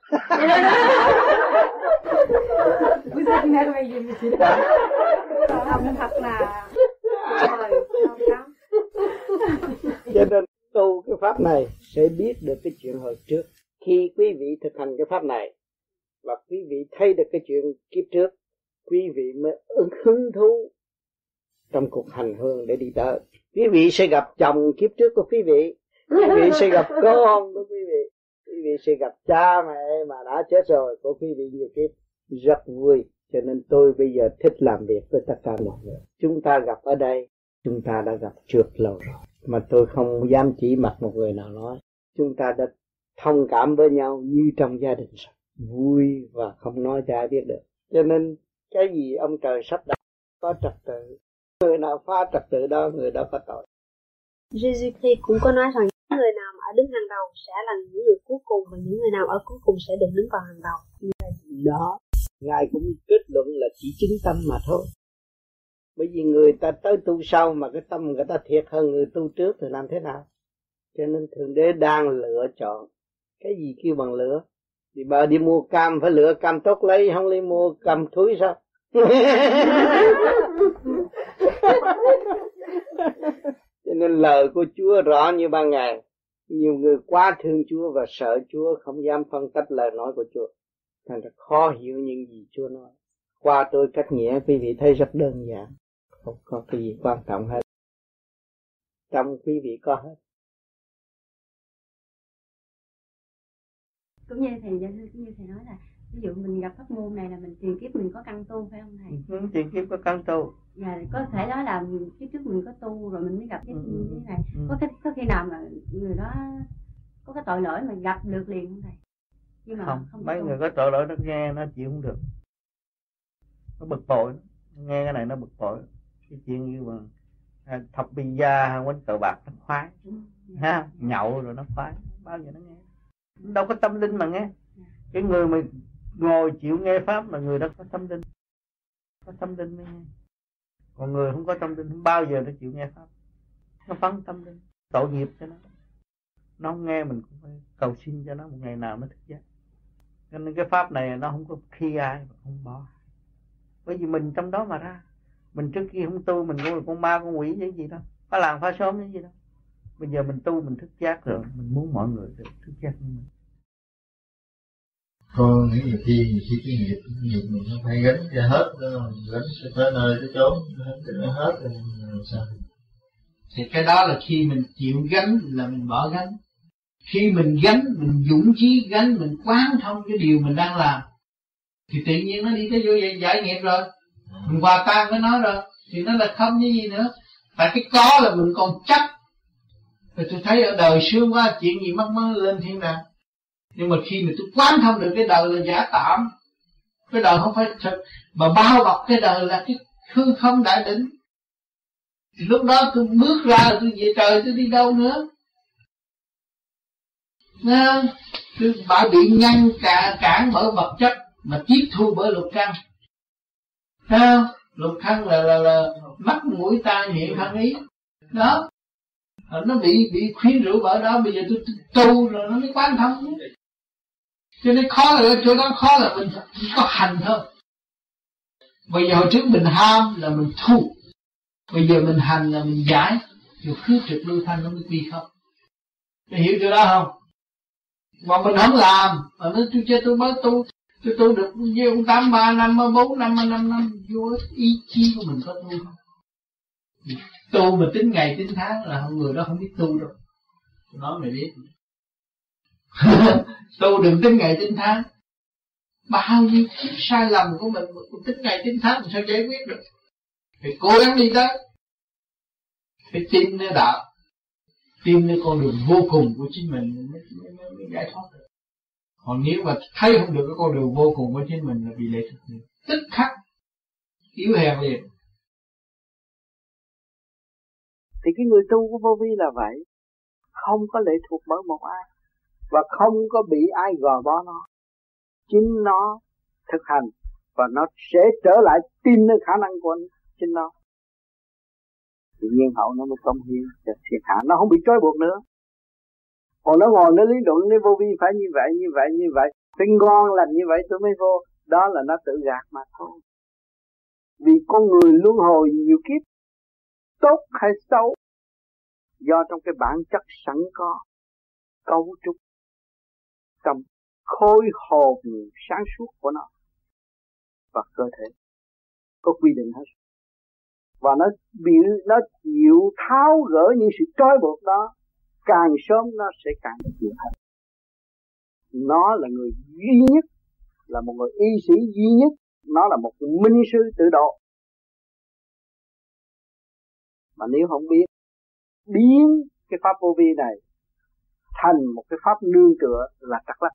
ông thật là cho nên tu cái pháp này sẽ biết được cái chuyện hồi trước. Khi quý vị thực hành cái pháp này và quý vị thấy được cái chuyện kiếp trước quý vị mới hứng thú trong cuộc hành hương để đi tới. Quý vị sẽ gặp chồng kiếp trước của quý vị. Quý vị sẽ gặp con của quý vị. Quý vị sẽ gặp cha mẹ mà đã chết rồi của quý vị nhiều kiếp. Rất vui. Cho nên tôi bây giờ thích làm việc với tất cả mọi người. Chúng ta gặp ở đây chúng ta đã gặp trước lâu rồi mà tôi không dám chỉ mặt một người nào nói. Chúng ta đã thông cảm với nhau như trong gia đình vui và không nói cho ai biết được. Cho nên cái gì ông trời sắp đặt có trật tự người nào phá trật tự đó người đó có tội. Jesus Christ cũng có nói rằng những người nào mà ở đứng hàng đầu sẽ là những người cuối cùng và những người nào ở cuối cùng sẽ được đứng vào hàng đầu. Đó. Ngài cũng kết luận là chỉ chứng tâm mà thôi bởi vì người ta tới tu sau mà cái tâm người ta thiệt hơn người tu trước thì làm thế nào? Cho nên thượng đế đang lựa chọn. Cái gì kêu bằng lửa. thì bà đi mua cam, phải lựa cam tốt lấy, không lấy mua cam thúi sao? Cho nên lời của Chúa rõ như ban ngày. Nhiều người quá thương Chúa và sợ Chúa, không dám phân tích lời nói của Chúa. Thành ra khó hiểu những gì Chúa nói. Qua tôi cách nghĩa, quý vị thấy rất đơn giản không có cái gì quan trọng hết trong quý vị có hết cũng như thầy giáo sư cũng như thầy nói là ví dụ mình gặp pháp môn này là mình tiền kiếp mình có căn tu phải không thầy? Ừ, tiền kiếp có căn tu. Dạ có thể nói là kiếp trước mình có tu rồi mình mới gặp cái ừ, như thế này. Ừ. Có cái có khi nào mà người đó có cái tội lỗi mà gặp được liền không thầy? Nhưng mà không, không mấy người có tội lỗi nó nghe nó chịu không được. Nó bực bội, nghe cái này nó bực bội. Cái chuyện như mà à, thọc gia quánh cờ bạc nó khoái. Ha nhậu rồi nó khoái bao giờ nó nghe. Đâu có tâm linh mà nghe. Cái người mà ngồi chịu nghe pháp là người đó có tâm linh. Có tâm linh mới nghe. Còn người không có tâm linh không bao giờ nó chịu nghe pháp. Nó phấn tâm linh tội nghiệp cho nó. Nó không nghe mình cũng phải cầu xin cho nó một ngày nào nó thức giác. Cho nên cái pháp này nó không có khi ai không bỏ. Bởi vì mình trong đó mà ra mình trước kia không tu, mình cũng là con ma, con quỷ như gì đâu phá làng phá xóm như gì đâu bây giờ mình tu, mình thức giác rồi, mình muốn mọi người được thức giác như mình. Con nghĩ nhiều khi nhiều khi cái nghiệp nghiệp mình nó phải gánh ra hết đó gánh tới nơi tới chốn, nó hết rồi sao? Thì cái đó là khi mình chịu gánh là mình bỏ gánh. Khi mình gánh, mình dũng chí gánh, mình quán thông cái điều mình đang làm, thì tự nhiên nó đi tới vô giải nghiệp rồi mình hòa tan với nó rồi. Thì nó là không như gì nữa. Tại cái có là mình còn chắc. rồi tôi thấy ở đời sướng quá, chuyện gì mắc mớ lên thiên đàng. Nhưng mà khi mà tôi quán thông được cái đời là giả tạm, cái đời không phải thật, mà bao bọc cái đời là cái hư không đại định. Thì lúc đó tôi bước ra, tôi về trời, tôi đi đâu nữa? Nghe tôi bảo bị ngăn cả, cản bởi vật chất mà tiếp thu bởi lục căn. Thấy không? Lục thân là, là, là mắt mũi tai miệng thân ý. Đó. Ờ, nó bị bị khuyến rũ bởi đó. Bây giờ tôi, tu rồi nó mới quán thông cho nên khó là chỗ đó khó là mình chỉ có hành thôi. Bây giờ hồi trước mình ham là mình thu. Bây giờ mình hành là mình giải. Rồi cứ trực lưu thanh nó mới quy không. Mày hiểu chỗ đó không? Mà mình không làm mà nó tôi chơi tôi mới tu chứ tôi được nhiêu? Tám ba năm bốn năm năm năm. Vô ý chí của mình có tu không? Tu mà tính ngày tính tháng là người đó không biết tu đâu. Tôi nói mày biết. Tu đừng tính ngày tính tháng. Bao nhiêu sai lầm của mình cũng tính ngày tính tháng sao giải quyết được? Phải cố gắng đi tới. Phải tin nơi đạo. Tin nơi con đường vô cùng của chính mình. Mới, mới, mới, mới giải thoát được còn nếu mà thấy không được cái con đường vô cùng của chính mình là bị lệ thuộc liền tức khắc, yếu hèn liền. Thì cái người tu của vô vi là vậy. Không có lệ thuộc bởi một ai. Và không có bị ai gò bó nó. Chính nó thực hành và nó sẽ trở lại tin nơi khả năng của chính nó. Tự nhiên hậu nó mới công hiến cho thiệt hạ nó không bị trói buộc nữa còn nó ngồi nó lý luận, nó vô vi, phải như vậy như vậy như vậy. Phải ngon lành như vậy, tôi mới vô. Đó là nó tự gạt mà thôi. Vì con người luân hồi nhiều kiếp, tốt hay xấu, do trong cái bản chất sẵn có, cấu trúc trong khối hồn sáng suốt của nó và cơ thể. Có quy định hết. Và nó biểu, nó chịu tháo gỡ những sự trói buộc đó càng sớm nó sẽ càng chịu hết nó là người duy nhất, là một người y sĩ duy nhất. Nó là một minh sư tự độ. Mà nếu không biết, biến cái pháp vô vi này thành một cái pháp nương tựa là chắc lắc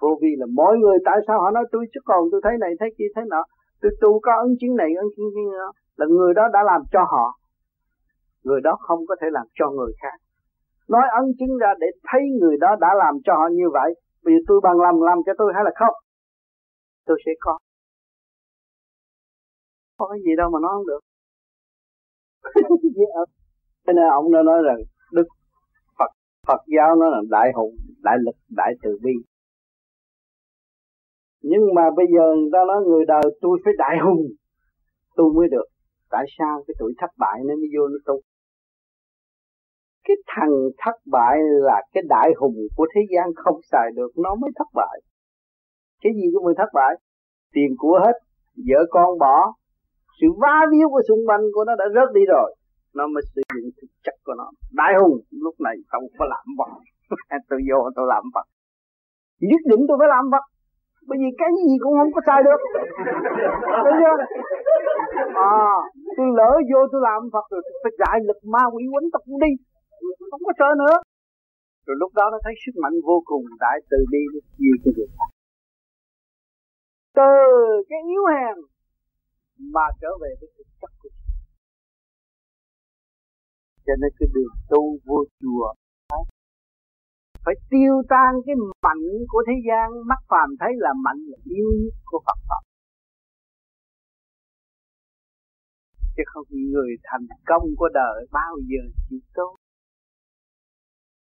vô vi là mỗi người tại sao họ nói tôi chứ còn tôi thấy này, thấy kia, thấy nọ. Tôi tu có ấn chứng này, ấn chứng kia, là người đó đã làm cho họ. Người đó không có thể làm cho người khác nói ấn chứng ra để thấy người đó đã làm cho họ như vậy. Vì tôi bằng lòng làm cho tôi hay là không? Tôi sẽ có. Có cái gì đâu mà nói không được. Dạ. Cho nên ông nó nói rằng đức phật phật giáo nó là đại hùng, đại lực, đại từ bi. Nhưng mà bây giờ người ta nói người đời tôi phải đại hùng, tôi mới được. Tại sao cái tuổi thất bại nó mới vô nó tu? Cái thằng thất bại là cái đại hùng của thế gian không xài được, nó mới thất bại. Cái gì cũng mới thất bại. Tiền của hết, vợ con bỏ, sự va víu của xung quanh của nó đã rớt đi rồi. Nó mới sử dụng thực chất của nó. Đại hùng, lúc này không có làm vật. Tôi vô tôi làm vật. Nhất định tôi phải làm vật. Bởi vì cái gì cũng không có sai được. Thấy chưa? À tôi lỡ vô tôi làm phật rồi, tôi phải giải lực ma quỷ quấn tập đi không có sợ nữa. Rồi lúc đó nó thấy sức mạnh vô cùng đại từ bi nó chiêu cái khác. Từ cái yếu hèn mà trở về với thực chất của mình. cho nên cái đường tu vô chùa phải tiêu tan cái mạnh của thế gian, mắt phàm thấy là mạnh là yếu nhất của Phật pháp. Chứ không người thành công của đời bao giờ chỉ tốt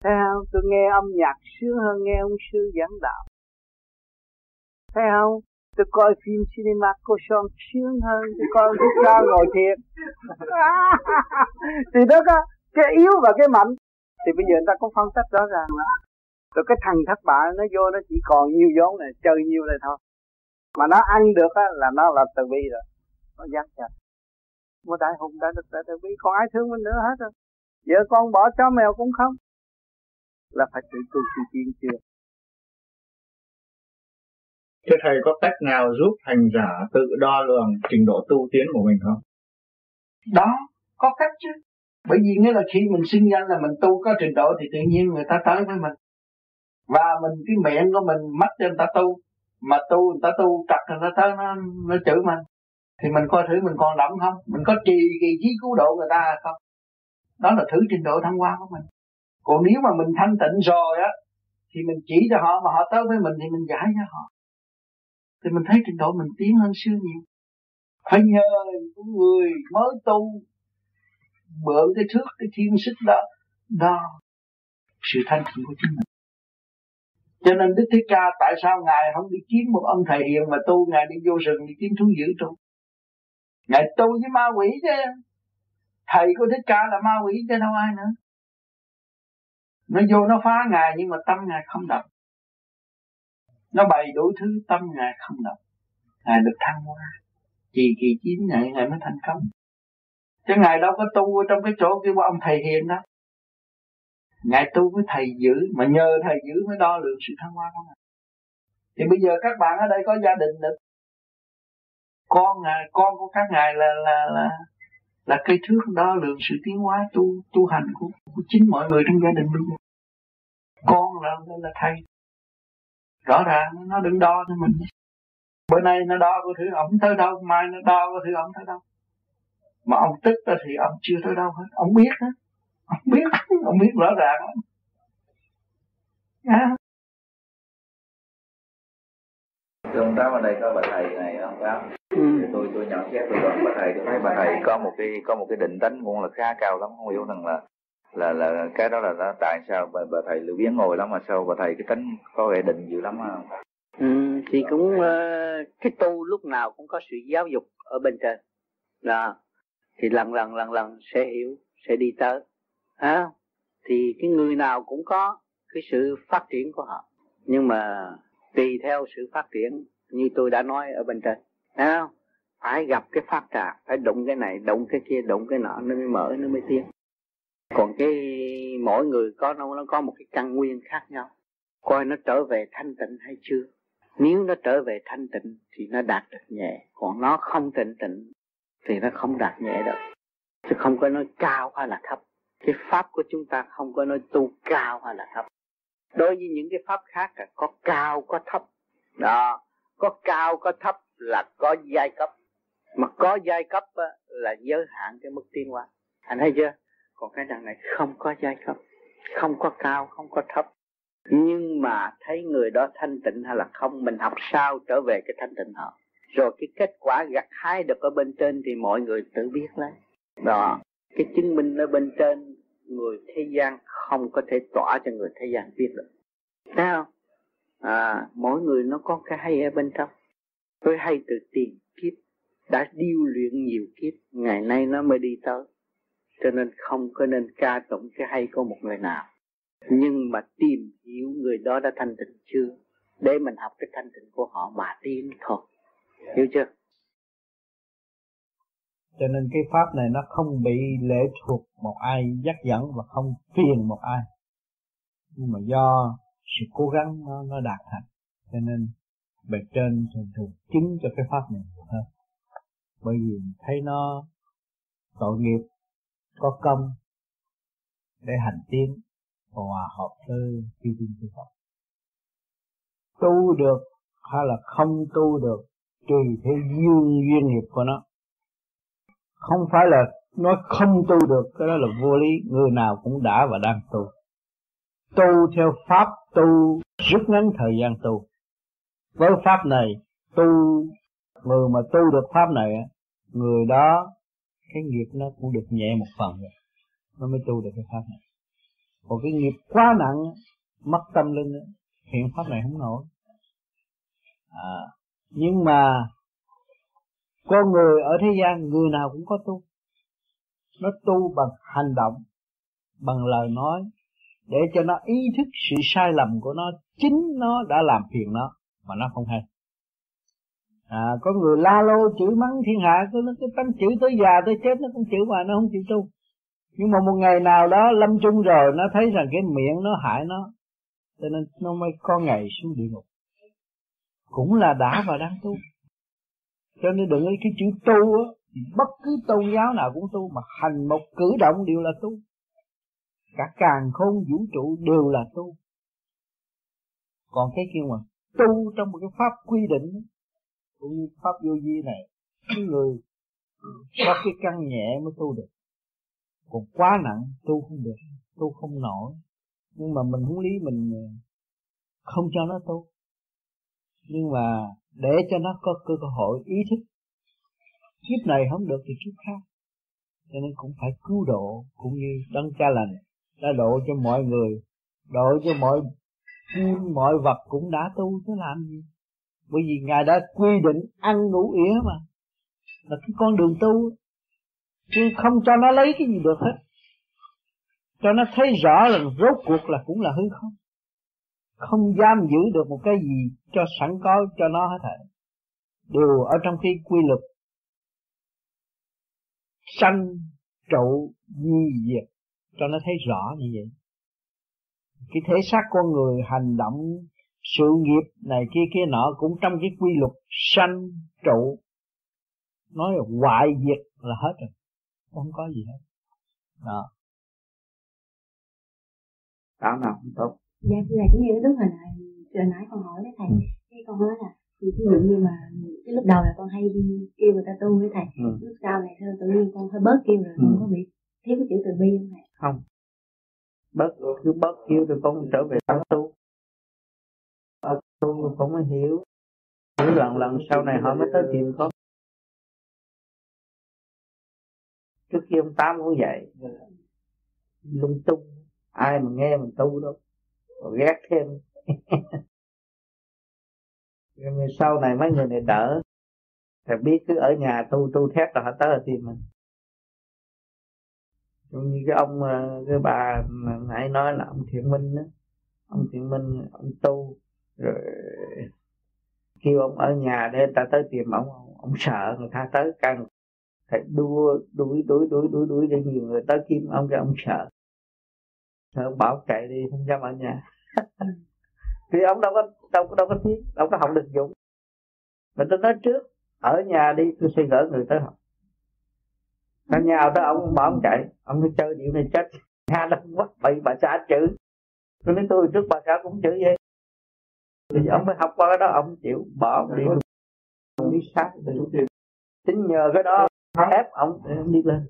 thấy không? Tôi nghe âm nhạc sướng hơn nghe ông sư giảng đạo. Thấy không? Tôi coi phim cinema cô son sướng hơn tôi coi ông thích ca ngồi thiền thì đó có cái yếu và cái mạnh. Thì bây giờ người ta cũng phân tích rõ ràng là rồi cái thằng thất bại nó vô nó chỉ còn nhiêu vốn này chơi nhiêu này thôi. Mà nó ăn được á, là nó là từ bi rồi. Nó dắt chặt một đại hùng đã được đại từ bi còn ai thương mình nữa hết rồi. Vợ con bỏ chó mèo cũng không là phải tự tu tự tiên chưa? Thế thầy có cách nào giúp hành giả tự đo lường trình độ tu tiến của mình không? Đó, có cách chứ. Bởi vì nghĩa là khi mình sinh ra là mình tu có trình độ thì tự nhiên người ta tới với mình. Và mình cái miệng của mình mắt cho người ta tu mà tu người ta tu trật người ta tới nó nó chửi mình. Thì mình coi thử mình còn đậm không? Mình có trì kỳ trí cứu độ người ta không? Đó là thử trình độ thăng hoa của mình còn nếu mà mình thanh tịnh rồi á, thì mình chỉ cho họ, mà họ tới với mình thì mình giải cho họ. Thì mình thấy trình độ mình tiến hơn xưa nhiều. Phải nhờ những người mới tu, mượn cái thước, cái thiên sức đó đo sự thanh tịnh của chính mình. Cho nên Đức Thích Ca tại sao Ngài không đi kiếm một ông thầy hiền mà tu, Ngài đi vô rừng đi kiếm thú dữ tu? Ngài tu với ma quỷ chứ. Thầy của Thích Ca là ma quỷ chứ, đâu ai nữa. Nó vô nó phá Ngài nhưng mà tâm Ngài không động. Nó bày đủ thứ tâm Ngài không động. Ngài được thăng hoa. Kỳ kỳ chín ngày Ngài mới thành công. Chứ Ngài đâu có tu ở trong cái chỗ kêu ông thầy hiền đó Ngài tu với thầy giữ Mà nhờ thầy giữ mới đo lượng sự thăng hoa của Ngài. Thì bây giờ các bạn ở đây có gia đình được. Con ngài, con của các ngài là là là là cây thước đo lường sự tiến hóa tu tu hành của, của chính mọi người trong gia đình luôn. Con là là thầy. Rõ ràng nó đừng đo cho mình. Bữa nay nó đo có thứ ổng tới đâu mai nó đo có thứ ổng tới đâu. Mà ông tức thì ông chưa tới đâu hết. Ông biết đó ông biết ông biết rõ ràng à. Trong đó ở đây có bà thầy này không có? Ừ. tôi tôi nhận xét tôi đoạn bà thầy tôi thấy bà thầy có một cái có một cái định tánh cũng là khá cao lắm không hiểu rằng là là là cái đó là, là tại sao bà, bà thầy lười biếng ngồi lắm mà sao bà thầy cái tính có vẻ định dữ lắm không? Ừ, thì cũng uh, cái tu lúc nào cũng có sự giáo dục ở bên trên đó thì lần lần lần lần sẽ hiểu sẽ đi tới à, thì cái người nào cũng có cái sự phát triển của họ nhưng mà tùy theo sự phát triển như tôi đã nói ở bên trên. À, phải gặp cái pháp trà phải đụng cái này đụng cái kia đụng cái nọ nó mới mở nó mới tiến. Còn cái mỗi người có nó nó có một cái căn nguyên khác nhau. Coi nó trở về thanh tịnh hay chưa? Nếu nó trở về thanh tịnh thì nó đạt được nhẹ. Còn nó không tịnh tịnh thì nó không đạt nhẹ được chứ không có nói cao hay là thấp. Cái pháp của chúng ta không có nói tu cao hay là thấp đối với những cái pháp khác là có cao, có thấp. Đó, có cao, có thấp là có giai cấp. Mà có giai cấp là giới hạn cái mức tiến hóa. Anh thấy chưa? Còn cái đằng này không có giai cấp, không có cao, không có thấp. Nhưng mà thấy người đó thanh tịnh hay là không, mình học sao trở về cái thanh tịnh họ. Rồi cái kết quả gặt hái được ở bên trên thì mọi người tự biết lấy. Đó, cái chứng minh ở bên trên người thế gian không có thể tỏa cho người thế gian biết được. Thấy không? À, mỗi người nó có cái hay ở bên trong. Tôi hay từ tiền kiếp đã điêu luyện nhiều kiếp ngày nay nó mới đi tới. Cho nên không có nên ca tụng cái hay của một người nào. Nhưng mà tìm hiểu người đó đã thanh tịnh chưa? Để mình học cái thanh tịnh của họ mà tiến thôi. Hiểu chưa? Cho nên cái pháp này nó không bị lệ thuộc một ai dắt dẫn và không phiền một ai. Nhưng mà do sự cố gắng nó, nó đạt thành. Cho nên bề trên thường thường chứng cho cái pháp này nhiều hơn. Bởi vì thấy nó tội nghiệp có công để hành tiến và hòa hợp với phi thiên chư Phật. Tu được hay là không tu được tùy theo duyên duyên nghiệp của nó không phải là nói không tu được cái đó là vô lý người nào cũng đã và đang tu. Tu theo pháp tu rút ngắn thời gian tu. Với pháp này tu người mà tu được pháp này người đó cái nghiệp nó cũng được nhẹ một phần rồi nó mới tu được cái pháp này. Còn cái nghiệp quá nặng mất tâm linh hiện pháp này không nổi. À, nhưng mà con người ở thế gian, người nào cũng có tu. Nó tu bằng hành động, bằng lời nói, để cho nó ý thức sự sai lầm của nó. Chính nó đã làm phiền nó, mà nó không hay. À có người la lô chửi mắng thiên hạ, cứ nó cứ tánh chửi tới già tới chết, nó cũng chửi mà nó không chịu tu. Nhưng mà một ngày nào đó, lâm chung rồi, nó thấy rằng cái miệng nó hại nó, cho nên nó mới có ngày xuống địa ngục. Cũng là đã và đang tu cho nên đừng lấy cái chữ tu á, bất cứ tôn giáo nào cũng tu, mà hành một cử động đều là tu. Cả càng khôn vũ trụ đều là tu. Còn cái kia mà tu trong một cái pháp quy định cũng như pháp vô vi này, cái người có cái căn nhẹ mới tu được. Còn quá nặng, tu không được, tu không nổi. Nhưng mà mình muốn lý mình ờ, không cho nó tu. Nhưng mà để cho nó có cơ hội ý thức. Kiếp này không được thì kiếp khác. Cho nên cũng phải cứu độ cũng như đấng cha lành đã độ cho mọi người, độ cho mọi chim, mọi vật cũng đã tu, chứ làm gì? Bởi vì ngài đã quy định ăn ngủ ỉa mà. Là cái con đường tu. Chứ không cho nó lấy cái gì được hết. Cho nó thấy rõ là rốt cuộc là cũng là hư không không giam giữ được một cái gì cho sẵn có, cho nó hết thảy. Đều ở trong cái quy luật sanh, trụ, di diệt, cho nó thấy rõ như vậy. Cái thể xác con người hành động, sự nghiệp này kia kia nọ cũng trong cái quy luật sanh, trụ. Nói là hoại diệt là hết rồi. Không có gì hết. Đó. Đó nào cũng tốt dạ thầy cũng như lúc hồi nãy hồi nãy con hỏi đấy thầy ừ. cái con nói là ví dụ như mà cái lúc đầu là con hay đi kêu người ta tu với thầy ừ. lúc sau này thôi tự nhiên con hơi bớt kêu rồi ừ. không có bị thiếu cái chữ từ bi không thầy? Không. Bớt cứ bớt kêu thì con trở về tăng tu. Ở tu con mới hiểu. Hiểu lần lần sau này họ mới tới tìm con. Trước kia ông tám cũng vậy. Lung tung. Ai mà nghe mình tu đâu còn ghét thêm. Sau này mấy người này đỡ. Thì biết cứ ở nhà tu tu thép là họ tới tìm mình. Cũng như cái ông ờ, cái bà nãy nói là ông thiện minh đó. Ông thiện minh, ông tu, rồi kêu ông ở nhà để ta tới tìm ông. Ông sợ người ta tới càng phải đua, đuổi đuổi đuổi đuổi đuổi cho nhiều người tới kiếm ông cái ông sợ sợ bảo chạy đi không dám ở nhà. Thì ông đâu có đâu đâu có tiếng đâu có học được dụng mà tôi nói trước ở nhà đi tôi sẽ gỡ người tới học. Ở nhà tới ông bảo ông chạy ông nói chơi điệu này chết. Ha nó quắt bậy bà xã chữ. Tôi nói tôi trước bà xã cũng chữ vậy. Thì ông mới học qua cái đó ông chịu bỏ ông đi. Ông đi sát chính nhờ cái đó ép ông ông đi lên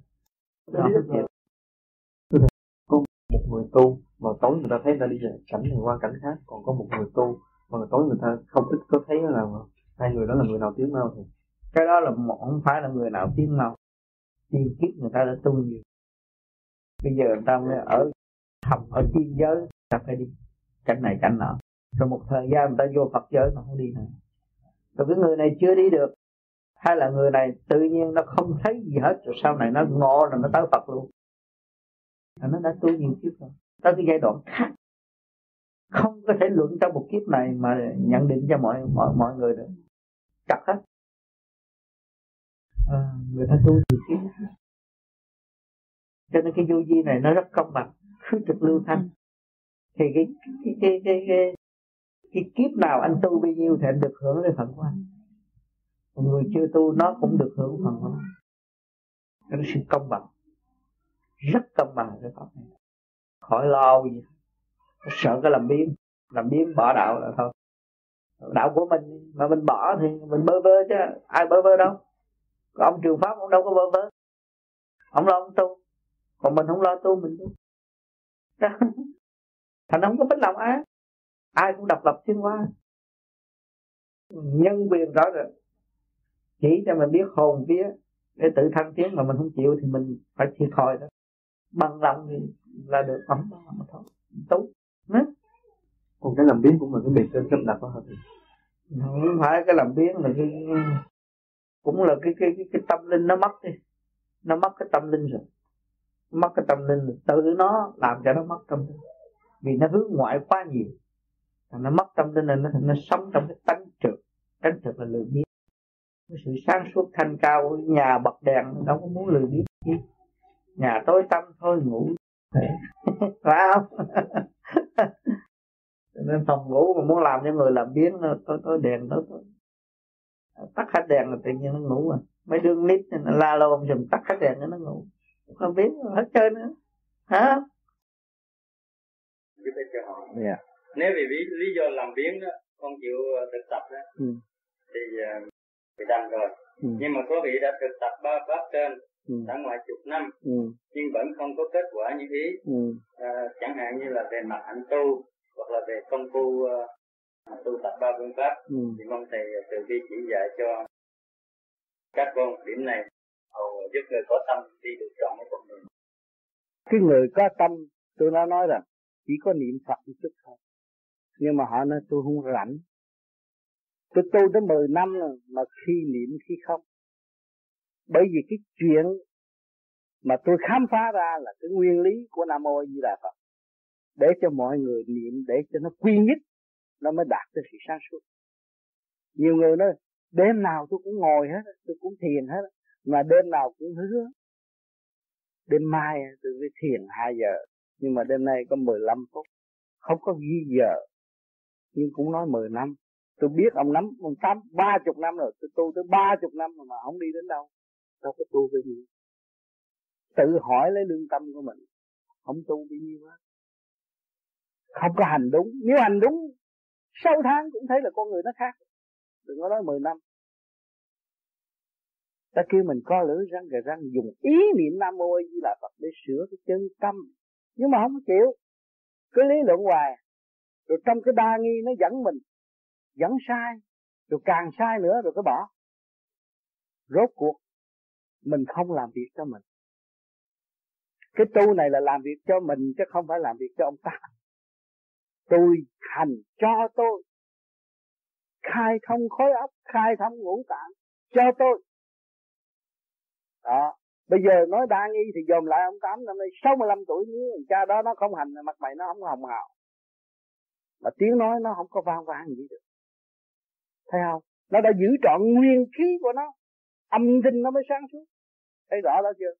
có một người tu, mà tối người ta thấy người ta đi về, cảnh này qua cảnh khác, còn có một người tu, mà tối người ta không ít có thấy là hai người đó là người nào tiến mau thì cái đó là một, không phải là người nào tiến mau. Tiên kiếp người ta đã tu nhiều. Bây giờ người ta mới ở, học ở tiên giới ta phải đi cảnh này cảnh nọ. Rồi một thời gian người ta vô Phật giới mà không đi nữa. Rồi cái người này chưa đi được. Hay là người này tự nhiên nó không thấy gì hết, rồi sau này nó ngộ rồi nó tới Phật luôn là nó đã tu nhiều kiếp rồi. Tới cái giai đoạn khác. Không có thể luận trong một kiếp này mà nhận định cho mọi mọi mọi người được. Chặt hết. À, người ta tu nhiều kiếp. Cho nên cái vô vi này nó rất công bằng. Khứ trực lưu thanh. Thì cái cái cái cái cái, cái kiếp nào anh tu bao nhiêu thì anh được hưởng cái phần của anh. Còn người chưa tu nó cũng được hưởng phần của nó. Cái sự công bằng rất công bằng cái pháp này. Khỏi lo gì. Sợ cái làm biến làm biến bỏ đạo là thôi. Đạo của mình mà mình bỏ thì mình bơ vơ chứ. Ai bơ vơ đâu? Ông trường pháp ông đâu có bơ vơ. Ông lo ông tu. Còn mình không lo tu, mình tu. Thành không có bất lòng ai. Ai cũng độc lập thiên hoa. Nhân quyền rõ rệt chỉ cho mình biết hồn vía. Để tự thăng tiến mà mình không chịu thì mình phải thiệt thòi đó bằng lòng thì là được ấm mà thôi. Tốt. Còn cái làm biến cũng là cái biệt trên sắp đặt đó hả thầy? Không phải cái làm biến là cái cũng là cái cái cái, cái tâm linh nó mất đi. Nó mất cái tâm linh rồi. Mất cái tâm linh tự nó làm cho nó mất tâm linh. Vì nó hướng ngoại quá nhiều. Nó mất tâm linh là nó nó sống trong cái tánh trực. Tánh trực là lười biếng cái sự sáng suốt thanh cao nhà bật đèn đâu có muốn lười biếng chi nhà tối tăm thôi ngủ phải không nên phòng ngủ mà muốn làm cho người làm biến tôi tôi đèn tôi, tôi tắt hết đèn là tự nhiên nó ngủ à mấy đứa nít nó la lô dùm tắt hết đèn nó ngủ không biết hết chơi nữa hả cho yeah. Dạ. nếu vì lý, lý do làm biến đó không chịu ờ, thực tập đó ừ. thì uh, bị đành rồi ừ. nhưng mà có vị đã thực tập ba pháp trên ừ. đã ngoài chục năm ừ. nhưng vẫn không có kết quả như ý ừ. à, chẳng hạn như là về mặt hạnh tu hoặc là về công phu uh, tu tập ba phương pháp ừ. thì mong thầy từ bi chỉ dạy cho các con điểm này hầu giúp người có tâm đi được trọn cái con đường cái người có tâm tôi đã nói rằng chỉ có niệm Phật một chút thôi nhưng mà họ nói tôi không rảnh tôi tu tới 10 năm rồi mà khi niệm khi không. Bởi vì cái chuyện mà tôi khám phá ra là cái nguyên lý của Nam Mô Di Đà Phật. Để cho mọi người niệm, để cho nó quy nhất, nó mới đạt tới sự sáng suốt. Nhiều người nói, đêm nào tôi cũng ngồi hết, tôi cũng thiền hết, mà đêm nào cũng hứa. Đêm mai tôi mới thiền 2 giờ, nhưng mà đêm nay có 15 phút. Không có ghi giờ, nhưng cũng nói 10 năm tôi biết ông nắm ông tám ba chục năm rồi. Tôi tu tới ba chục năm mà, không đi đến đâu đâu có tu cái gì. Tự hỏi lấy lương tâm của mình. Không tu bao nhiêu hết không có hành đúng. Nếu hành đúng sau tháng cũng thấy là con người nó khác. Đừng có nói 10 năm. Ta kêu mình co lưỡi răng gà răng dùng ý niệm nam mô di là phật để sửa cái chân tâm. Nhưng mà không chịu. Cứ lý luận hoài. Rồi trong cái đa nghi nó dẫn mình dẫn sai, rồi càng sai nữa rồi cứ bỏ. Rốt cuộc, mình không làm việc cho mình. Cái tu này là làm việc cho mình chứ không phải làm việc cho ông ta. Tôi hành cho tôi. Khai thông khối óc, khai thông ngũ tạng, cho tôi. Đó, bây giờ nói đa nghi thì dồn lại ông tám, năm nay 65 tuổi, nếu cha đó nó không hành mặt mày nó không hồng hào. Mà tiếng nói nó không có vang vang gì được thấy không? Nó đã giữ trọn nguyên khí của nó. Âm thanh nó mới sáng suốt. Thấy rõ đó chưa?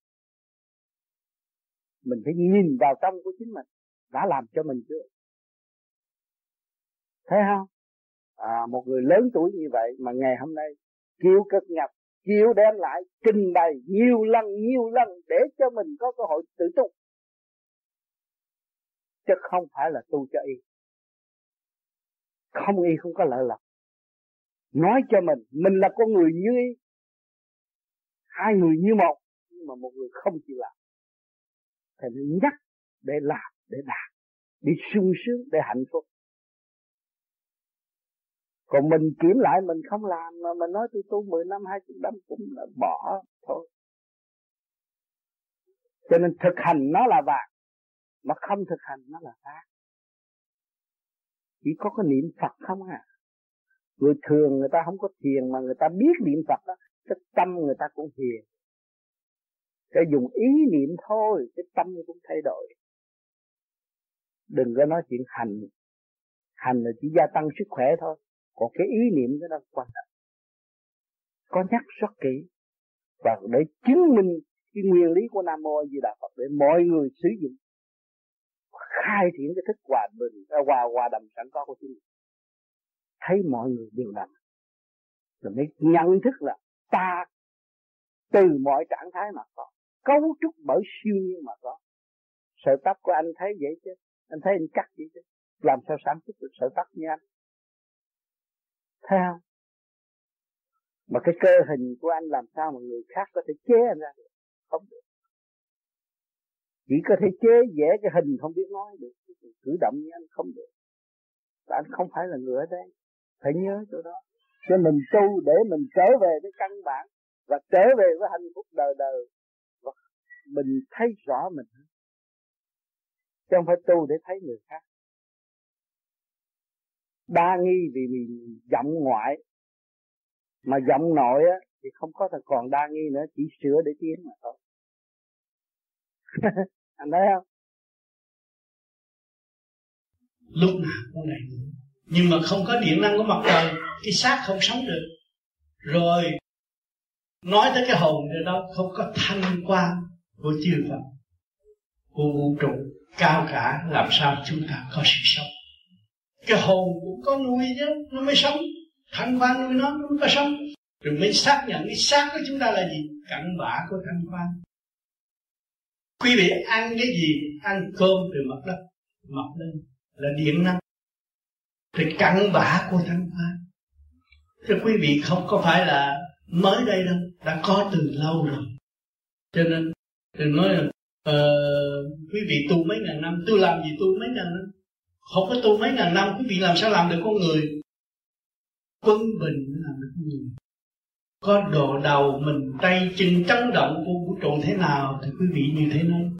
Mình phải nhìn vào trong của chính mình. Đã làm cho mình chưa? Thấy không? À, một người lớn tuổi như vậy mà ngày hôm nay chịu cực nhập chịu đem lại trình bày nhiều lần nhiều lần để cho mình có cơ hội tự tu. Chứ không phải là tu cho y. Không y không có lợi lộc nói cho mình mình là con người như ý hai người như một, nhưng mà một người không chịu làm. Thì nó nhắc để làm, để đạt, để sung sướng, để hạnh phúc. Còn mình kiểm lại mình không làm mà mình nói tôi tu 10 năm 20 năm cũng là bỏ thôi. Cho nên thực hành nó là vàng, mà không thực hành nó là vàng chỉ có cái niệm Phật không à người thường người ta không có thiền mà người ta biết niệm Phật đó, cái tâm người ta cũng hiền. Cái dùng ý niệm thôi, cái tâm cũng thay đổi. Đừng có nói chuyện hành. Hành là chỉ gia tăng sức khỏe thôi. Còn cái ý niệm đó là quan trọng. Có nhắc rất kỹ. Và để chứng minh cái nguyên lý của Nam Mô Di Đà Phật để mọi người sử dụng. Khai triển cái thức hòa bình à, hòa hòa đầm sẵn có của chính mình thấy mọi người đều lành, rồi mới nhận thức là ta từ mọi trạng thái mà có cấu trúc bởi siêu nhiên mà có. Sợi tóc của anh thấy vậy chứ anh thấy anh cắt vậy chứ làm sao sản xuất được sợi tóc như anh? Thấy không? Mà cái cơ hình của anh làm sao mà người khác có thể chế anh ra được? Không được. Chỉ có thể chế vẽ cái hình không biết nói được cử động như anh không được. Và anh không phải là người ở đây phải nhớ chỗ đó. Cho mình tu để mình trở về với căn bản và trở về với hạnh phúc đời đời và mình thấy rõ mình chứ không phải tu để thấy người khác. Đa nghi vì mình giọng ngoại. Mà giọng nội á, thì không có thật còn đa nghi nữa, chỉ sửa để tiến mà thôi. Anh thấy không? Lúc nào cũng này nhưng mà không có điện năng của mặt trời, cái xác không sống được. Rồi, nói tới cái hồn ở đó, không có thanh quan của chư Phật, của vũ trụ, cao cả làm sao chúng ta có sự sống. Cái hồn cũng có nuôi chứ, nó mới sống. Thanh quan nuôi nó nó mới có sống. Rồi mới xác nhận cái xác của chúng ta là gì? Cặn bã của thanh quan. Quý vị ăn cái gì? Ăn cơm từ mặt đất. Mặt lên là điện năng thì cặn bã của thánh quan thưa quý vị không có phải là mới đây đâu đã có từ lâu rồi. Cho nên đừng nói là uh, quý vị tu mấy ngàn năm tôi làm gì tu mấy ngàn năm? Không có tu mấy ngàn năm quý vị làm sao làm được con người? Quân bình mới làm được con người. Có độ đầu mình tay chân chấn động của vũ trụ thế nào thì quý vị như thế này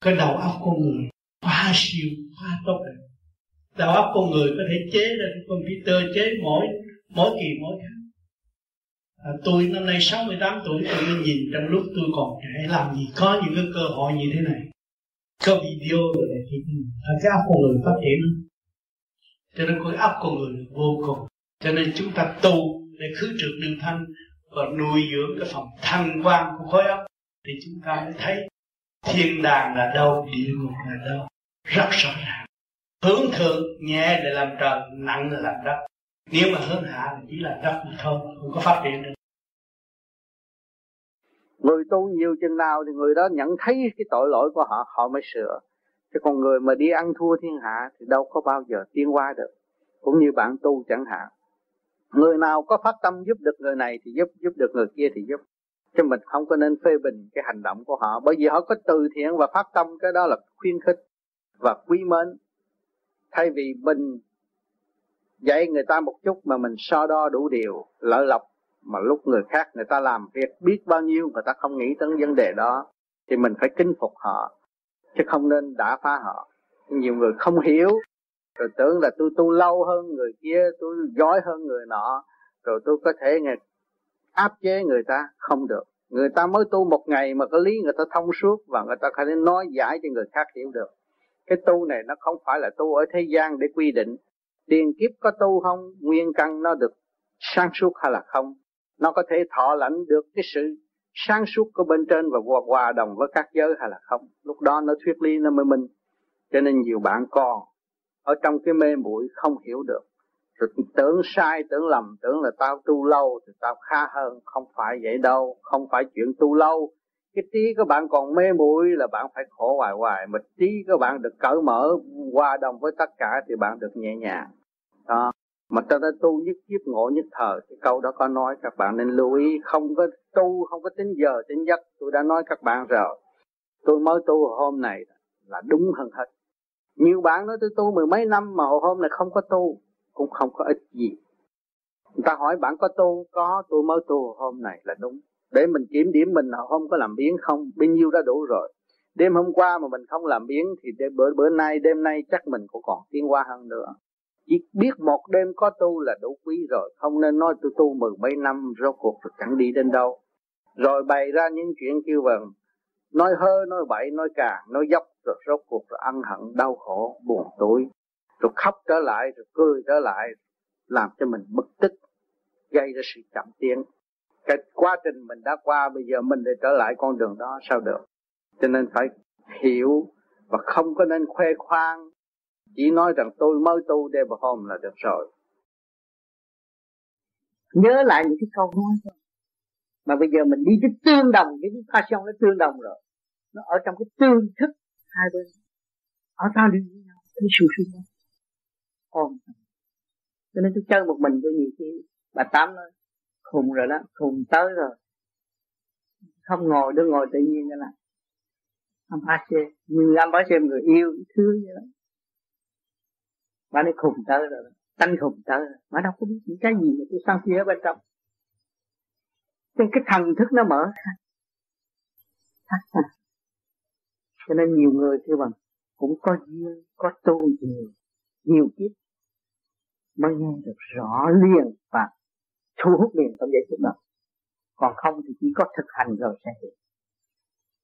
cái đầu óc con người quá siêu quá tốt đẹp đầu óc con người có thể chế ra cái computer chế mỗi mỗi kỳ mỗi khác à, tôi năm nay 68 tuổi tôi mới nhìn trong lúc tôi còn trẻ làm gì có những cái cơ hội như thế này. Có video rồi này thì à, cái óc con người phát triển. Cho nên cái óc con người vô cùng. Cho nên chúng ta tu để khứ trượt đường thanh và nuôi dưỡng cái phần thanh quan của khối óc thì chúng ta mới thấy thiên đàng là đâu địa ngục là đâu. Rất rõ ràng hướng thượng nhẹ để làm trời, nặng là làm đất. Nếu mà hướng hạ thì chỉ là đất mà thôi, không có phát triển được. Người tu nhiều chừng nào thì người đó nhận thấy cái tội lỗi của họ họ mới sửa. Chứ còn người mà đi ăn thua thiên hạ thì đâu có bao giờ tiến qua được, cũng như bạn tu chẳng hạn. Người nào có phát tâm giúp được người này thì giúp giúp được người kia thì giúp. Chứ mình không có nên phê bình cái hành động của họ, bởi vì họ có từ thiện và phát tâm, cái đó là khuyến khích và quý mến thay vì mình dạy người ta một chút mà mình so đo đủ điều lợi lộc mà lúc người khác người ta làm việc biết bao nhiêu, người ta không nghĩ tới vấn đề đó, thì mình phải kính phục họ, chứ không nên đả phá họ. Nhiều người không hiểu, rồi tưởng là tôi tu lâu hơn người kia, tôi giỏi hơn người nọ, rồi tôi có thể nghe, áp chế người ta. Không được. Người ta mới tu một ngày mà có lý người ta thông suốt và người ta có thể nói giải cho người khác hiểu được cái tu này nó không phải là tu ở thế gian để quy định. Tiền kiếp có tu không? Nguyên căn nó được sáng suốt hay là không? Nó có thể thọ lãnh được cái sự sáng suốt của bên trên và hòa, hòa đồng với các giới hay là không? Lúc đó nó thuyết lý nó mới minh. Cho nên nhiều bạn còn ở trong cái mê muội không hiểu được. Rồi tưởng sai tưởng lầm tưởng là tao tu lâu thì tao khá hơn. Không phải vậy đâu. Không phải chuyện tu lâu cái trí của bạn còn mê muội là bạn phải khổ hoài hoài. Mà trí của bạn được cởi mở hòa đồng với tất cả thì bạn được nhẹ nhàng. Đó. Mà ta đã tu nhất kiếp, ngộ nhất thời. Cái câu đó có nói các bạn nên lưu ý. Không có tu, không có tính giờ, tính giấc. Tôi đã nói các bạn rồi. Tôi mới tu hôm này là đúng hơn hết. Nhiều bạn nói tôi tu mười mấy năm mà hôm này không có tu, cũng không có ích gì. Người ta hỏi bạn có tu, có, tôi mới tu hôm này là đúng để mình kiểm điểm mình là hôm có làm biến không bao nhiêu đã đủ rồi. Đêm hôm qua mà mình không làm biến thì đêm bữa bữa nay, đêm nay chắc mình cũng còn tiến qua hơn nữa. Chỉ biết một đêm có tu là đủ quý rồi, không nên nói tôi tu mười mấy năm rốt cuộc chẳng đi đến đâu. Rồi bày ra những chuyện kêu vần nói hơ, nói bậy, nói càng nói dốc, rồi rốt cuộc rồi ân hận, đau khổ, buồn tối rồi khóc trở lại, rồi cười trở lại, làm cho mình bực tức, gây ra sự chậm tiến cái quá trình mình đã qua, bây giờ mình để trở lại con đường đó, sao được? Cho nên phải hiểu và không có nên khoe khoang, chỉ nói rằng tôi mới tu đêm một hôm là được rồi. Nhớ lại những cái câu nói thôi. Mà bây giờ mình đi cái tương đồng, cái passion nó tương đồng rồi. Nó ở trong cái tương thức hai bên. Ở sao đi với nhau cái sự sù nhau. Cho nên tôi chơi một mình tôi nhiều khi bà tám nói khùng rồi đó, khùng tới rồi. Không ngồi đưa ngồi tự nhiên cái là âm ba xe nhưng âm ba xe người yêu thương vậy đó. Bà ấy khùng tới rồi tanh khùng tới rồi. Bà đâu có biết những cái gì mà tôi sang phía bên trong. Nên cái thần thức nó mở ra. Thắt cho nên nhiều người kêu bằng, cũng có duyên, có tu nhiều nhiều kiếp mới nghe được rõ liền và thu hút liền trong giây phút đó còn không thì chỉ có thực hành rồi sẽ hiểu.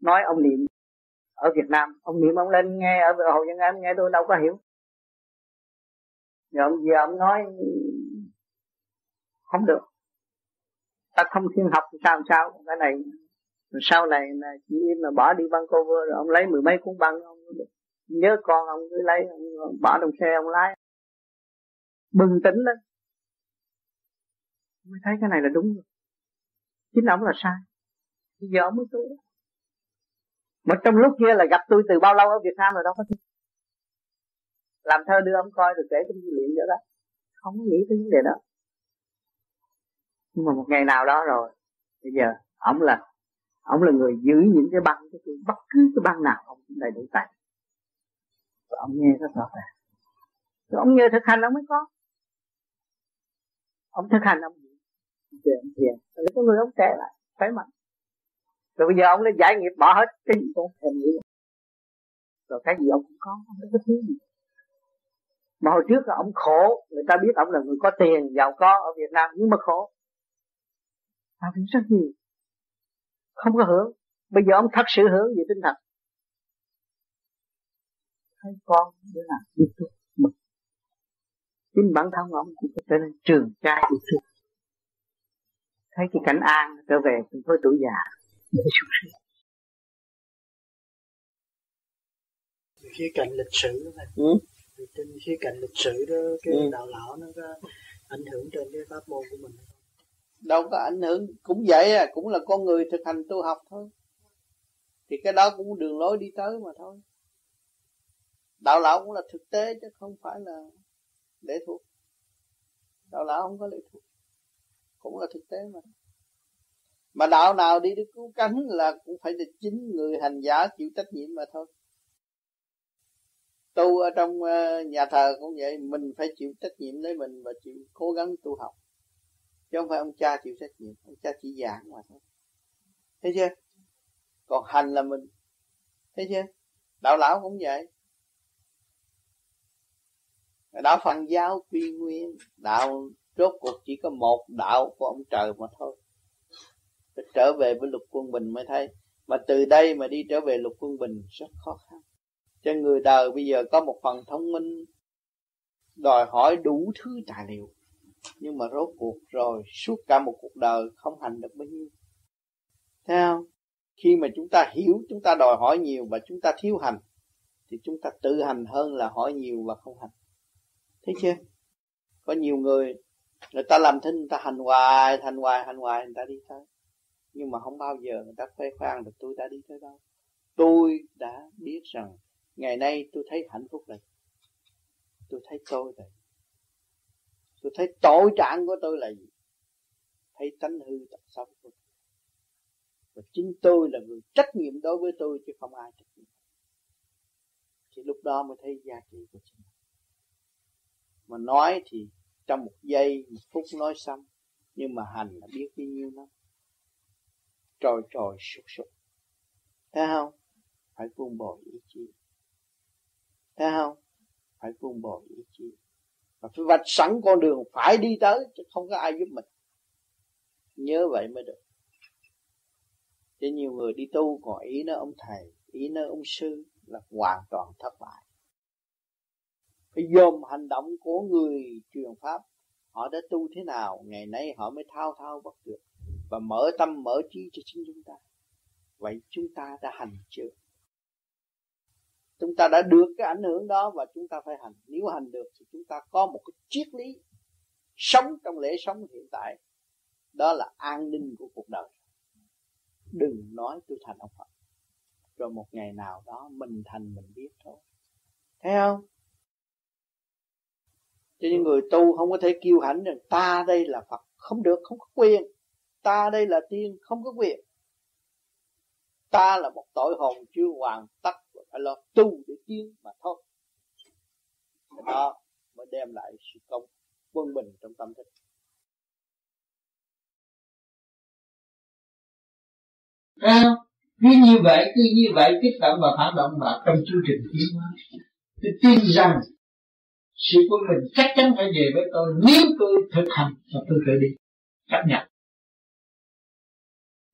Nói ông niệm, ở Việt Nam, ông niệm ông lên nghe, ở hồ Nhân em nghe tôi đâu có hiểu. Rồi ông giờ ông nói, không được. Ta không thiên học thì sao sao? Cái này, sau này là chỉ mà bỏ đi băng Vancouver rồi ông lấy mười mấy cuốn băng ông nhớ con ông cứ lấy, ông bỏ trong xe ông lái. Bừng tỉnh lên mới thấy cái này là đúng rồi. Chính ông là sai. Bây giờ ông mới tu mà trong lúc kia là gặp tôi từ bao lâu ở Việt Nam rồi đâu có thích làm thơ đưa ông coi được kể trong dữ liệu nữa đó. Không nghĩ tới vấn đề đó. Nhưng mà một ngày nào đó rồi, bây giờ ông là ông là người giữ những cái băng cái bất cứ cái băng nào ông cũng đầy đủ tay rồi ông nghe rất rõ ràng. Rồi ông nhờ thực hành ông mới có. Ông thực hành ông thiền thiền rồi có người ông trẻ lại, khỏe mạnh. Rồi bây giờ ông lên giải nghiệp bỏ hết cái gì cũng thèm nghĩ. Rồi cái gì ông cũng có ông đâu có thiếu gì. Mà hồi trước là ông khổ, người ta biết ông là người có tiền, giàu có ở Việt Nam, nhưng mà khổ. Làm việc rất nhiều. Không có hưởng. Bây giờ ông thật sự hưởng về tinh thần. Thấy con đứa nào tiếp tục mực chính bản thân ông cũng trở nên trường trai yêu thương thấy cái cảnh an trở về với tuổi già để sung sướng khía cạnh lịch sử đó ừ? trên khía cạnh lịch sử đó cái ừ. đạo lão nó có ảnh hưởng trên cái pháp môn của mình. Đâu có ảnh hưởng. Cũng vậy à cũng là con người thực hành tu học thôi. Thì cái đó cũng đường lối đi tới mà thôi. Đạo lão cũng là thực tế chứ không phải là lệ thuộc. Đạo lão không có lệ thuộc cũng là thực tế mà. Mà đạo nào đi được cứu cánh là cũng phải là chính người hành giả chịu trách nhiệm mà thôi. Tu ở trong ờ, nhà thờ cũng vậy, mình phải chịu trách nhiệm lấy mình và chịu cố gắng tu học. Chứ không phải ông cha chịu trách nhiệm, ông cha chỉ giảng mà thôi. Thấy chưa? Còn hành là mình. Thấy chưa? Đạo lão cũng vậy. Đạo phật giáo quy nguyên, đạo rốt cuộc chỉ có một đạo của ông trời mà thôi. Phải trở về với lục quân bình mới thấy. Mà từ đây mà đi trở về lục quân bình rất khó khăn. Cho người đời bây giờ có một phần thông minh, đòi hỏi đủ thứ tài liệu. Nhưng mà rốt cuộc rồi, suốt cả một cuộc đời không hành được bao nhiêu. Thấy không? Khi mà chúng ta hiểu chúng ta đòi hỏi nhiều và chúng ta thiếu hành, thì chúng ta tự hành hơn là hỏi nhiều và không hành. Thấy chưa? Có nhiều người người ta làm thinh, người ta hành hoài hành hoài hành hoài, người ta đi tới. Nhưng mà không bao giờ người ta khoe khoang được tôi đã đi tới đâu tôi đã biết rằng ngày nay tôi thấy hạnh phúc này tôi thấy tôi này tôi thấy tội trạng của tôi là gì? Thấy tánh hư tật xấu của tôi. Và chính tôi là người trách nhiệm đối với tôi chứ không ai trách nhiệm. Thì lúc đó mới thấy giá trị của chính mình. Mà nói thì trong một giây, một phút nói xong, nhưng mà hành là biết bao nhiêu năm trôi trôi sụt sụt thấy không? Phải buông bỏ ý chí. Thấy không? Phải buông bỏ ý chí. Và phải vạch sẵn con đường phải đi tới, chứ không có ai giúp mình. Nhớ vậy mới được. Chứ nhiều người đi tu còn ý nó ông thầy, ý nó ông sư là hoàn toàn thất bại phải dồn hành động của người truyền pháp, họ đã tu thế nào, ngày nay họ mới thao thao bất tuyệt và mở tâm, mở trí cho chính chúng ta. Vậy chúng ta đã hành chưa? Chúng ta đã được cái ảnh hưởng đó và chúng ta phải hành. Nếu hành được thì chúng ta có một cái triết lý sống trong lễ sống hiện tại. Đó là an ninh của cuộc đời. Đừng nói tôi thành ông Phật. Rồi một ngày nào đó mình thành mình biết thôi. Thấy không? Cho những người tu không có thể kiêu hãnh rằng ta đây là Phật. Không được không có quyền. Ta đây là tiên. Không có quyền. Ta là một tội hồn chưa hoàn tất phải lo tu để tiến mà thôi. Đó mới đem lại sự công quân bình trong tâm thức. À, cứ như vậy cứ như vậy kích động và phản động mà trong chương trình tiến hóa. Tôi tin rằng sự quân bình chắc chắn phải về với tôi nếu tôi thực hành và tôi tự đi. Chấp nhận.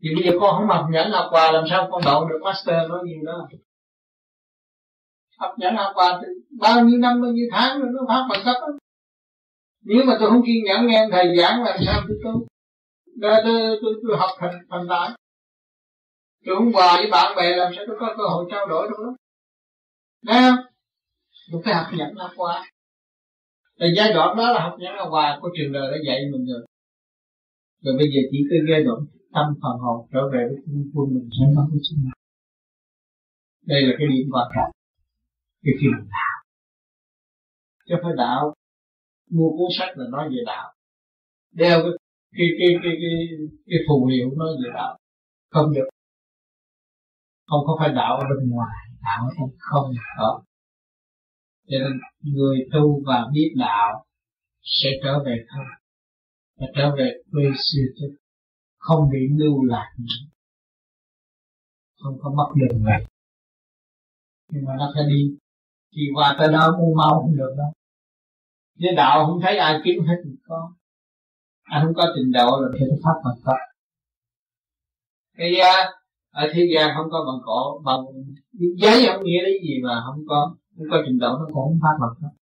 Thì bây giờ con không học nhẫn học quà làm sao con đậu được master nói nhiều đó học nhẫn học quà từ bao nhiêu năm bao nhiêu tháng rồi nó phát bằng cấp nếu mà tôi không kiên nhẫn nghe thầy giảng làm sao tôi tu? Tôi, tôi, tôi, tôi học thành thành đại tôi không quà với bạn bè làm sao tôi có cơ hội trao đổi được đó Thấy không? Tôi phải học nhẫn học quà. Tại giai đoạn đó là học nhẫn là hòa của trường đời đã dạy mình rồi. Rồi bây giờ chỉ tới giai đoạn tâm phần hồn trở về với quân mình sẽ có cái sinh mạng. Đây là cái điểm quan trọng. Cái khi mình đạo. Chứ phải đạo. Mua cuốn sách là nói về đạo. Đeo cái cái cái cái cái, cái phù hiệu nói về đạo. Không được. Không có phải đạo ở bên ngoài. Đạo ở trong không đó cho nên người tu và biết đạo sẽ trở về thân và trở về quê siêu thức không bị lưu lạc nữa. Không có mất đường về nhưng mà nó phải đi. Thì qua tới đó cũng mau không được đâu. Với đạo không thấy ai kiếm hết thì có anh không có trình độ là thể pháp bằng cấp cái ở thế gian không có bằng cổ, bằng giấy không nghĩa lý gì mà không có không có trình độ, nó cũng không phát bằng cấp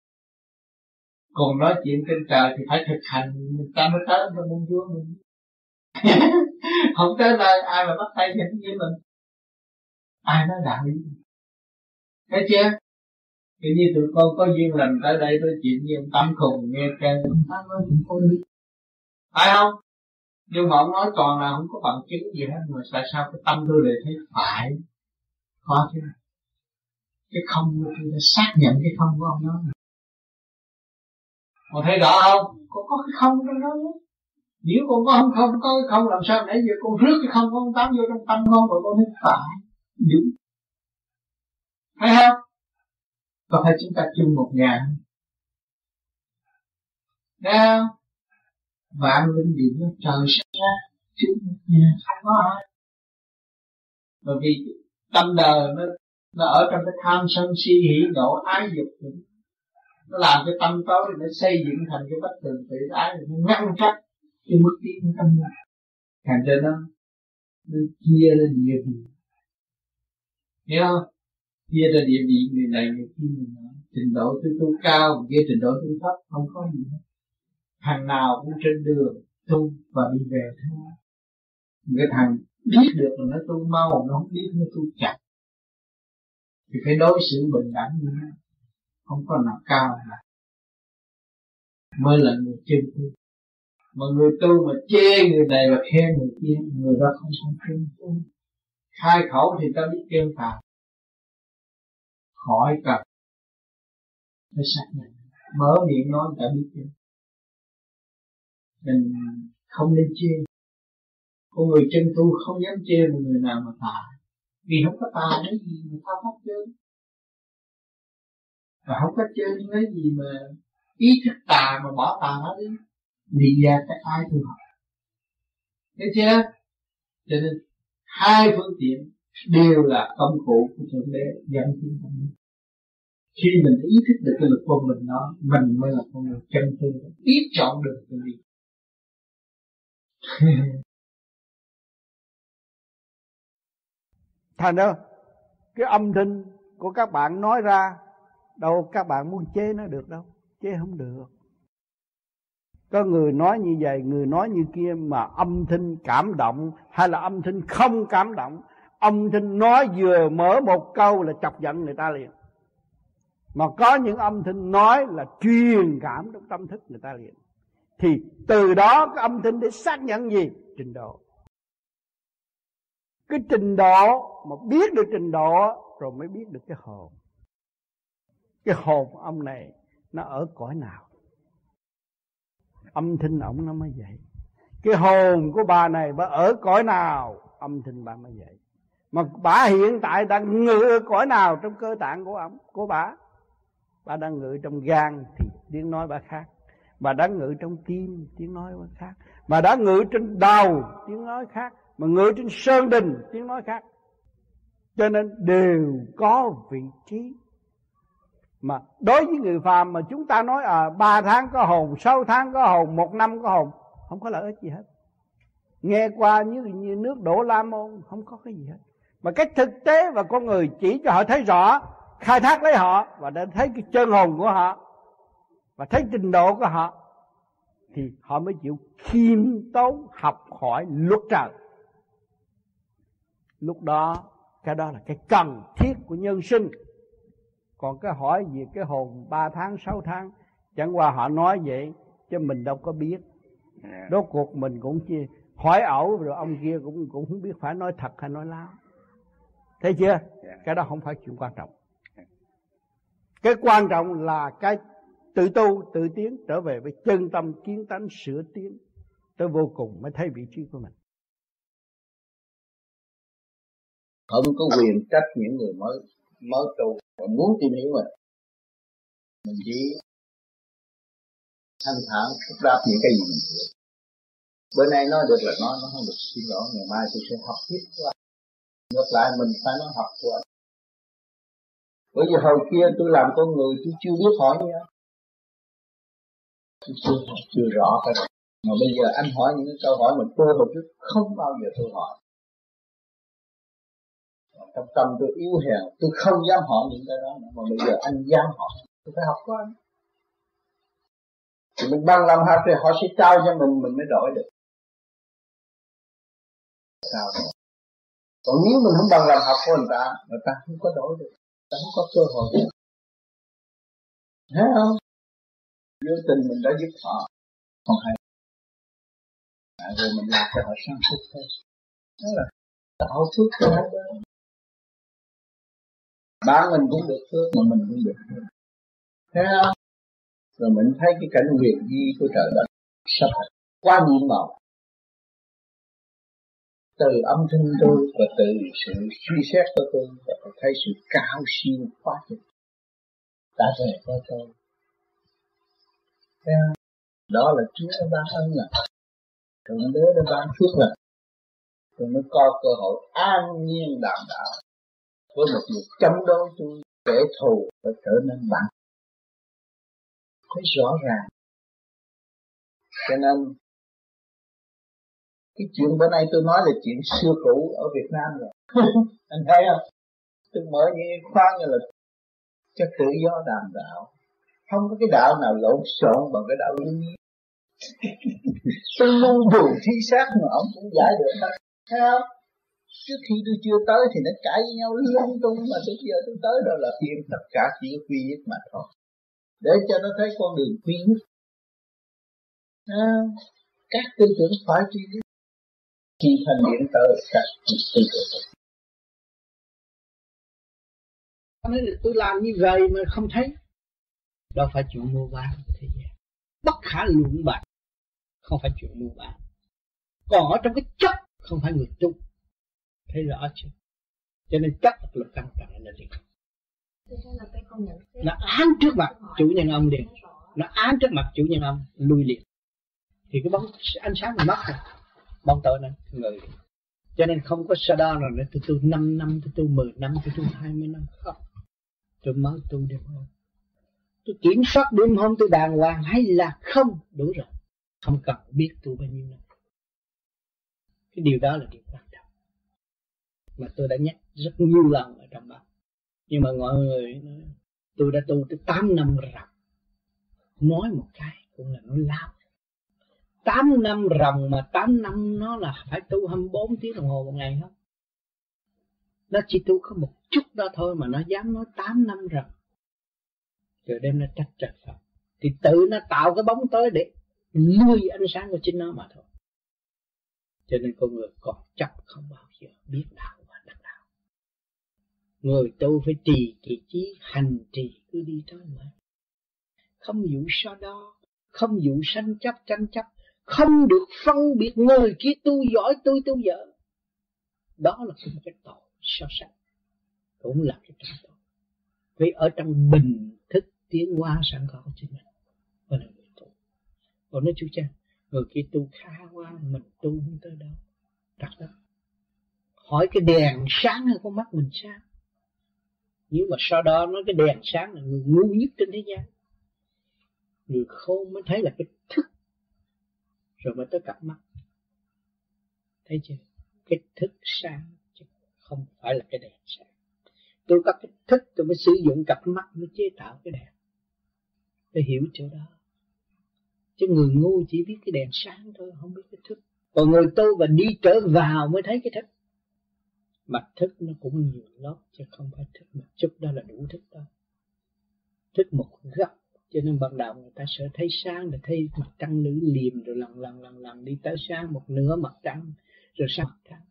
còn nói chuyện trên trời thì phải thực hành, người ta mới tới cho muôn chúa mình. Không tới nơi, ai mà bắt tay nhìn với mình? Ai nói đạo lý? Thấy chưa? Kiểu như tụi con có duyên lành tới đây tôi chuyện như ông Tâm Khùng nghe kêu ông Tâm nói cũng có lý. Phải không? Nhưng mà ông nói toàn là không có bằng chứng gì hết, Mà tại sao cái tâm tôi lại thấy phải? Khó chứ. Cái không tôi đã xác nhận cái không của ông đó Con thấy rõ không? Có, có cái không trong đó nữa nếu con có không không có không làm sao nãy giờ con rước cái không con tám vô trong tâm con rồi con thấy phải? Đúng. Thấy không? Có phải chúng ta chung một nhà Thấy không? Vạn linh điện nó trời sinh ra chung một nhà không có ai. Bởi vì tâm đời nó nó ở trong cái tham sân si hỉ nộ ái dục nó làm cái tâm tối nó xây dựng thành cái bất thường tự ái, nó ngăn cách cái mức tiến của tâm càng thành ra nó chia ra địa vị. Hiểu không? Chia ra địa vị, người này người kia, người nọ. Trình độ tôi tu cao, người kia trình độ tôi thấp, không có gì hết. Thằng nào cũng trên đường, tu và đi về thôi. Cái thằng biết được là nó tu mau, nó không biết nó tu chậm thì phải đối xử bình đẳng với nó không có nào cao là mới là người chân tu mà người tu mà chê người này và khen người kia, người đó không không chân tu khai khẩu thì ta biết kêu phạt khỏi cần. Phải xác nhận. Mở miệng nói ta biết kêu. Mình không nên chê. Con người chân tu không dám chê một người nào mà tà vì không có tà cái gì mà thao pháp chơi. Và không có chơi cái gì mà ý thức tà mà bỏ tà nó đi đi ra cái ai tu học? Thấy chưa? Cho nên hai phương tiện đều là công cụ của thượng đế dẫn tiến tâm linh khi mình ý thức được cái lực của mình đó, mình mới là con người chân tu biết chọn được cái gì. thành ra cái âm thanh của các bạn nói ra, đâu các bạn muốn chế nó được đâu, chế không được. Có người nói như vậy, người nói như kia mà âm thanh cảm động hay là âm thanh không cảm động, âm thanh nói vừa mở một câu là chọc giận người ta liền. Mà có những âm thanh nói là truyền cảm trong tâm thức người ta liền. Thì từ đó cái âm thanh để xác nhận gì? Trình độ cái trình độ mà biết được trình độ rồi mới biết được cái hồn. Cái hồn ông này nó ở cõi nào? Âm thanh ổng nó mới vậy. Cái hồn của bà này bà ở cõi nào? Âm thanh bà mới vậy. Mà bà hiện tại đang ngự ở cõi nào trong cơ tạng của ông, của bà? Bà đang ngự trong gan thì tiếng nói bà khác. Bà đang ngự trong tim, tiếng nói bà khác. Bà đã ngự trên đầu, tiếng nói khác mà ngự trên sơn đình tiếng nói khác. Cho nên đều có vị trí. Mà đối với người phàm mà chúng ta nói à ba tháng có hồn sáu tháng có hồn một năm có hồn không có lợi ích gì hết. Nghe qua như, như nước đổ la môn không có cái gì hết. Mà cái thực tế và con người chỉ cho họ thấy rõ khai thác lấy họ và để thấy cái chân hồn của họ và thấy trình độ của họ thì họ mới chịu khiêm tốn học hỏi luật trời lúc đó cái đó là cái cần thiết của nhân sinh. Còn cái hỏi về cái hồn 3 tháng 6 tháng chẳng qua họ nói vậy chứ mình đâu có biết. Đốt cuộc mình cũng chia hỏi ẩu rồi ông kia cũng cũng không biết phải nói thật hay nói láo. Thấy chưa? Cái đó không phải chuyện quan trọng. Cái quan trọng là cái tự tu tự tiến trở về với chân tâm kiến tánh sửa tiến. Tới vô cùng mới thấy vị trí của mình không có quyền trách những người mới mới tu. Và muốn tìm hiểu mình mình chỉ thanh thản phúc đáp những cái gì mình hiểu. Bữa nay nói được là nói nó không được xin lỗi ngày mai tôi sẽ học tiếp qua ngược lại mình phải nói học của anh. Bởi vì hồi kia tôi làm con người tôi chưa biết hỏi hết tôi chưa chưa rõ cái này mà bây giờ anh hỏi những câu hỏi mình tôi hồi trước không bao giờ tôi hỏi trong tâm tôi yếu hèn tôi không dám hỏi những cái đó nữa. mà bây giờ anh dám hỏi tôi phải học của anh thì mình bằng lòng học thì họ sẽ trao cho mình mình mới đổi được. Sao còn nếu mình không bằng lòng học của người ta người ta không có đổi được người ta không có cơ hội được. Thấy không? Vô tình mình đã giúp họ. Còn hay. À, rồi mình làm cho họ sang phúc thôi. Đó là tạo phước cho hai bên bạn mình cũng được phước, mà mình cũng được phước. Thấy không rồi mình thấy cái cảnh huyền di của trời đất sắp quá nhiệm màu từ âm thanh tôi và từ sự suy xét của tôi, và tôi thấy sự cao siêu quá trình. Đã về với tôi. Thấy không? đó là Chúa đã ban ân là Thượng Đế đã ban phước là tôi mới có cơ hội an nhiên đảm đạo với một người chống đối tôi kẻ thù phải trở nên bạn. Thấy rõ ràng. Cho nên, cái chuyện bữa nay tôi nói là chuyện xưa cũ ở Việt Nam rồi. Anh thấy không? Tôi mở những khoa như là cho tự do đàm đạo. Không có cái đạo nào lộn xộn bằng cái đạo lý tôi luôn buồn, thi xác mà ông cũng giải được. Hết thấy không? Trước khi tôi chưa tới thì nó cãi với nhau lung tung mà tôi giờ tôi tới rồi là tìm tất cả chỉ quy nhất mà thôi. Để cho nó thấy con đường quy nhất. À, các tư tưởng phải quy nhất khi thành điện tử các tư tưởng nói là tôi làm như vậy mà không thấy. Đó phải chuyện mua bán thế gian. Bất khả luận bạc không phải chuyện mua bán. Còn ở trong cái chất không phải người tu thấy rõ chưa cho nên chất là căn trọng là gì nó án trước mặt chủ nhân ông liền. nó án trước mặt chủ nhân ông lui liền. Thì cái bóng ánh sáng nó mất rồi. Bóng tối nó người cho nên không có sa đo rồi nữa. Tôi tu 5 năm tôi tu 10 năm tôi tu 20 năm. Không. Tôi mới tu đêm hôm tôi kiểm soát đêm hôm tôi đàng hoàng hay là không đủ rồi. Không cần biết tu bao nhiêu năm. Cái điều đó là điều quan mà tôi đã nhắc rất nhiều lần ở trong đó. Nhưng mà mọi người tôi đã tu tới 8 năm ròng. Nói một cái cũng là nói lao 8 năm ròng mà 8 năm nó là phải tu 24 tiếng đồng hồ một ngày không? Nó chỉ tu có một chút đó thôi mà nó dám nói 8 năm ròng. Rồi đem nó trách trời Phật. Thì tự nó tạo cái bóng tối để nuôi ánh sáng của chính nó mà thôi. Cho nên con người còn chấp không bao giờ biết đạo người tu phải trì kỳ trí hành trì cứ đi tới mà. Không vụ so đo, không vụ sanh chấp, tranh chấp, không được phân biệt người kia tu giỏi, tôi tu dở. Đó là một cái tội so sánh, cũng là cái tội. Vì ở trong bình thức tiến hóa sẵn có của chính mình và là người tu. Còn nói chú cha, người kia tu khá quá, mình tu không tới đâu. Đặt đó. Hỏi cái đèn sáng hay con mắt mình sáng nếu mà sau đó nó cái đèn sáng là người ngu nhất trên thế gian, người khôn mới thấy là cái thức, rồi mới tới cặp mắt. Thấy chưa? Cái thức sáng chứ không phải là cái đèn sáng. Tôi có cái thức, tôi mới sử dụng cặp mắt mới chế tạo cái đèn. Tôi hiểu chỗ đó. Chứ người ngu chỉ biết cái đèn sáng thôi, không biết cái thức. Còn người tu và đi trở vào mới thấy cái thức mặt thức nó cũng nhiều lớp chứ không phải thức một chút đó là đủ thức đó. Thức một góc, cho nên ban đầu người ta sợ thấy sáng để thấy mặt trăng lưỡi liềm rồi lần lần lần lần đi tới sáng, một nửa mặt trăng, rồi sáng mặt trăng.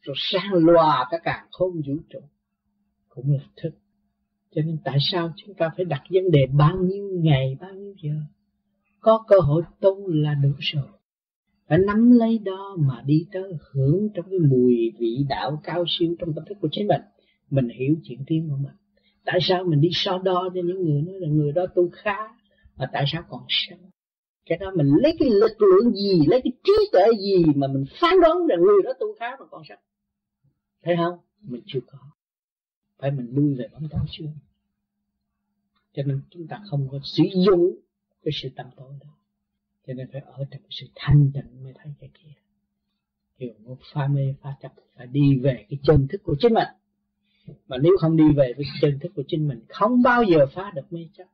Rồi sáng loà cả càng không vũ trụ, cũng là thức. Cho nên tại sao chúng ta phải đặt vấn đề bao nhiêu ngày, bao nhiêu giờ? Có cơ hội tu là đủ rồi phải nắm lấy đó mà đi tới hưởng trong cái mùi vị đạo cao siêu trong tâm thức của chính mình. Mình hiểu chuyện riêng của mình. Tại sao mình đi so đo cho những người nói là người đó tu khá, mà tại sao còn sân? Cái đó mình lấy cái lực lượng gì, lấy cái trí tuệ gì mà mình phán đoán rằng người đó tu khá mà còn sân? Thấy không? Mình chưa có. Phải mình lui về bóng tối chưa cho nên chúng ta không có sử dụng cái sự tâm tối đó cho nên phải ở trong sự thanh tịnh mới thấy cái kia. Hiểu một pha mê pha chấp phải đi về cái chân thức của chính mình. Mà nếu không đi về với chân thức của chính mình không bao giờ phá được mê chấp.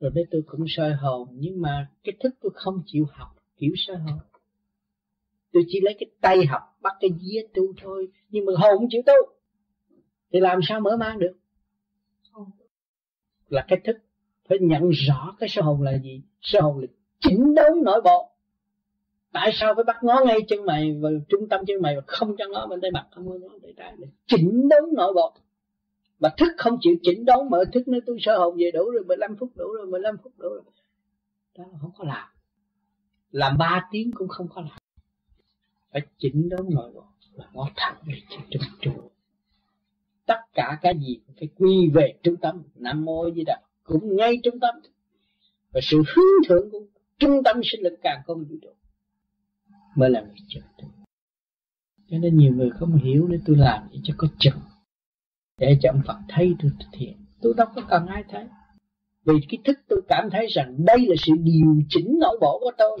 Rồi đây tôi cũng soi hồn nhưng mà cái thức tôi không chịu học kiểu soi hồn. Tôi chỉ lấy cái tay học bắt cái dĩa tu thôi nhưng mà hồn không chịu tu. Thì làm sao mở mang được? Là cái thức phải nhận rõ cái sơ hồn là gì? Sơ hồn là chỉnh đốn nội bộ. Tại sao phải bắt ngó ngay chân mày và trung tâm chân mày và không cho ngó bên tay mặt? Không có ngó tay trái. Để chỉnh đốn nội bộ. Mà thức không chịu chỉnh đốn, mở thức nó tôi sơ hồn về đủ rồi 15 phút đủ rồi 15 phút đủ rồi. Đó, không có làm. Làm ba tiếng cũng không có làm. Phải chỉnh đốn nội bộ. Và ngó thẳng về trung trung tất cả cái gì phải quy về trung tâm. Nam mô di đà cũng ngay trung tâm. Và sự hướng thượng của trung tâm sinh lực càng không vũ trụ mới là người chân tu cho nên nhiều người không hiểu nên tôi làm gì cho có chừng. Để cho ông Phật thấy tôi thực hiện. Tôi đâu có cần ai thấy. Vì cái thức tôi cảm thấy rằng đây là sự điều chỉnh nội bộ của tôi.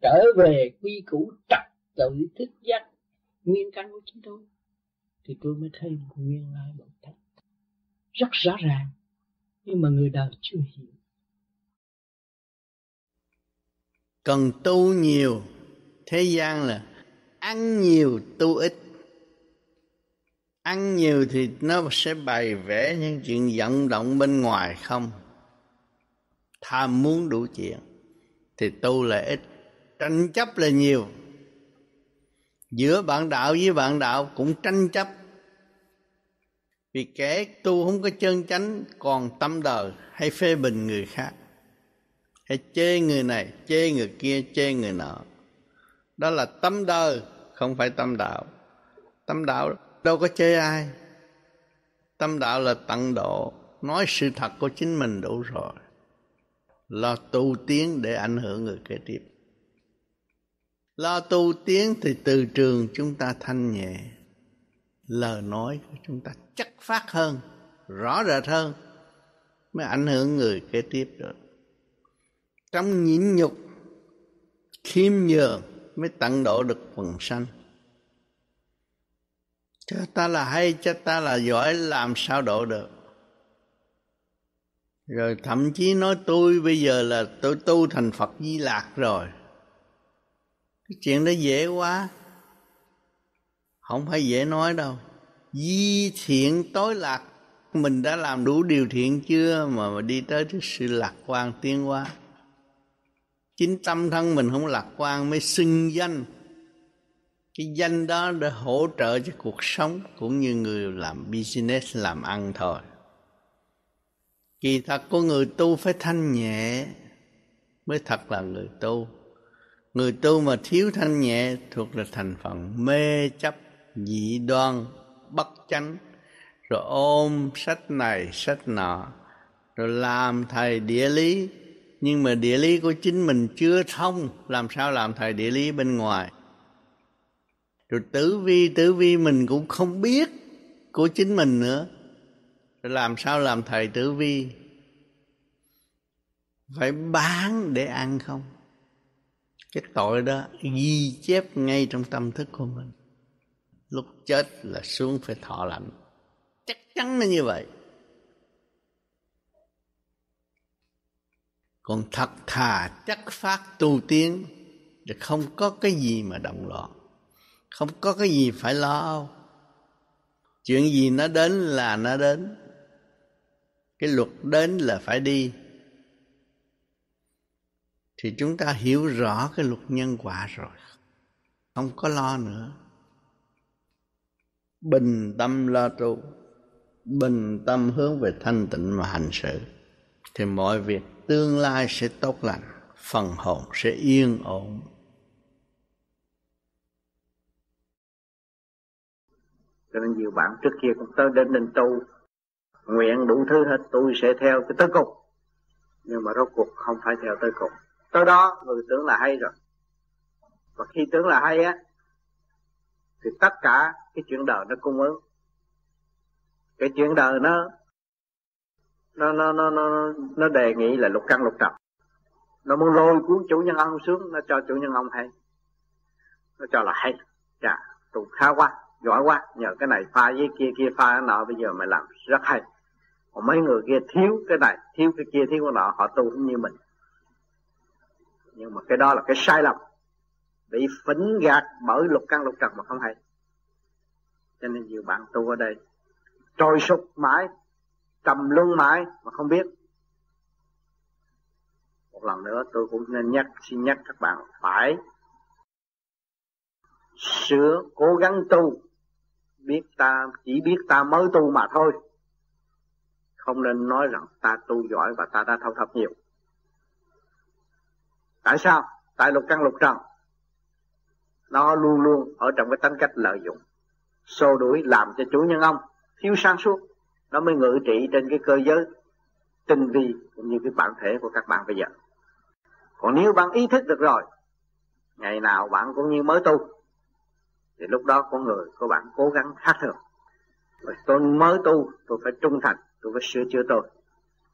Trở về quy củ trật tự thức giác. Nguyên căn của chính tôi. Thì tôi mới thấy nguyên lai bậc thánh rất rõ ràng. Nhưng mà người đời chưa hiểu. Cần tu nhiều, thế gian là ăn nhiều tu ít. Ăn nhiều thì nó sẽ bày vẽ những chuyện vận động bên ngoài không? Tham muốn đủ chuyện thì tu là ít, tranh chấp là nhiều. Giữa bạn đạo với bạn đạo cũng tranh chấp. Vì kẻ tu không có chân chánh, còn tâm đời hay phê bình người khác hay chê người này, chê người kia, chê người nọ. Đó là tâm đời, không phải tâm đạo. Tâm đạo đâu có chê ai. Tâm đạo là tận độ, nói sự thật của chính mình đủ rồi. Lo tu tiến để ảnh hưởng người kế tiếp. Lo tu tiến thì từ trường chúng ta thanh nhẹ. Lời nói của chúng ta chắc phát hơn, rõ rệt hơn, mới ảnh hưởng người kế tiếp được trong nhịn nhục khiêm nhường mới tận độ được quần sanh. Cho ta là hay cho ta là giỏi làm sao độ được? Rồi thậm chí nói tôi bây giờ là tôi tu thành phật di lạc rồi. Cái chuyện đó dễ quá. Không phải dễ nói đâu. Di thiện tối lạc mình đã làm đủ điều thiện chưa? Mà, mà đi tới cái sự lạc quan tiến hóa chính tâm thân mình không lạc quan mới xưng danh. Cái danh đó để hỗ trợ cho cuộc sống cũng như người làm business, làm ăn thôi. Kỳ thật của người tu phải thanh nhẹ mới thật là người tu. Người tu mà thiếu thanh nhẹ thuộc là thành phần mê chấp, dị đoan, bất chánh. Rồi ôm sách này, sách nọ, rồi làm thầy địa lý nhưng mà địa lý của chính mình chưa thông, làm sao làm thầy địa lý bên ngoài? Rồi tử vi tử vi mình cũng không biết của chính mình nữa. Rồi làm sao làm thầy tử vi? Phải bán để ăn không? Cái tội đó ghi chép ngay trong tâm thức của mình. Lúc chết là xuống phải thọ lạnh. Chắc chắn là như vậy. Còn thật thà chắc phát tu tiến thì không có cái gì mà động loạn. Không có cái gì phải lo chuyện gì nó đến là nó đến. Cái luật đến là phải đi. Thì chúng ta hiểu rõ cái luật nhân quả rồi. Không có lo nữa. Bình tâm lo tu. Bình tâm hướng về thanh tịnh mà hành sự thì mọi việc tương lai sẽ tốt lành, phần hồn sẽ yên ổn. Cho nên nhiều bạn trước kia cũng tới đến đình tu, nguyện đủ thứ hết, tôi sẽ theo cái tới cùng. Nhưng mà rốt cuộc không phải theo tới cùng. Tới đó, người tưởng là hay rồi. Và khi tưởng là hay á, thì tất cả cái chuyện đời nó cung ứng. Cái chuyện đời nó nó nó nó nó nó đề nghị là lục căn lục trần. Nó muốn lôi cuốn chủ nhân ông xuống, nó cho chủ nhân ông hay. Nó cho là hay. Dạ tụ khá quá, giỏi quá. Nhờ cái này pha với kia kia pha cái nọ, bây giờ mày làm rất hay. Còn mấy người kia thiếu cái này, thiếu cái kia, thiếu cái nọ, họ tu cũng như mình. Nhưng mà cái đó là cái sai lầm. Bị phỉnh gạt bởi lục căn lục trần mà không hay. Cho nên nhiều bạn tu ở đây trôi sụp mãi trầm luân mãi mà không biết. Một lần nữa tôi cũng nên nhắc, xin nhắc các bạn phải sửa cố gắng tu. Biết ta, chỉ biết ta mới tu mà thôi. Không nên nói rằng ta tu giỏi và ta đã thâu thập nhiều. Tại sao? Tại lục căn lục trần. Nó luôn luôn ở trong cái tính cách lợi dụng. Xô đuổi làm cho chủ nhân ông, thiếu sáng suốt nó mới ngự trị trên cái cơ giới tinh vi cũng như cái bản thể của các bạn bây giờ. Còn nếu bạn ý thức được rồi, ngày nào bạn cũng như mới tu, thì lúc đó con người của bạn cố gắng khác thường. Rồi tôi mới tu, tôi phải trung thành, tôi phải sửa chữa tôi.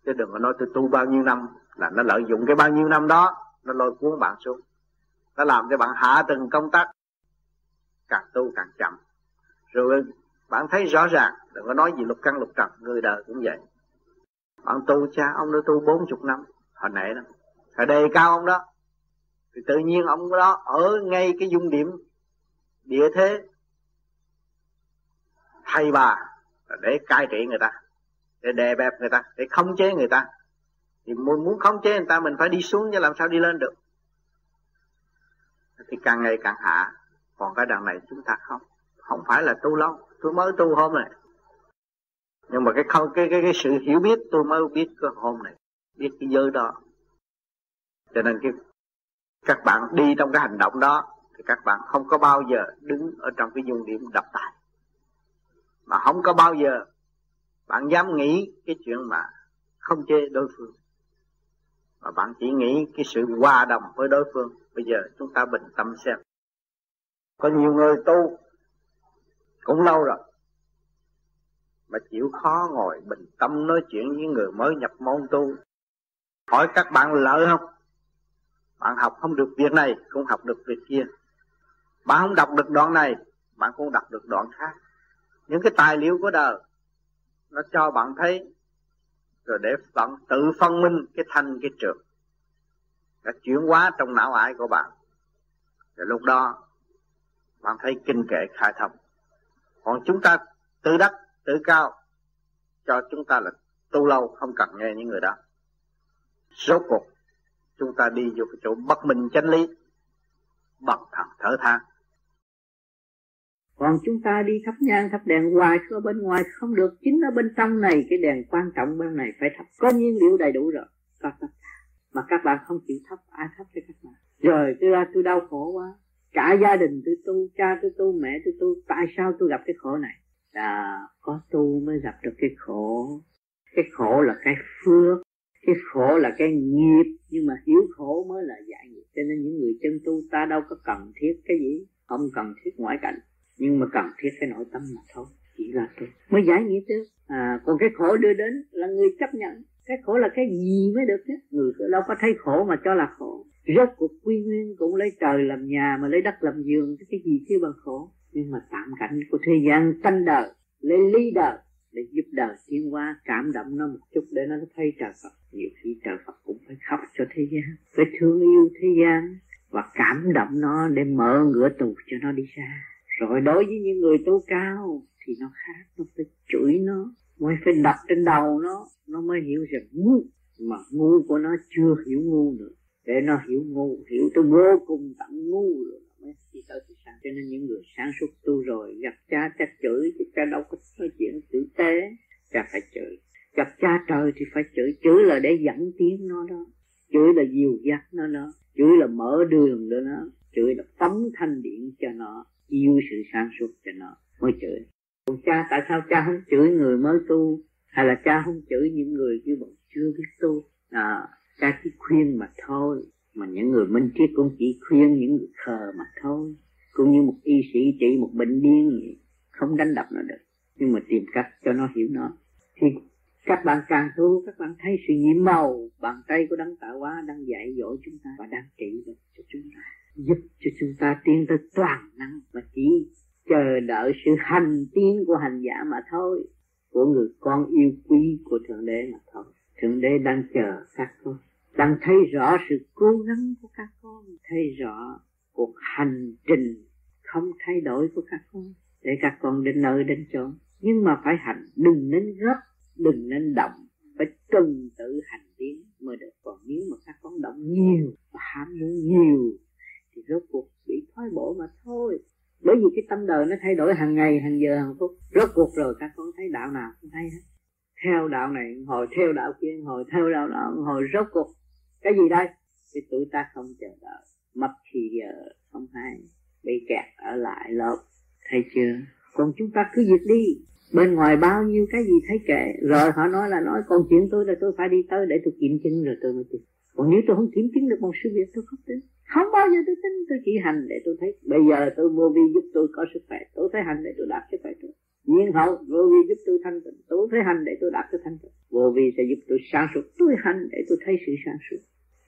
Chứ đừng có nói tôi tu bao nhiêu năm là nó lợi dụng cái bao nhiêu năm đó, nó lôi cuốn bạn xuống. Nó làm cho bạn hạ từng công tác, càng tu càng chậm. Rồi bạn thấy rõ ràng đừng có nói gì lục căn lục trần, người đời cũng vậy. Ông tu cha, ông đã tu bốn chục năm, hồi nãy đó. Hồi đề cao ông đó, thì tự nhiên ông đó ở ngay cái dung điểm địa thế thầy bà, để cai trị người ta, để đè bẹp người ta, để khống chế người ta. Thì muốn muốn khống chế người ta, mình phải đi xuống chứ làm sao đi lên được. Thì càng ngày càng hạ, còn cái đằng này chúng ta không không phải là tu lâu tôi mới tu hôm này nhưng mà cái không, cái cái cái sự hiểu biết tôi mới biết cái hôm này, biết cái giới đó. Cho nên cái, các bạn đi trong cái hành động đó, thì các bạn không có bao giờ đứng ở trong cái dung điểm đập tài. Mà không có bao giờ bạn dám nghĩ cái chuyện mà không chê đối phương. Mà bạn chỉ nghĩ cái sự hòa đồng với đối phương. Bây giờ chúng ta bình tâm xem. Có nhiều người tu, cũng lâu rồi mà chịu khó ngồi bình tâm nói chuyện với người mới nhập môn tu. Hỏi các bạn lợi không? Bạn học không được việc này, cũng học được việc kia. Bạn không đọc được đoạn này, bạn cũng đọc được đoạn khác. Những cái tài liệu của đời, nó cho bạn thấy, rồi để bạn tự phân minh cái thanh, cái trường. Đã chuyển hóa trong não ải của bạn. Rồi lúc đó, bạn thấy kinh kệ khai thông. Còn chúng ta tự đắc tự cao cho chúng ta là tu lâu, không cần nghe những người đó. Rốt cuộc, chúng ta đi vô cái chỗ bất minh chánh lý bằng thần thở than còn chúng ta đi thắp nhang, thắp đèn hoài ở bên ngoài không được. Chính ở bên trong này, cái đèn quan trọng bên này phải thắp. Có nhiên liệu đầy đủ rồi. Có thắp. Mà các bạn không chịu thắp, ai thắp cho các bạn? Rồi, tôi ra, tôi đau khổ quá. Cả gia đình, tôi tu, cha tôi tu, mẹ tôi tu. Tại sao tôi gặp cái khổ này? Là có tu mới gặp được cái khổ. Cái khổ là cái phước cái khổ là cái nghiệp. Nhưng mà hiểu khổ mới là giải nghiệp. Cho nên những người chân tu ta đâu có cần thiết cái gì. Không cần thiết ngoại cảnh. Nhưng mà cần thiết cái nội tâm mà thôi. Chỉ là tôi mới giải nghiệp chứ. À, còn cái khổ đưa đến là người chấp nhận. Cái khổ là cái gì mới được chứ? Người đâu có thấy khổ mà cho là khổ. Rốt cuộc quy nguyên cũng lấy trời làm nhà mà lấy đất làm giường. Cái gì chứ bằng khổ? Nhưng mà tạm cảnh của thế gian tranh đời, lấy ly đời, để giúp đời tiến qua cảm động nó một chút để nó thấy trời Phật. Nhiều khi trời Phật cũng phải khóc cho thế gian, phải thương yêu thế gian, và cảm động nó để mở ngửa tù cho nó đi ra. Rồi đối với những người tố cao thì nó khác, nó phải chửi nó, mới phải đặt trên đầu nó nó mới hiểu rằng ngu, mà ngu của nó chưa hiểu ngu nữa. Để nó hiểu ngu, hiểu tới vô cùng tận ngu rồi mới đi tới thì sáng cho nên những người sáng suốt tu rồi gặp cha cha chửi chứ cha đâu có nói chuyện tử tế. Cha phải chửi. Gặp cha trời thì phải chửi. Chửi là để dẫn tiếng nó đó. Chửi là dìu dắt nó đó. Chửi là mở đường cho nó chửi là tấm thanh điện cho nó yêu sự sáng suốt cho nó mới chửi. Còn cha tại sao cha không chửi người mới tu? Hay là cha không chửi những người như bọn chưa biết tu? À, cha chỉ khuyên mà thôi mà những người minh triết cũng chỉ khuyên những người khờ mà thôi. Cũng như một y sĩ trị một bệnh điên vậy, không đánh đập nó được. Nhưng mà tìm cách cho nó hiểu nó. Thì các bạn càng tu, các bạn thấy sự nhiễm màu bàn tay của đấng tạo hóa đang dạy dỗ chúng ta và đang trị cho chúng ta. Giúp cho chúng ta tiến tới toàn năng và chỉ chờ đợi sự hành tiến của hành giả mà thôi. Của người con yêu quý của thượng đế mà thôi. Thượng đế đang chờ các con đang thấy rõ sự cố gắng của các con, thấy rõ cuộc hành trình không thay đổi của các con, để các con đến nơi đến chỗ. Nhưng mà phải hành, đừng nên gấp, đừng nên động, phải từng tự hành tiến mới được. Còn nếu mà các con động nhiều và ham muốn nhiều, thì rốt cuộc bị thoái bộ mà thôi. Bởi vì cái tâm đời nó thay đổi hàng ngày, hàng giờ, hàng phút. Rốt cuộc rồi các con thấy đạo nào cũng thấy hết. Theo đạo này hồi theo đạo kia hồi theo đạo nào hồi rốt cuộc cái gì đây? Thì tụi ta không chờ đợi. Mất thì giờ không hay. Bị kẹt ở lại lớp. Thấy chưa? Còn chúng ta cứ việc đi. Bên ngoài bao nhiêu cái gì thấy kệ. Rồi họ nói là nói còn chuyện tôi là tôi phải đi tới để tôi kiểm chứng. Rồi tôi mới tin còn nếu tôi không kiểm chứng được một sự việc tôi không tin. Không bao giờ tôi tin. Tôi chỉ hành để tôi thấy. Bây giờ tôi mua vi giúp tôi có sức khỏe. Tôi phải hành để tôi đạt sức khỏe tôi nhiên hậu vô vi giúp tôi thanh tịnh. Tôi phải hành để tôi đạt tới thanh tịnh. Vô vi sẽ giúp tôi sáng suốt. Tôi hành để tôi thấy sự sáng suốt.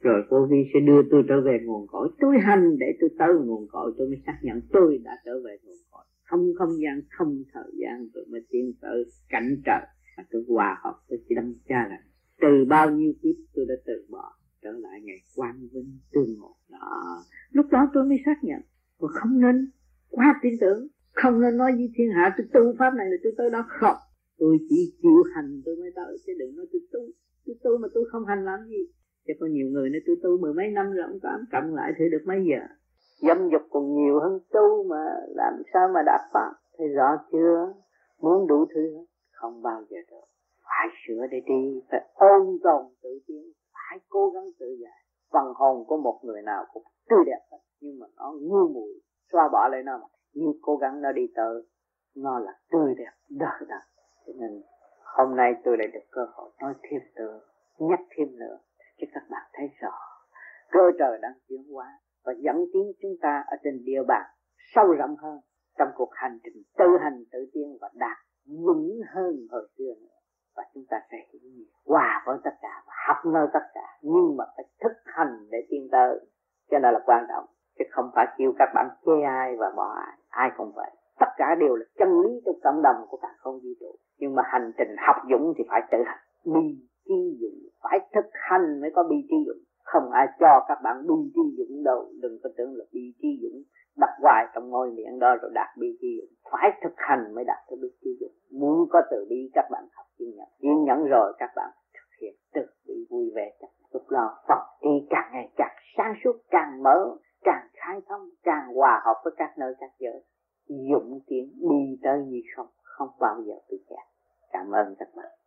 Rồi vô vi sẽ đưa tôi trở về nguồn cội. Tôi hành để tôi tới nguồn cội. Tôi mới xác nhận tôi đã trở về nguồn cội. không không gian, không thời gian tôi mới tiến tới cảnh trời và tôi hòa hợp với đâm cha là. Từ bao nhiêu kiếp tôi đã từ bỏ, trở lại ngày quang vinh tương ngộ. Đó. Lúc đó tôi mới xác nhận. Và không nên quá tin tưởng không nên nói với thiên hạ, tôi tu pháp này là tôi tới đó không tôi chỉ chịu hành tôi mới tới, chứ đừng nói tôi tu. Tôi tu mà tôi không hành làm gì. Chứ có nhiều người nói tôi tu mười mấy năm rồi ông tám cộng lại thử được mấy giờ? Dâm dục còn nhiều hơn tu mà làm sao mà đạt pháp? Thấy rõ chưa? Muốn đủ thứ không bao giờ được. Phải sửa để đi, phải ôn tồn tự tiến phải cố gắng tự giải. Phần hồn của một người nào cũng tươi đẹp hết nhưng mà nó ngu muội, xóa bỏ lại nó mà nhưng cố gắng nó đi tới, nó là tươi đẹp đời đời cho nên hôm nay tôi lại được cơ hội nói thêm nữa, nhắc thêm nữa, cho các bạn thấy rõ. Cơ trời đang chuyển hóa và dẫn tiến chúng ta ở trên địa bàn sâu rộng hơn trong cuộc hành trình tự hành tự tiên và đạt vững hơn hồi xưa nữa. Và chúng ta sẽ hiểu hòa với tất cả và học nơi tất cả, nhưng mà phải thực hành để tiến tới. Cho nên là quan trọng, chứ không phải kêu các bạn chê ai và bỏ ai ai cũng vậy. Tất cả đều là chân lý trong cộng đồng của cả không vũ trụ. Nhưng mà hành trình học dũng thì phải tự hành. Bi chi dụng. Phải thực hành mới có bi chi dụng. Không ai cho các bạn bi chi dụng đâu. Đừng có tưởng là bi chi dụng. Đặt hoài trong ngôi miệng đó rồi đạt bi chi dụng. Phải thực hành mới đạt tới bi chi dụng. Muốn có từ bi, các bạn học kiên nhẫn. Kiên nhẫn rồi các bạn thực hiện từ bi vui vẻ. Lúc đó Phật đi càng ngày càng sáng suốt, càng mở càng khai thông càng hòa hợp với các nơi các giới. Dụng tiến đi tới như không không bao giờ bị kẹt. Cảm ơn các bạn.